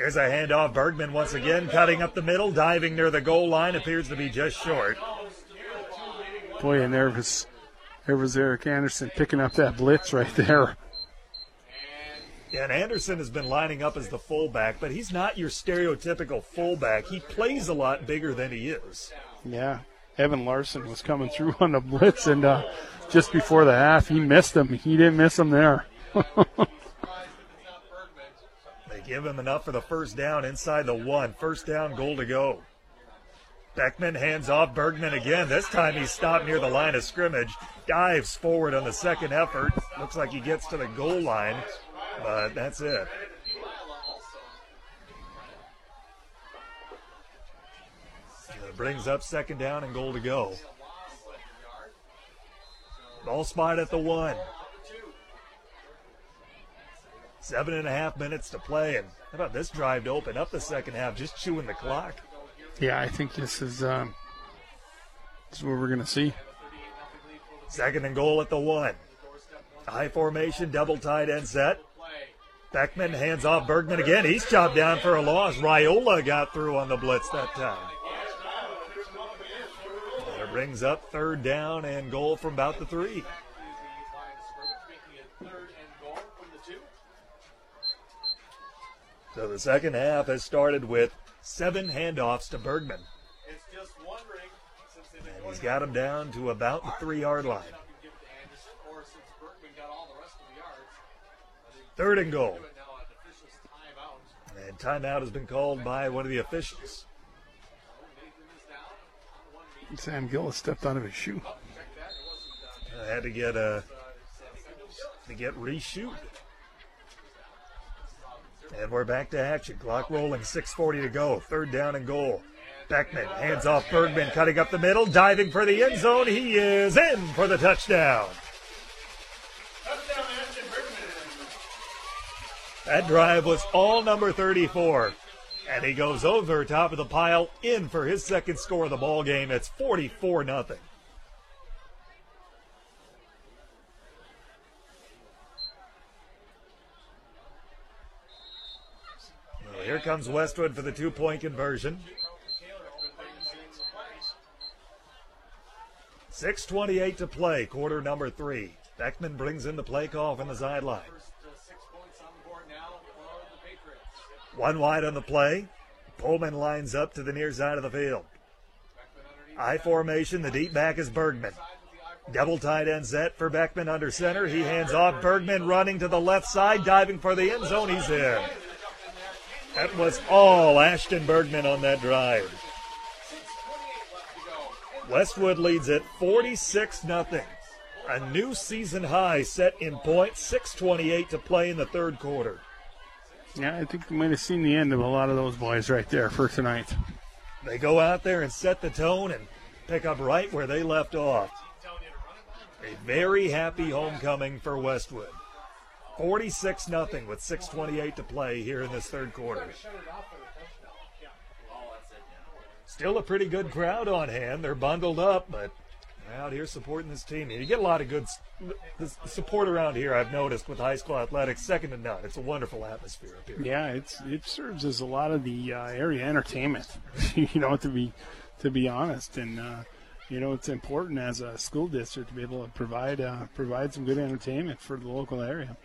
Here's a handoff. Bergman once again cutting up the middle, diving near the goal line, appears to be just short. Boy, and there was, there was Eric Anderson picking up that blitz right there. And Anderson has been lining up as the fullback, but he's not your stereotypical fullback. He plays a lot bigger than he is. Yeah, Evan Larson was coming through on the blitz, and uh, just before the half, he missed him. He didn't miss him there. [LAUGHS] give him enough for the first down inside the one. First down, goal to go. Beckman hands off Bergman again. This time he's stopped near the line of scrimmage. Dives forward on the second effort. Looks like he gets to the goal line, but that's it. Brings up second down and goal to go. Ball spot at the one. Seven and a half minutes to play, and how about this drive to open up the second half, just chewing the clock. Yeah, I think this is um, this is what we're gonna see. Second and goal at the one. High formation, double tight end set. Beckman hands off Bergman again. He's chopped down for a loss. Raiola got through on the blitz that time. That brings up third down and goal from about the three. So the second half has started with seven handoffs to Bergman. And he's got him down to about the three yard line. Third and goal. And timeout has been called by one of the officials. Sam Gillis stepped out of his shoe. I had to get a to get reshoot. And we're back to action. Clock rolling, 6:40 to go. Third down and goal. Beckman hands off Bergman, cutting up the middle, diving for the end zone. He is in for the touchdown. That drive was all number 34. And he goes over top of the pile, in for his second score of the ball game. It's 44 nothing. Well, here comes Westwood for the two-point conversion. 6.28 to play, quarter number three. Beckman brings in the play call from the sideline. One wide on the play. Pullman lines up to the near side of the field. I formation, the deep back is Bergman. Double tight end set for Beckman under center. He hands off. Bergman running to the left side, diving for the end zone. He's in. That was all Ashton Bergman on that drive. Westwood leads it 46 0. A new season high set in points, 6.28 to play in the third quarter. Yeah, I think we might have seen the end of a lot of those boys right there for tonight. They go out there and set the tone and pick up right where they left off. A very happy homecoming for Westwood. 46 0 with 6.28 to play here in this third quarter. Still a pretty good crowd on hand. They're bundled up, but out here supporting this team. You get a lot of good support around here. I've noticed with high school athletics, second to none. It's a wonderful atmosphere up here. Yeah, it's it serves as a lot of the uh, area entertainment. [LAUGHS] you know, to be to be honest, and uh, you know, it's important as a school district to be able to provide uh, provide some good entertainment for the local area.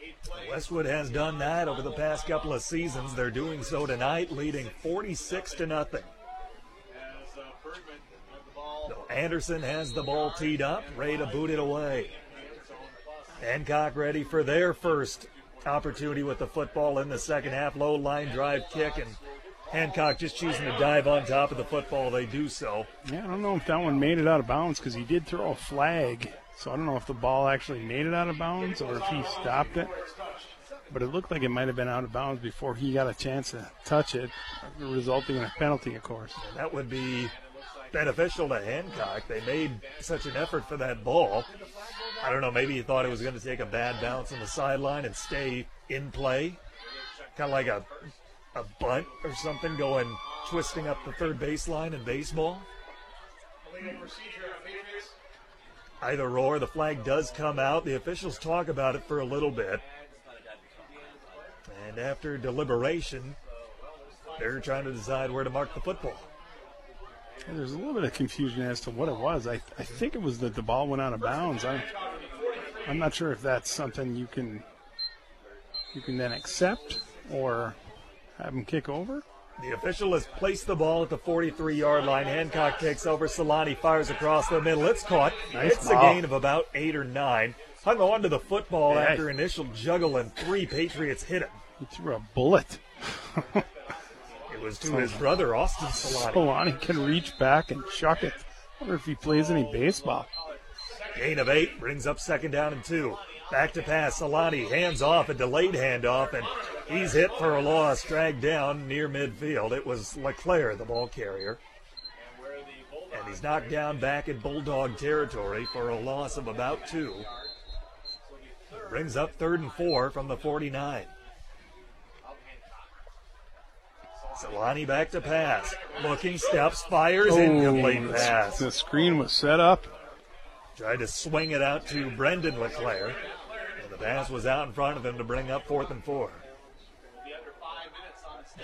Westwood has done that over the past couple of seasons. They're doing so tonight, leading 46 to nothing. Anderson has the ball teed up, ready to boot it away. Hancock ready for their first opportunity with the football in the second half. Low line drive kick, and Hancock just choosing to dive on top of the football. They do so. Yeah, I don't know if that one made it out of bounds because he did throw a flag. So I don't know if the ball actually made it out of bounds or if he stopped it. But it looked like it might have been out of bounds before he got a chance to touch it, resulting in a penalty, of course. That would be beneficial to Hancock. They made such an effort for that ball. I don't know, maybe he thought it was going to take a bad bounce on the sideline and stay in play. Kind of like a a bunt or something going twisting up the third baseline in baseball? Either or, the flag does come out. The officials talk about it for a little bit. And after deliberation, they're trying to decide where to mark the football. And there's a little bit of confusion as to what it was. I, I think it was that the ball went out of bounds. I'm, I'm not sure if that's something you can you can then accept or have him kick over. The official has placed the ball at the 43 yard line. Hancock takes over. Solani fires across the middle. It's caught. Nice it's ball. a gain of about eight or nine. Hung on to the football after initial juggle, and three Patriots hit him. He threw a bullet. [LAUGHS] It was to his brother, Austin Solani. Solani can reach back and chuck it. wonder if he plays any baseball. Gain of eight brings up second down and two. Back to pass. Solani hands off, a delayed handoff, and he's hit for a loss, dragged down near midfield. It was Leclerc, the ball carrier. And he's knocked down back in Bulldog territory for a loss of about two. Brings up third and four from the 49. Solani back to pass. Looking steps, fires, incomplete Oh, pass. The screen was set up. Tried to swing it out to Brendan Leclerc. Pass was out in front of him to bring up fourth and four.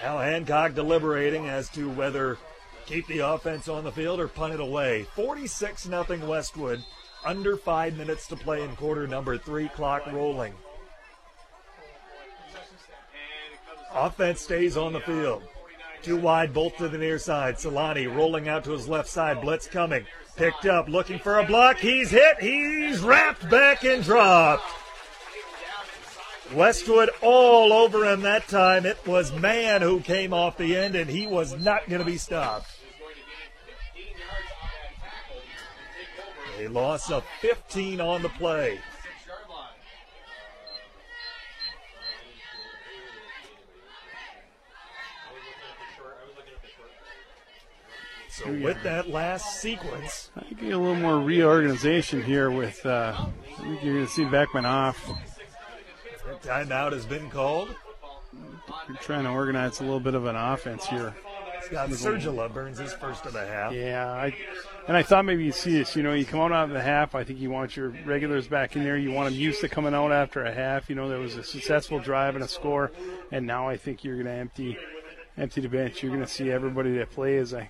Now Hancock deliberating as to whether keep the offense on the field or punt it away. 46 0 Westwood. Under five minutes to play in quarter number three, clock rolling. Offense stays on the field. Two wide, both to the near side. Solani rolling out to his left side. Blitz coming. Picked up, looking for a block. He's hit. He's wrapped back and dropped. Westwood all over him that time. It was Mann who came off the end, and he was not going to be stopped. A loss of 15 on the play. So with that last sequence, I a little more reorganization here with. Uh, I think you're going to see Beckman off. Timeout has been called. You're trying to organize a little bit of an offense here. Scott Sergila burns his first of the half. Yeah, I and I thought maybe you'd see this. You know, you come out out of the half. I think you want your regulars back in there. You want them used to coming out after a half. You know, there was a successful drive and a score, and now I think you're going to empty empty the bench. You're going to see everybody that plays. I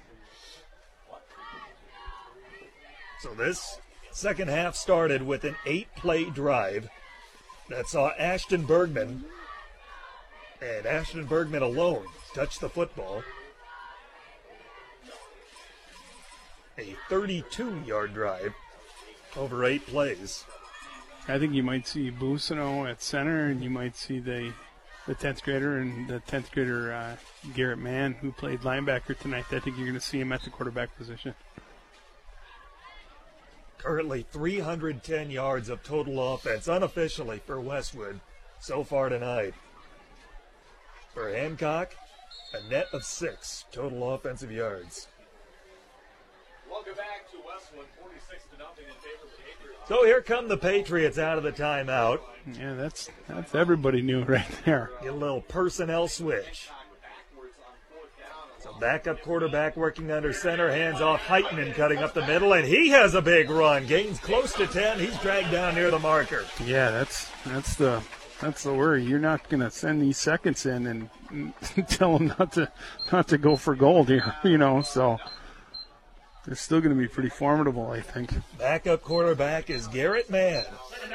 So this second half started with an eight play drive that saw Ashton Bergman and Ashton Bergman alone touch the football. A 32 yard drive over eight plays. I think you might see Busino at center, and you might see the the tenth grader and the tenth grader uh, Garrett Mann, who played linebacker tonight. I think you're going to see him at the quarterback position. Currently 310 yards of total offense unofficially for Westwood so far tonight. For Hancock, a net of six total offensive yards. Welcome back to Westwood, 46 to nothing in favor of the Patriots. So here come the Patriots out of the timeout. Yeah, that's that's everybody new [LAUGHS] right there. Get a little personnel switch. So backup quarterback working under center, hands off Heitman cutting up the middle, and he has a big run. Gains close to 10. He's dragged down near the marker. Yeah, that's that's the that's the worry. You're not going to send these seconds in and [LAUGHS] tell them not to not to go for gold here, [LAUGHS] you know. So they're still going to be pretty formidable, I think. Backup quarterback is Garrett Mann. A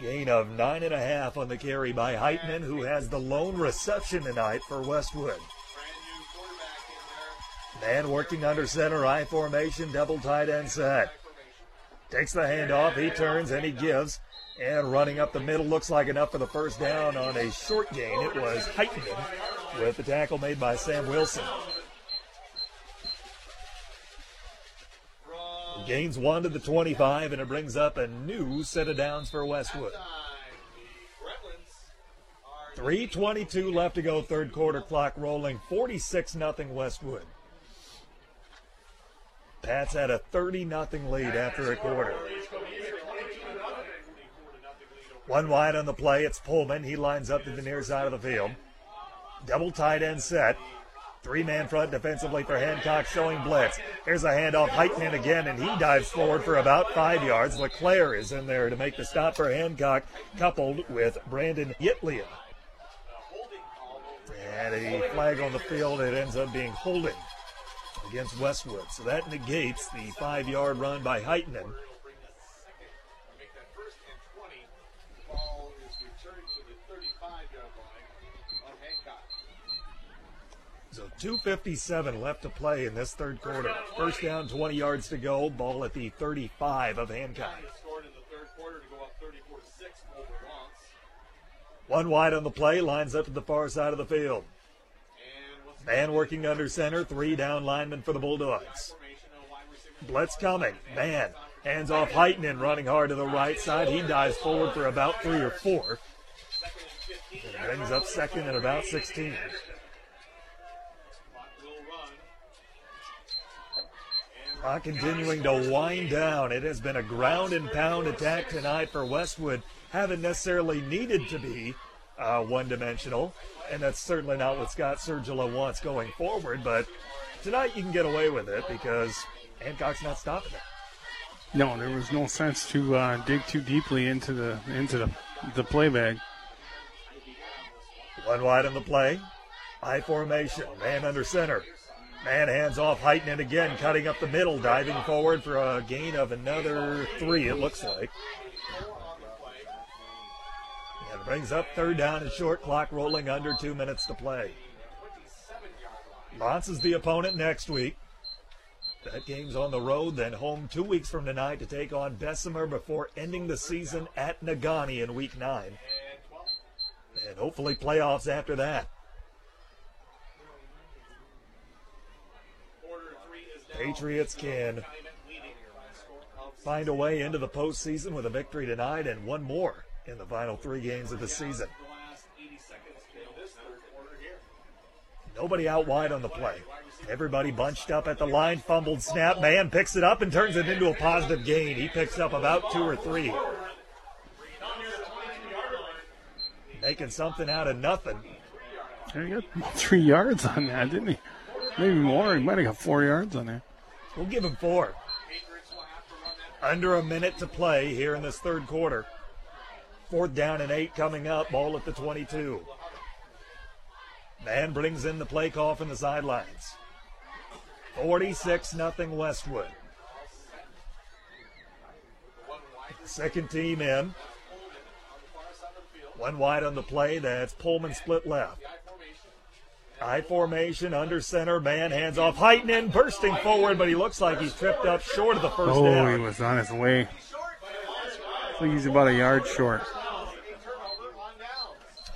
gain of nine and a half on the carry by Heitman, who has the lone reception tonight for Westwood. Man working under center, I formation, double tight end set. Takes the handoff, he turns and he gives. And running up the middle looks like enough for the first down on a short gain. It was Heitman with the tackle made by Sam Wilson. Gains one to the 25, and it brings up a new set of downs for Westwood. 3.22 left to go, third quarter clock rolling, 46 0 Westwood. Pats had a 30 0 lead after a quarter. One wide on the play. It's Pullman. He lines up to the near side of the field. Double tight end set. Three man front defensively for Hancock showing blitz. Here's a handoff. Heitman again, and he dives forward for about five yards. LeClaire is in there to make the stop for Hancock, coupled with Brandon Yitlia. And a flag on the field. It ends up being holding against Westwood. So that negates the five yard run by Heitman. 257 left to play in this third quarter. First down, 20 yards to go. Ball at the 35 of Hancock. One wide on the play, lines up to the far side of the field. Man working under center, three down linemen for the Bulldogs. Blitz coming. Man hands off Heitman, running hard to the right side. He dives forward for about three or four. And brings up second at about 16. Continuing to wind down. It has been a ground and pound attack tonight for Westwood. Haven't necessarily needed to be uh, one dimensional, and that's certainly not what Scott Sergila wants going forward. But tonight you can get away with it because Hancock's not stopping it. No, there was no sense to uh, dig too deeply into the into the the play bag. One wide on the play. High formation. Man under center. Man hands off Heitman again, cutting up the middle, diving forward for a gain of another three, it looks like. And brings up third down and short clock rolling under two minutes to play. Montz is the opponent next week. That game's on the road, then home two weeks from tonight to take on Bessemer before ending the season at Negaunee in week nine. And hopefully playoffs after that. Patriots can find a way into the postseason with a victory tonight and one more in the final three games of the season. Nobody out wide on the play. Everybody bunched up at the line, fumbled snap. Man picks it up and turns it into a positive gain. He picks up about two or three. Making something out of nothing. He got three yards on that, didn't he? Maybe more. He might have got four yards on that. We'll give him four. Under a minute to play here in this third quarter. Fourth down and eight coming up. Ball at the 22. Man brings in the play call from the sidelines. 46 nothing Westwood. Second team in. One wide on the play. That's Pullman split left. High formation, under center, man hands off. Heitman bursting forward, but he looks like he's tripped up short of the first oh, down. he was on his way. I think he's about a yard short.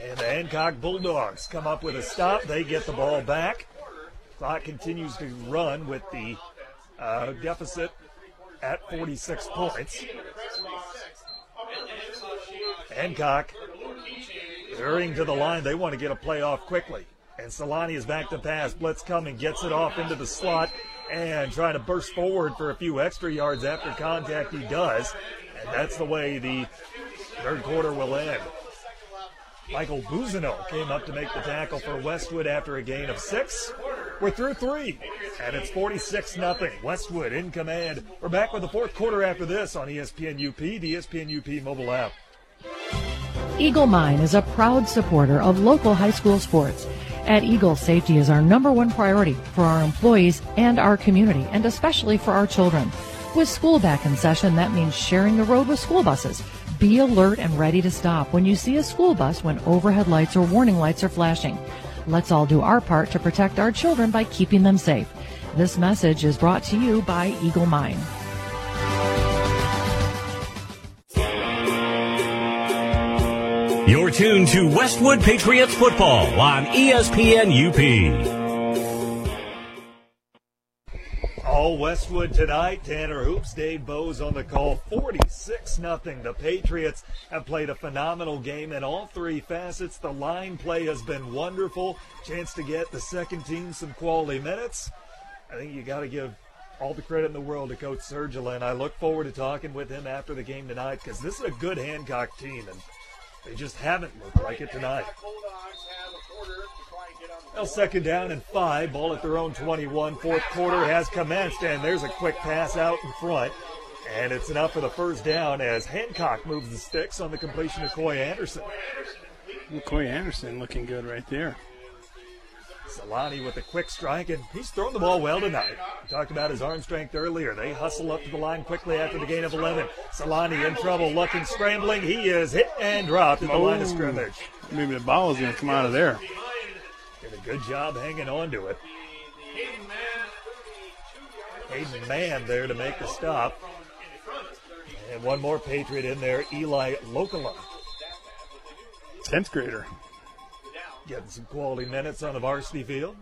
And the Hancock Bulldogs come up with a stop. They get the ball back. Clock continues to run with the uh, deficit at 46 points. Hancock hurrying to the line. They want to get a play off quickly. And Solani is back to pass. Blitz coming, gets it off into the slot, and trying to burst forward for a few extra yards after contact. He does. And that's the way the third quarter will end. Michael Buzino came up to make the tackle for Westwood after a gain of six. We're through three, and it's 46 0 Westwood in command. We're back with the fourth quarter after this on ESPN UP, the ESPN UP mobile app. Eagle Mine is a proud supporter of local high school sports. At Eagle, safety is our number one priority for our employees and our community, and especially for our children. With school back in session, that means sharing the road with school buses. Be alert and ready to stop when you see a school bus when overhead lights or warning lights are flashing. Let's all do our part to protect our children by keeping them safe. This message is brought to you by Eagle Mine. You're tuned to Westwood Patriots football on ESPN UP. All Westwood tonight. Tanner Hoops, Dave Bowes on the call. 46 0 The Patriots have played a phenomenal game in all three facets. The line play has been wonderful. Chance to get the second team some quality minutes. I think you got to give all the credit in the world to Coach Sergila, and I look forward to talking with him after the game tonight because this is a good Hancock team. And They just haven't looked like it tonight. Well, second down and five. Ball at their own 21. Fourth quarter has commenced, and there's a quick pass out in front. And it's enough for the first down as Hancock moves the sticks on the completion of Coy Anderson. Coy Anderson looking good right there. Solani with a quick strike, and he's thrown the ball well tonight. We talked about his arm strength earlier. They hustle up to the line quickly after the gain of 11. Solani in trouble, looking, scrambling. He is hit and dropped at the line of scrimmage. Maybe the ball is going to come out of there. Did a good job hanging on to it. Hayden Mann there to make the stop. And one more Patriot in there, Eli Lokala. 10th grader. Getting some quality minutes on the varsity field.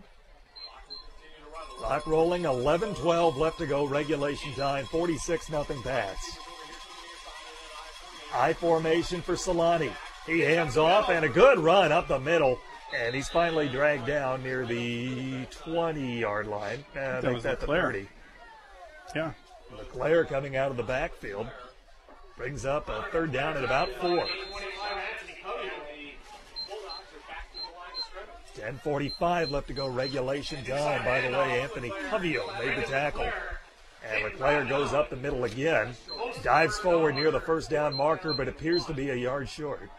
Clock rolling, 11 12 left to go, regulation time, 46 nothing pass. I formation for Solani. He hands off and a good run up the middle. And he's finally dragged down near the 20 yard line. Uh, That was that the Leclerc. 30. Yeah. Leclerc coming out of the backfield brings up a third down at about four. 10:45 left to go regulation time. By the way, Anthony Covio made the tackle, and Leclerc goes up the middle again, dives forward near the first down marker, but appears to be a yard short.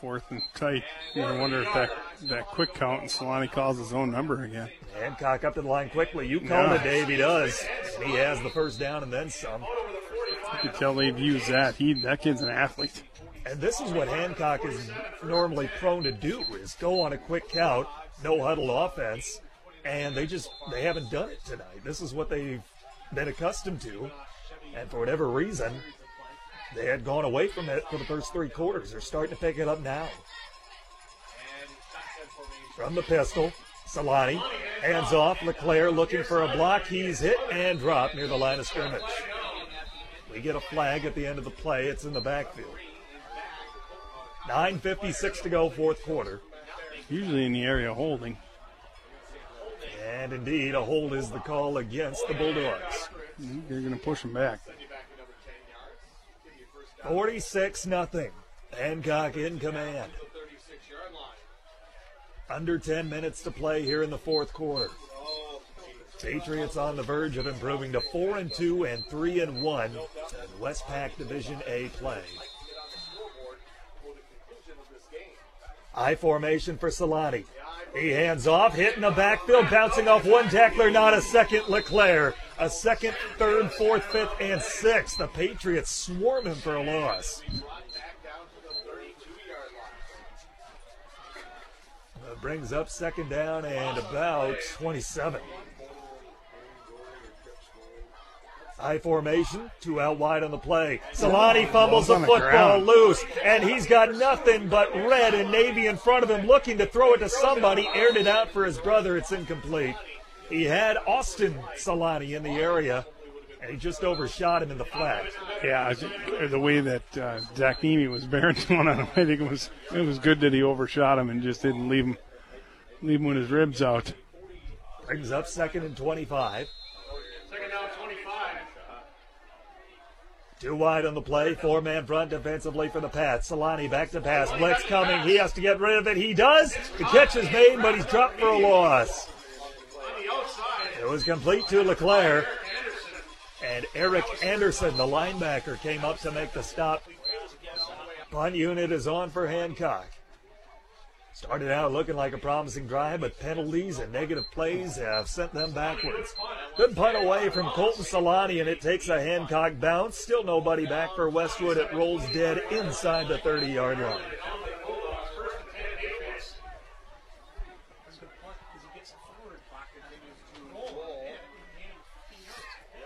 Fourth and tight. You wonder if that, that quick count and Solani calls his own number again. Hancock up to the line quickly. You called Yeah. it, Dave. He does, and he has the first down and then some. You can tell they've used that. He that kid's an athlete. And this is what Hancock is normally prone to do: is go on a quick count, no huddle offense, and they just they haven't done it tonight. This is what they've been accustomed to, and for whatever reason, they had gone away from it for the first three quarters. They're starting to pick it up now. From the pistol, Solani hands off. LeClaire looking for a block. He's hit and dropped near the line of scrimmage. We get a flag at the end of the play. It's in the backfield. 9.56 to go, fourth quarter. Usually in the area holding. And indeed, a hold is the call against the Bulldogs. They're going to push them back. 46 nothing. Hancock in command. Under 10 minutes to play here in the fourth quarter. Patriots on the verge of improving to 4 and 2 and 3 and 1 in Westpac Division A play. I formation for Solani. He hands off, hitting the backfield, bouncing off one tackler, not a second. LeClaire, a second, third, fourth, fifth, and sixth. The Patriots swarm him for a loss. That brings up second down and about 27. High formation, two out wide on the play. Solani fumbles the football ground. loose, and he's got nothing but red and navy in front of him, looking to throw it to somebody. Aired it out for his brother. It's incomplete. He had Austin Solani in the area, and he just overshot him in the flat. Yeah, the way that uh, Zach Niemi was bearing [LAUGHS] down on him, I think it was it was good that he overshot him and just didn't leave him leave him with his ribs out. Brings up second and 25. Two wide on the play, four man front defensively for the Pats. Solani back to pass, blitz coming. He has to get rid of it. He does. The catch is made, but he's dropped for a loss. It was complete to LeClaire. And Eric Anderson, the linebacker, came up to make the stop. Punt unit is on for Hancock. Started out looking like a promising drive, but penalties and negative plays have sent them backwards. Good punt away from Colton Solani, and it takes a Hancock bounce. Still nobody back for Westwood. It rolls dead inside the 30 yard line.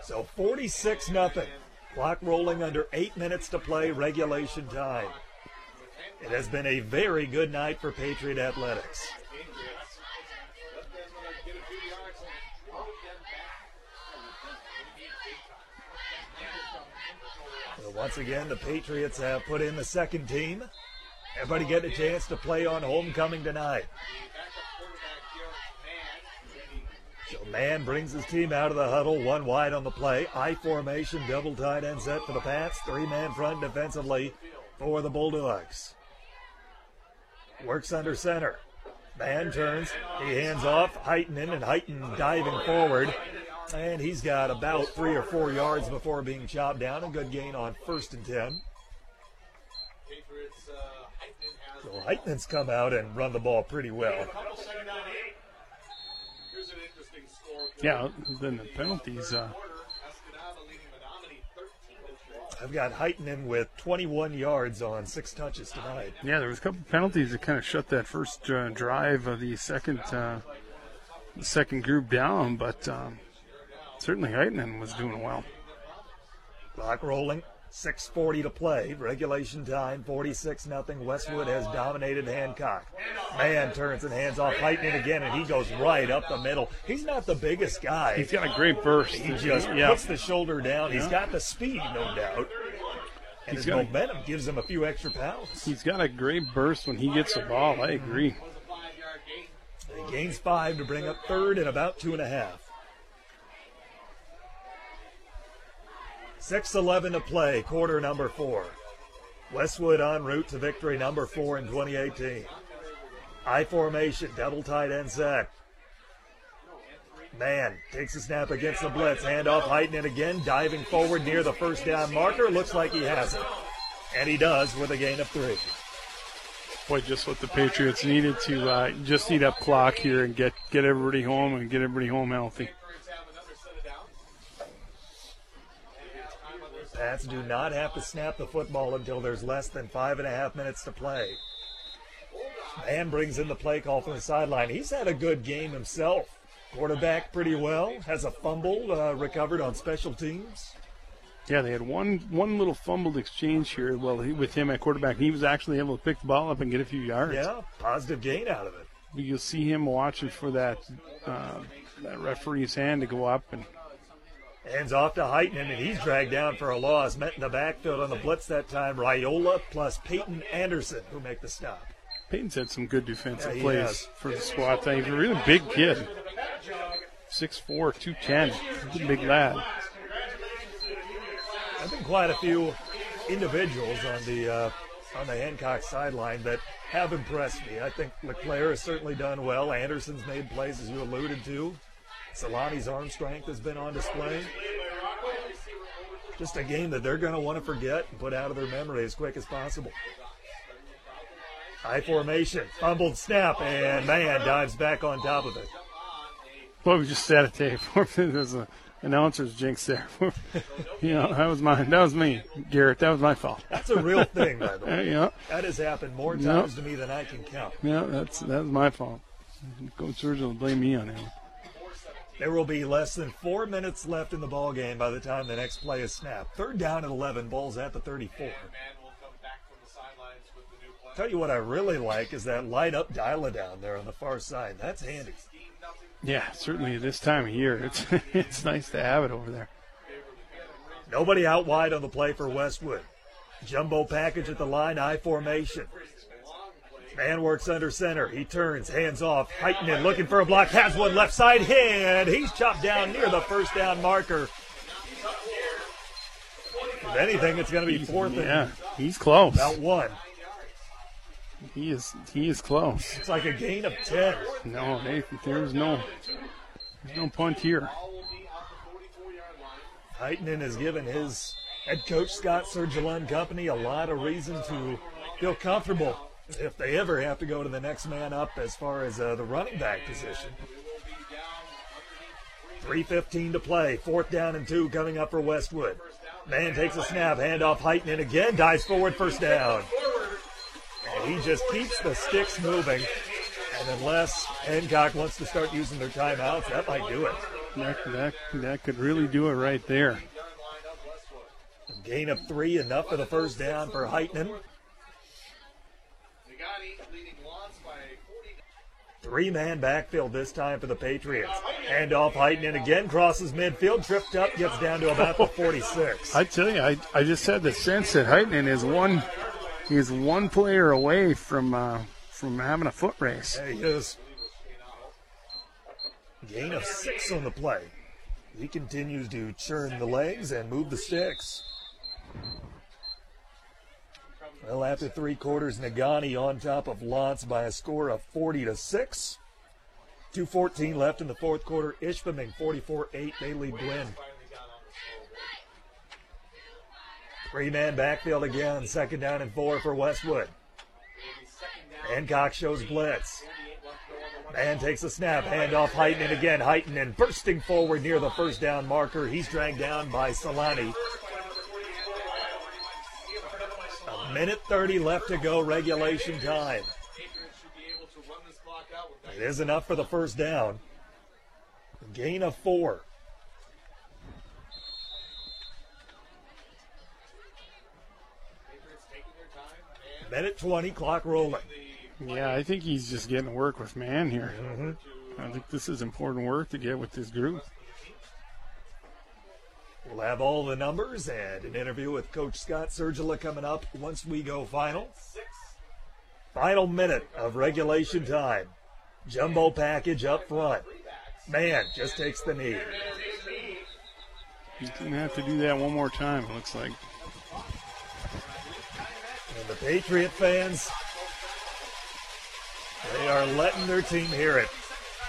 So 46 0 Clock rolling under eight minutes to play, regulation time. It has been a very good night for Patriot Athletics. So once again, the Patriots have put in the second team. Everybody getting a chance to play on homecoming tonight. So man brings his team out of the huddle, one wide on the play. I formation, double tight end set for the Pats. Three man front defensively for the Bulldogs. Works under center. Man turns. He hands off. Heitenen and Heighton diving forward. And he's got about three or four yards before being chopped down. A good gain on first and ten. So Heitenen's come out and run the ball pretty well. Yeah, then the penalties. Uh, I've got Heitenen with 21 yards on six touches tonight. yeah, there was a couple penalties that kind of shut that first uh, drive of the second uh, the second group down, but um, certainly Heitman was doing well. Clock rolling. 6.40 to play. Regulation time, 46 nothing. Westwood has dominated Hancock. Man turns and hands off Heitman again, and he goes right up the middle. He's not the biggest guy. He's got a great burst. He just Yeah. puts the shoulder down. He's got the speed, no doubt. And He's his got a- momentum gives him a few extra pounds. He's got a great burst when he gets the ball. I agree. He gains five to bring up third and about two and a half. 6-11 to play, quarter number four. Westwood en route to victory number four in 2018. I formation, double tight end sack. Man takes a snap against the blitz, handoff Heitenen again, diving forward near the first down marker. Looks like he has it. And he does with a gain of three. Boy, just what the Patriots needed to uh, just eat up clock here and get get everybody home and get everybody home healthy. Pats do not have to snap the football until there's less than five and a half minutes to play. Man brings in the play call from the sideline. He's had a good game himself. Quarterback pretty well. Has a fumble uh, recovered on special teams. Yeah, they had one one little fumbled exchange here. Well, he, with him at quarterback, he was actually able to pick the ball up and get a few yards. Yeah, positive gain out of it. You'll see him watching for that uh, that referee's hand to go up and Hands off to Heitenen, and he's dragged down for a loss. Met in the backfield on the blitz that time. Raiola plus Peyton Anderson who make the stop. Peyton's had some good defensive Yeah, plays has. for the squad. He's a really big kid. 6'4", 210. Big lad. I've been quite a few individuals on the uh, on the Hancock sideline that have impressed me. I think LeClaire has certainly done well. Anderson's made plays, as you alluded to. Solani's arm strength has been on display. Just a game that they're going to want to forget and put out of their memory as quick as possible. High formation, fumbled snap, and man dives back on top of it. Well, we just sat at tape. [LAUGHS] There's a announcer's jinx there. [LAUGHS] you know, that was my that was me, Garrett. That was my fault. That's a real [LAUGHS] thing, by the way. yeah, That has happened more times to me than I can count. yeah, that's that was my fault. Coach Surgeon will blame me on it. There will be less than four minutes left in the ball game by the time the next play is snapped. Third down at 11, ball's at the 34. Tell you what I really like is that light up dial down there on the far side. That's handy. Yeah, certainly this time of year, it's [LAUGHS] it's nice to have it over there. Nobody out wide on the play for Westwood. Jumbo package at the line, I formation. Man works under center. He turns, hands off. Heitenen looking for a block. Has one left side hit. He's chopped down near the first down marker. If anything, it's going to be fourth and Yeah, he's close. about one. He is he is close. It's like a gain of 10. No, they, there's no there's no punt here. Heitenen has given his head coach Scott Sergila and company a lot of reason to feel comfortable if they ever have to go to the next man up as far as uh, the running back position. 3.15 to play. Fourth down and two coming up for Westwood. Man takes a snap, handoff Heitenen again, dives forward, first down. And he just keeps the sticks moving. And unless Hancock wants to start using their timeouts, that might do it. That that that could really do it right there. Gain of three, enough for the first down for Heitenen. Three man backfield this time for the Patriots. Hand off Heitenen again, crosses midfield, tripped up, gets down to about the 46. I tell you, I, I just had the sense that Heitman is one he's one player away from uh, from having a foot race. There he is. Gain of six on the play. He continues to churn the legs and move the sticks. Well, after three quarters, Negaunee on top of L'Anse by a score of 40 to 6. 2.14 left in the fourth quarter. Ishpeming 44 8. They lead Gwinn. Three man backfield again. Second down and four for Westwood. Hancock shows blitz. Man takes a snap. Hand off Heitman again. Heitman bursting forward near the first down marker. He's dragged down by Solani. Minute 30 left to go, regulation time. It is enough for the first down. Gain of four. Minute 20, clock rolling. Yeah, I think he's just getting to work with man here. Mm-hmm. I think this is important work to get with this group. We'll have all the numbers and an interview with Coach Scott Sergila coming up once we go final. Final minute of regulation time. Jumbo package up front. Man just takes the knee. He's going to have to do that one more time, it looks like. And the Patriot fans, they are letting their team hear it.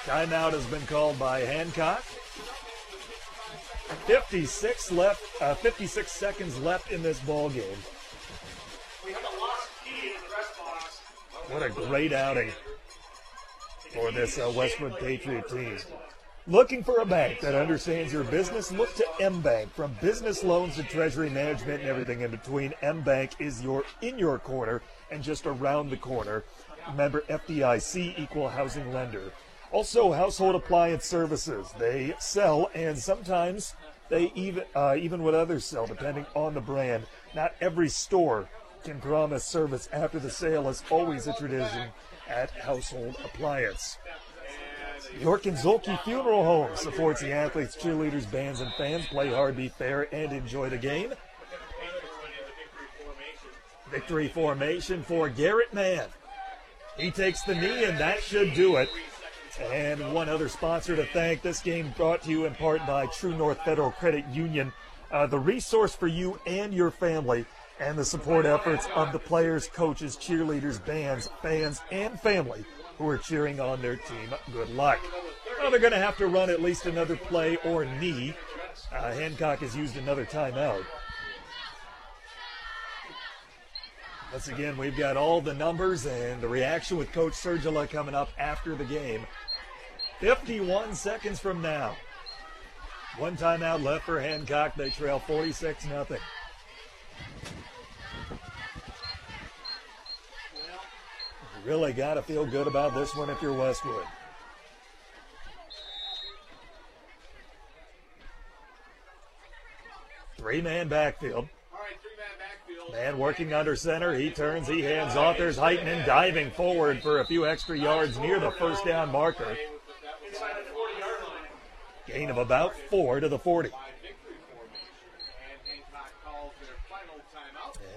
Timeout has been called by Hancock. 56 left, uh, 56 seconds left in this ball game. What a great outing for this uh, Westwood Patriot team. Looking for a bank that understands your business? Look to M Bank. From business loans to treasury management and everything in between, M Bank is your in your corner and just around the corner. Remember FDIC equal housing lender. Also, household appliance services. They sell and sometimes they even uh, even what others sell, depending on the brand. Not every store can promise service after the sale is always a tradition at Household Appliance. Bjork and Zhulkie Funeral Home supports the athletes, cheerleaders, bands, and fans. Play hard, be fair, and enjoy the game. Victory formation for Garrett Mann. He takes the knee, and that should do it. And one other sponsor to thank. This game brought to you in part by True North Federal Credit Union, uh, the resource for you and your family, and the support efforts of the players, coaches, cheerleaders, bands, fans, and family who are cheering on their team. Good luck. Well, they're going to have to run at least another play or knee. Uh, Hancock has used another timeout. Once again, we've got all the numbers and the reaction with Coach Sergila coming up after the game. 51 seconds from now. One timeout left for Hancock. They trail 46 nothing. Really got to feel good about this one if you're Westwood. Three man backfield. Man working under center. He turns, he hands off. There's Heitman diving forward for a few extra yards near the first down marker. Gain of about four to the 40.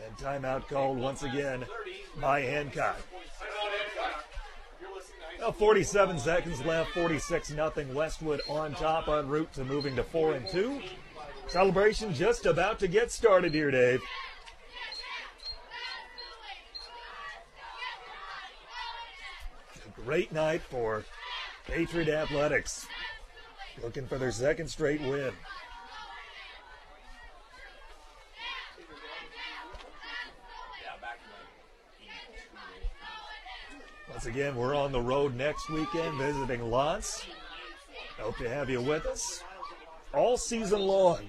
And timeout called once again by Hancock. Well, 47 seconds left, 46 nothing. Westwood on top, en route to moving to four and two. Celebration just about to get started here, Dave. A great night for Patriot Athletics, looking for their second straight win. Once again, we're on the road next weekend visiting L'Anse. Hope to have you with us all season long.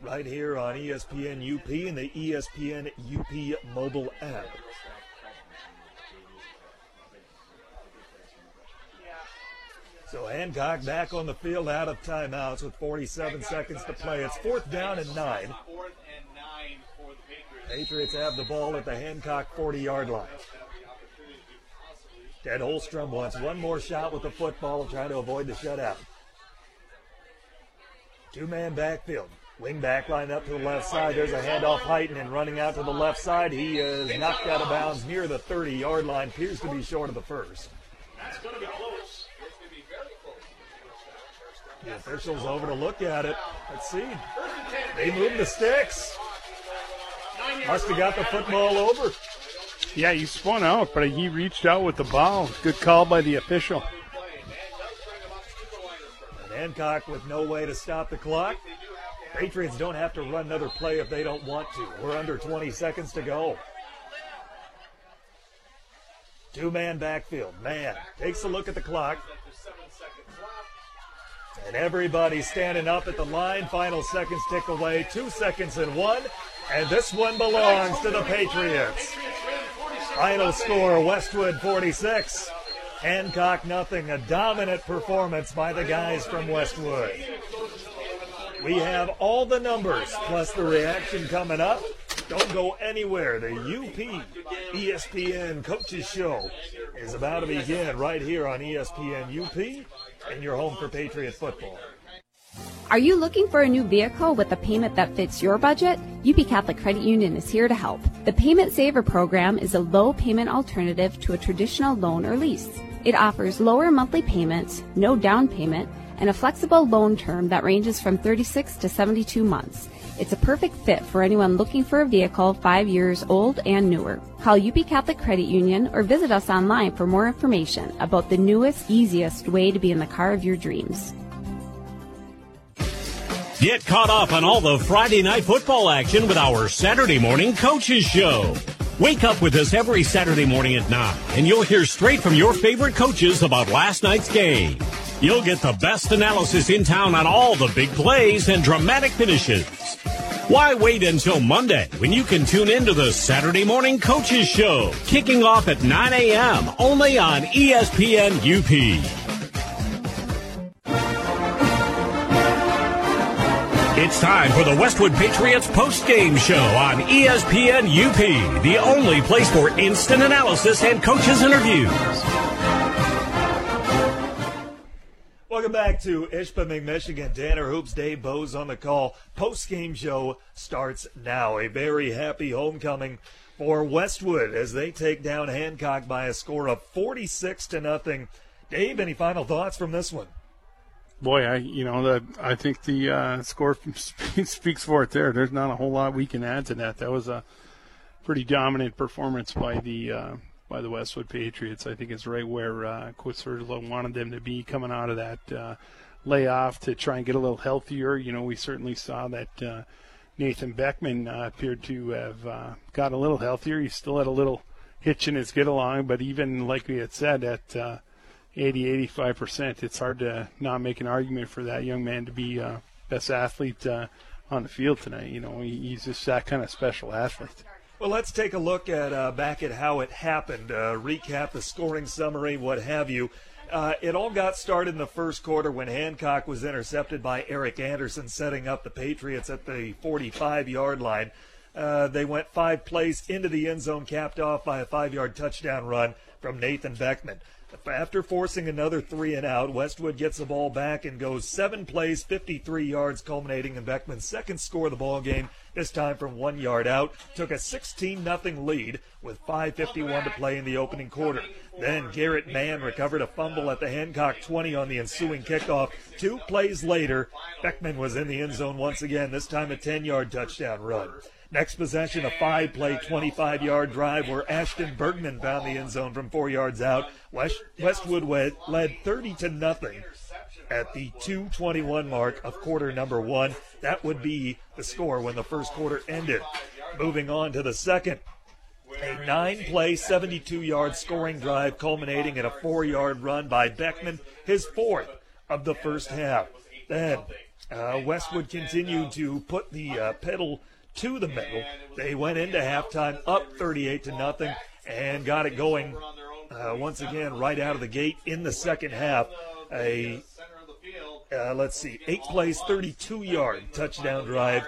Right here on ESPN UP and the ESPN UP mobile app. So Hancock back on the field out of timeouts with 47 seconds to play. It's fourth down and nine. Patriots have the ball at the Hancock 40 yard line. Ted Holstrom wants one more shot with the football, trying to avoid the shutout. Two man backfield. Wing back line up to the left side. There's a handoff Heighton and running out to the left side. He is knocked out of bounds near the 30 yard line. Appears to be short of the first. That's going to be close. It's going to be very close. The officials over to look at it. Let's see. They move the sticks. Must have got the football over. Yeah, he spun out, but he reached out with the ball. Good call by the official. And Hancock with no way to stop the clock. Patriots don't have to run another play if they don't want to. We're under 20 seconds to go. Two man backfield. Man takes a look at the clock. And everybody standing up at the line. Final seconds tick away. Two seconds and one. And this one belongs to the Patriots. Final score Westwood 46. Hancock nothing. A dominant performance by the guys from Westwood. We have all the numbers plus the reaction coming up. Don't go anywhere. The UP ESPN Coaches Show is about to begin right here on ESPN UP and your home for Patriot football. Are you looking for a new vehicle with a payment that fits your budget? UP Catholic Credit Union is here to help. The Payment Saver program is a low payment alternative to a traditional loan or lease. It offers lower monthly payments, no down payment, and a flexible loan term that ranges from 36 to 72 months. It's a perfect fit for anyone looking for a vehicle five years old and newer. Call UP Catholic Credit Union or visit us online for more information about the newest, easiest way to be in the car of your dreams. Get caught up on all the Friday night football action with our Saturday morning coaches show. Wake up with us every Saturday morning at 9, and you'll hear straight from your favorite coaches about last night's game. You'll get the best analysis in town on all the big plays and dramatic finishes. Why wait until Monday when you can tune into the Saturday Morning Coaches Show, kicking off at 9 a.m. only on ESPN UP. It's time for the Westwood Patriots post-game show on ESPN UP, the only place for instant analysis and coaches interviews. Welcome back to Ishpeming, Michigan. Tanner Hoops, Dave Bose on the call. Post-game show starts now. A very happy homecoming for Westwood as they take down Hancock by a score of 46 to nothing. Dave, any final thoughts from this one? Boy, I you know that I think the uh, score [LAUGHS] speaks for it. There, there's not a whole lot we can add to that. That was a pretty dominant performance by the uh, by the Westwood Patriots. I think it's right where uh, Coach Sergila wanted them to be coming out of that uh, layoff to try and get a little healthier. You know, we certainly saw that uh, Nathan Beckman uh, appeared to have uh, got a little healthier. He still had a little hitch in his get along, but even like we had said at uh, 80, 85%, it's hard to not make an argument for that young man to be uh, best athlete uh, on the field tonight. You know, he's just that kind of special athlete. Well, let's take a look at uh, back at how it happened. Uh, recap the scoring summary, what have you. Uh, it all got started in the first quarter when Hancock was intercepted by Eric Anderson, setting up the Patriots at the 45-yard line. Uh, they went five plays into the end zone, capped off by a five-yard touchdown run from Nathan Beckman. After forcing another three and out, Westwood gets the ball back and goes seven plays, 53 yards, culminating in Beckman's second score of the ball game. This time from one yard out, took a 16 0 lead with 5:51 to play in the opening quarter. Then Garrett Mann recovered a fumble at the Hancock 20 on the ensuing kickoff. Two plays later, Beckman was in the end zone once again. This time a 10-yard touchdown run. Next possession, a five play, 25 yard drive where Ashton Bergman found the end zone from four yards out. West, Westwood led 30 to nothing at the 221 mark of quarter number one. That would be the score when the first quarter ended. Moving on to the second. A nine play, 72 yard scoring drive culminating in a four yard run by Beckman, his fourth of the first half. Then uh, Westwood continued to put the uh, pedal to the middle. They went into halftime up 38 to nothing and got it going uh, once again right out of the gate in the second half. A uh, let's see, eight plays, 32 yard touchdown drive.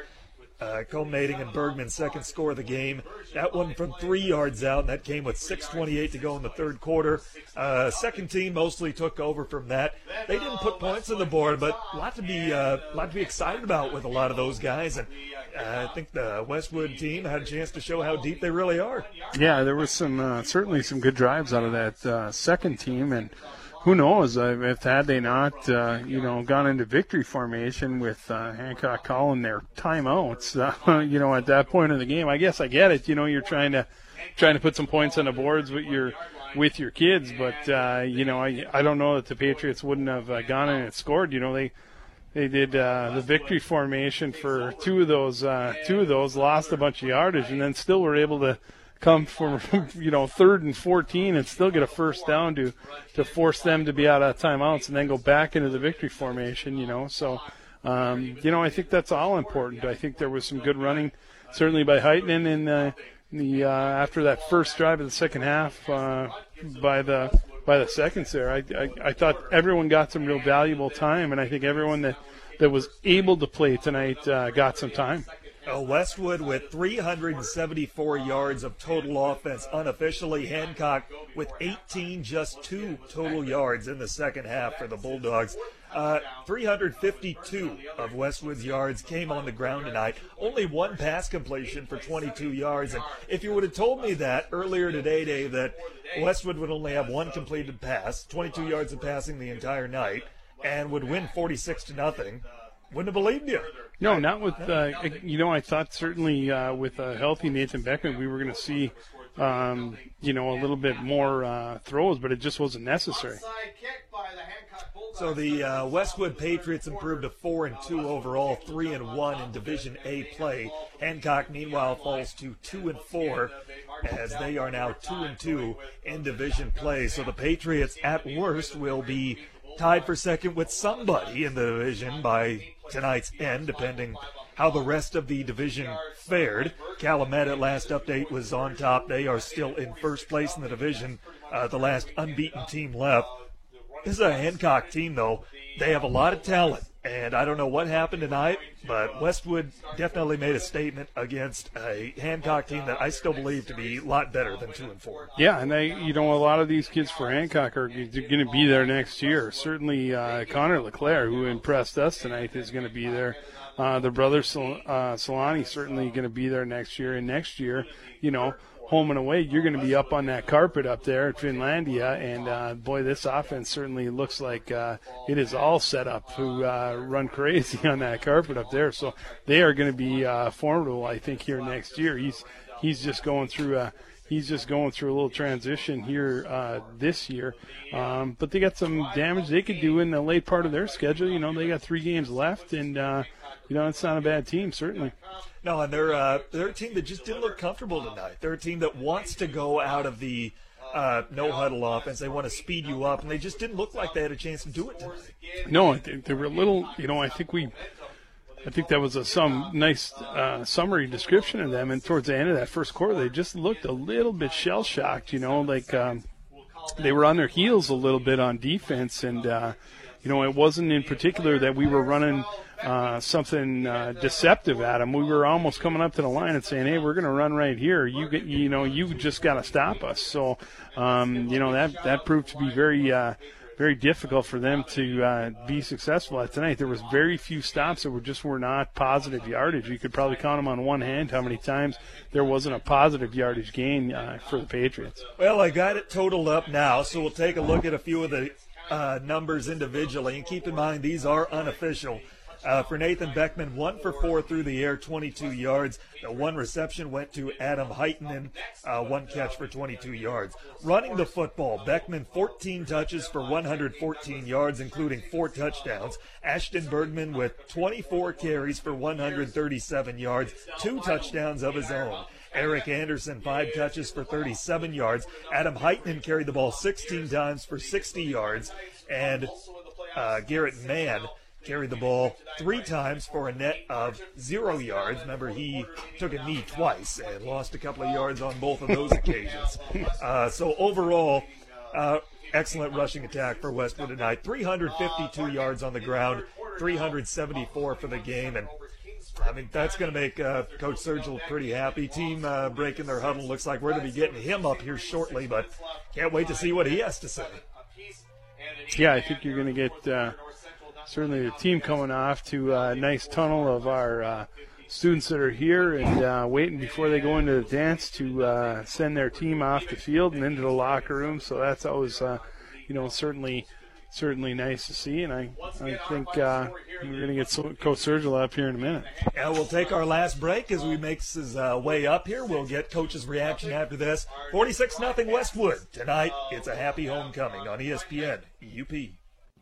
Uh, culminating in Bergman's second score of the game. That one from three yards out, and that came with 6:28 to go in the third quarter. Uh, second team mostly took over from that. They didn't put points on the board, but a lot to be uh, a lot to be excited about with a lot of those guys. And uh, I think the Westwood team had a chance to show how deep they really are. Yeah, there was some uh, certainly some good drives out of that uh, second team, and who knows if had they not, uh, you know, gone into victory formation with uh, Hancock calling their timeouts, [LAUGHS] uh, you know, at that point in the game. I guess I get it. You know, you're trying to trying to put some points on the boards with your with your kids, but uh, you know, I I don't know that the Patriots wouldn't have uh, gone in and scored. You know, they they did uh, the victory formation for two of those two of those lost a bunch of yardage and then still were able to come from [LAUGHS] you know third and 14 and still get a first down to to force them to be out of timeouts and then go back into the victory formation you know? So um, you know I think that's all important. I think there was some good running certainly by Heitman in the, the uh, after that first drive of the second half uh, by the by the seconds there. I, I I thought everyone got some real valuable time and I think everyone that that was able to play tonight uh, got some time. Westwood with 374 yards of total offense unofficially. Hancock with 18, just two total yards in the second half for the Bulldogs. Uh, 352 of Westwood's yards came on the ground tonight. Only one pass completion for 22 yards. And if you would have told me that earlier today, Dave, that Westwood would only have one completed pass, 22 yards of passing the entire night, and would win 46 to nothing, wouldn't have believed you. No, not with uh, you know. I thought certainly uh, with a healthy Nathan Beckman, we were going to see um, you know a little bit more uh, throws, but it just wasn't necessary. So the uh, Westwood Patriots improved to four and two overall, three and one in Division A play. Hancock, meanwhile, falls to two and four, as they are now two and two in division play. So the Patriots, at worst, will be tied for second with somebody in the division by tonight's end, depending how the rest of the division fared. Calumet at last update was on top. They are still in first place in the division, uh, the last unbeaten team left. This is a Hancock team, though. They have a lot of talent, and I don't know what happened tonight, but Westwood definitely made a statement against a Hancock team that I still believe to be a lot better than two and four. Yeah, and they, you know, a lot of these kids for Hancock are going to be there next year. Certainly, uh, Connor LeClaire, who impressed us tonight, is going to be there. Uh, the brother Sol- uh, Solani certainly going to be there next year, and next year, you know, home and away, you're going to be up on that carpet up there at Finlandia. And uh, boy, this offense certainly looks like uh, it is all set up to uh, run crazy on that carpet up there. So they are going to be uh, formidable, I think, here next year. He's he's just going through a he's just going through a little transition here uh, this year. Um, but they got some damage they could do in the late part of their schedule. You know, they got three games left, and uh, you know it's not a bad team certainly. No, and they're uh, they're a team that just didn't look comfortable tonight. They're a team that wants to go out of the uh, no huddle offense. They want to speed you up, and they just didn't look like they had a chance to do it tonight. No, they, they were a little. You know, I think we. I think that was a some nice uh, summary description of them. And towards the end of that first quarter, they just looked a little bit shell shocked. You know, like um, they were on their heels a little bit on defense, and uh, you know, it wasn't in particular that we were running uh, something uh, deceptive at them. We were almost coming up to the line and saying, "Hey, we're going to run right here. You get, you know, you just got to stop us." So, um, you know, that that proved to be very. Uh, very difficult for them to uh, be successful at tonight. There was very few stops that were just were not positive yardage. You could probably count them on one hand how many times there wasn't a positive yardage gain uh, for the Patriots. Well, I got it totaled up now, so we'll take a look at a few of the uh, numbers individually, and keep in mind these are unofficial. Uh, for Nathan Beckman, one for four through the air, 22 yards. The one reception went to Adam Heitenen, uh, one catch for 22 yards. Running the football, Beckman 14 touches for 114 yards, including four touchdowns. Ashton Bergman with 24 carries for 137 yards, two touchdowns of his own. Eric Anderson, five touches for 37 yards. Adam Heitenen carried the ball 16 times for 60 yards. And uh, Garrett Mann carried the ball three times for a net of zero yards. Remember, he took a knee twice and lost a couple of yards on both of those [LAUGHS] occasions. Uh, so overall, uh, excellent rushing attack for Westwood tonight. 352 yards on the ground, 374 for the game, and I mean that's going to make uh, Coach Sergila pretty happy. Team uh, breaking their huddle. Looks like we're going to be getting him up here shortly, but can't wait to see what he has to say. Yeah, I think you're going to get uh, certainly the team coming off to a nice tunnel of our uh, students that are here and uh, waiting before they go into the dance to uh, send their team off the field and into the locker room. So that's always, uh, you know, certainly certainly nice to see, and I, I think uh, we're going to get Coach Sergila up here in a minute. Yeah, we'll take our last break as we make his uh, way up here. We'll get Coach's reaction after this. 46 nothing Westwood. Tonight, it's a happy homecoming on ESPN UP.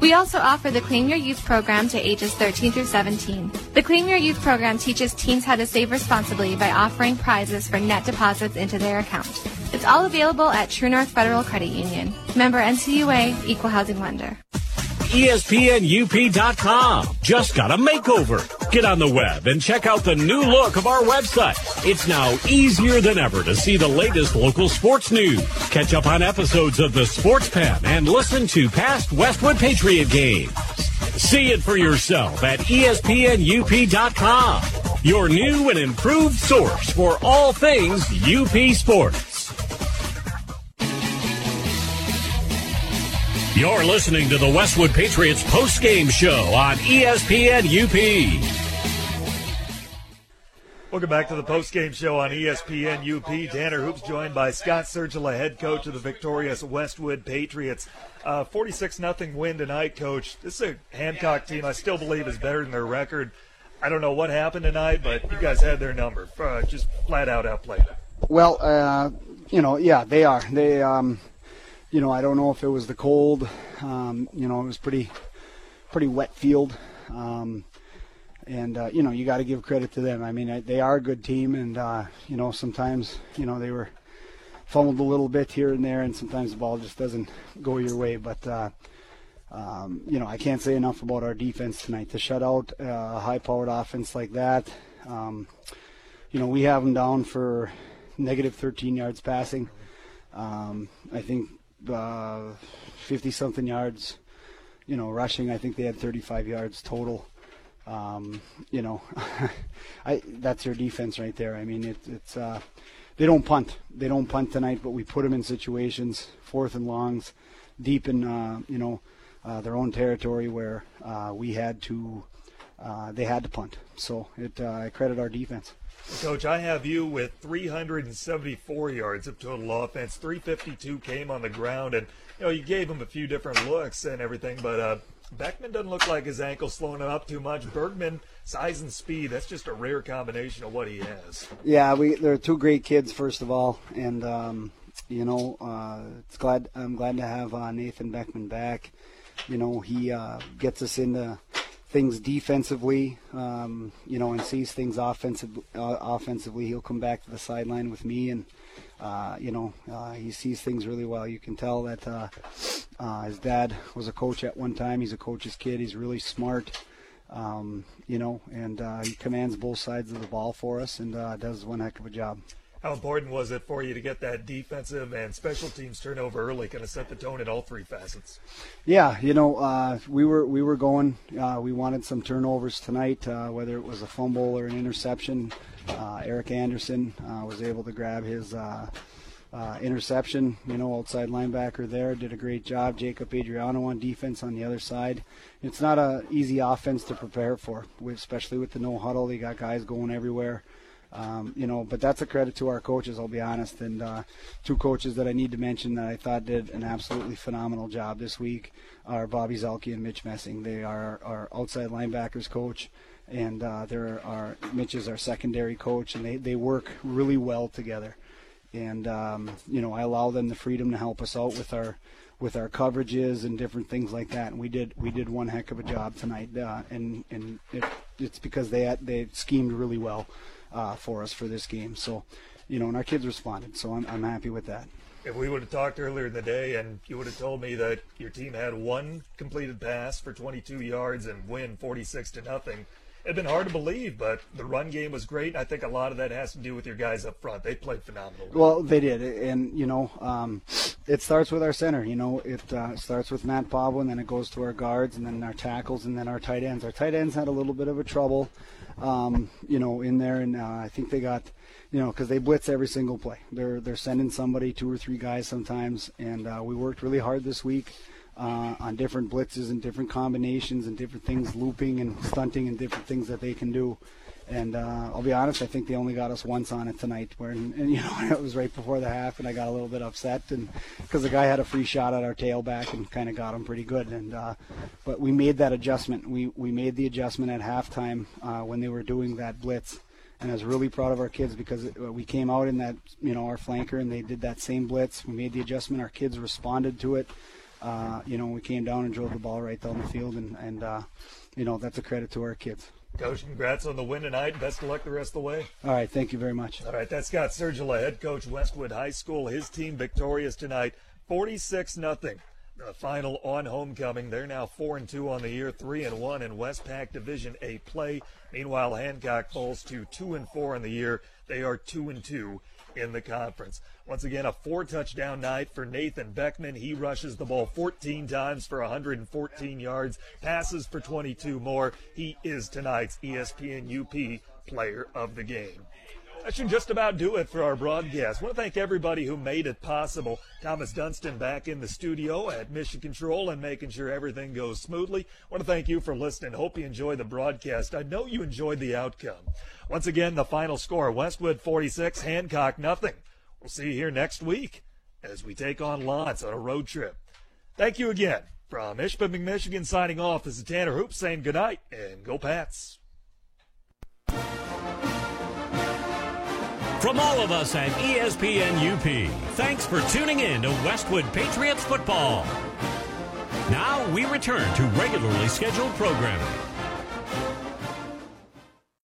We also offer the Claim Your Youth program to ages 13 through 17. The Claim Your Youth program teaches teens how to save responsibly by offering prizes for net deposits into their account. It's all available at True North Federal Credit Union. Member NCUA, Equal Housing Lender. ESPNUP.com just got a makeover. Get on the web and check out the new look of our website. It's now easier than ever to see the latest local sports news. Catch up on episodes of the Sports Pen and listen to past Westwood Patriot games. See it for yourself at ESPNUP.com. Your new and improved source for all things UP sports. You're listening to the Westwood Patriots post-game show on ESPN UP. Welcome back to the post-game show on ESPN UP. Tanner Hoops joined by Scott Sergila, head coach of the victorious Westwood Patriots. Uh, 46 nothing win tonight, coach. This is a Hancock team I still believe is better than their record. I don't know what happened tonight, but you guys had their number. Uh, just flat out outplayed. Well, uh, you know, yeah, they are. They, um, you know, I don't know if it was the cold. Um, you know, it was pretty, pretty wet field. Um, and uh, you know, you got to give credit to them. I mean, they are a good team, and uh, you know, sometimes you know they were fumbled a little bit here and there, and sometimes the ball just doesn't go your way. But uh, um, you know, I can't say enough about our defense tonight. To shut out a high-powered offense like that, um, you know, we have them down for negative 13 yards passing. Um, I think uh, 50 something yards. You know, rushing, I think they had 35 yards total. Um, you know, [LAUGHS] I that's their defense right there. I mean, it, it's uh, they don't punt. They don't punt tonight, but we put them in situations, fourth and longs, deep in uh, you know uh, their own territory where uh, we had to uh, they had to punt. So it uh, I credit our defense. Coach, I have you with 374 yards of total offense. 352 came on the ground, and you know you gave him a few different looks and everything, but uh, Beckman doesn't look like his ankle's slowing him up too much. Bergman, size and speed, that's just a rare combination of what he has. Yeah, we they're two great kids, first of all, and um, you know uh, it's glad I'm glad to have uh, Nathan Beckman back. You know he uh, gets us into things defensively, um, you know, and sees things offensive, uh, offensively, he'll come back to the sideline with me, and uh, you know, uh, he sees things really well. You can tell that uh, uh, his dad was a coach at one time. He's a coach's kid. He's really smart, um, you know, and uh, he commands both sides of the ball for us, and does one heck of a job. How important was it for you to get that defensive and special teams turnover early, kind of set the tone in all three facets? Yeah, you know, uh, we were we were going. Uh, we wanted some turnovers tonight, uh, whether it was a fumble or an interception. Uh, Eric Anderson uh, was able to grab his uh, interception. You know, outside linebacker there did a great job. Jacob Adriano on defense on the other side. It's not a easy offense to prepare for, especially with the no huddle. They got guys going everywhere. Um, you know, but that's a credit to our coaches. I'll be honest, and uh, two coaches that I need to mention that I thought did an absolutely phenomenal job this week are Bobby Zelke and Mitch Messing. They are our outside linebackers coach, and uh, they're our Mitch is our secondary coach, and they they work really well together. And um, you know, I allow them the freedom to help us out with our with our coverages and different things like that. And we did we did one heck of a job tonight, uh, and and it, it's because they they schemed really well uh, for us for this game. So, you know, and our kids responded. So I'm, I'm happy with that. If we would have talked earlier in the day and you would have told me that your team had one completed pass for 22 yards and win 46 to nothing, it'd been hard to believe, but the run game was great. I think a lot of that has to do with your guys up front. They played phenomenal. Well, they did, and you know, um, it starts with our center. You know, it uh, starts with Matt Pablo, and then it goes to our guards, and then our tackles, and then our tight ends. Our tight ends had a little bit of a trouble, um, you know, in there, and uh, I think they got, you know, because they blitz every single play. They're they're sending somebody, two or three guys sometimes, and uh, we worked really hard this week uh, on different blitzes and different combinations and different things, looping and stunting and different things that they can do. And uh, I'll be honest, I think they only got us once on it tonight. Where and, and [LAUGHS] you know it was right before the half, and I got a little bit upset, and because the guy had a free shot at our tailback and kind of got him pretty good. And uh, but we made that adjustment. We we made the adjustment at halftime uh, when they were doing that blitz and I was really proud of our kids because we came out in that, you know, our flanker and they did that same blitz. We made the adjustment. Our kids responded to it uh, you know, we came down and drove the ball right down the field, and, and uh, you know, that's a credit to our kids. Coach, congrats on the win tonight. Best of luck the rest of the way. All right, thank you very much. All right, that's Scott Sergila, head coach Westwood High School. His team victorious tonight, 46 nothing. The final on homecoming. They're now four and two on the year, three and one in Westpac Division A play. Meanwhile, Hancock falls to two and four on the year. They are two and two in the conference. Once again, a four touchdown night for Nathan Beckman. He rushes the ball 14 times for 114 yards, passes for 22 more. He is tonight's ESPN UP player of the game. That should just about do it for our broadcast. I want to thank everybody who made it possible. Thomas Dunston back in the studio at Mission Control and making sure everything goes smoothly. I want to thank you for listening. Hope you enjoyed the broadcast. I know you enjoyed the outcome. Once again, the final score Westwood 46, Hancock nothing. We'll see you here next week as we take on L'Anse on a road trip. Thank you again. From Ishpeming, Michigan, signing off. This is Tanner Hoop saying goodnight and go Pats. From all of us at ESPN UP, thanks for tuning in to Westwood Patriots football. Now we return to regularly scheduled programming.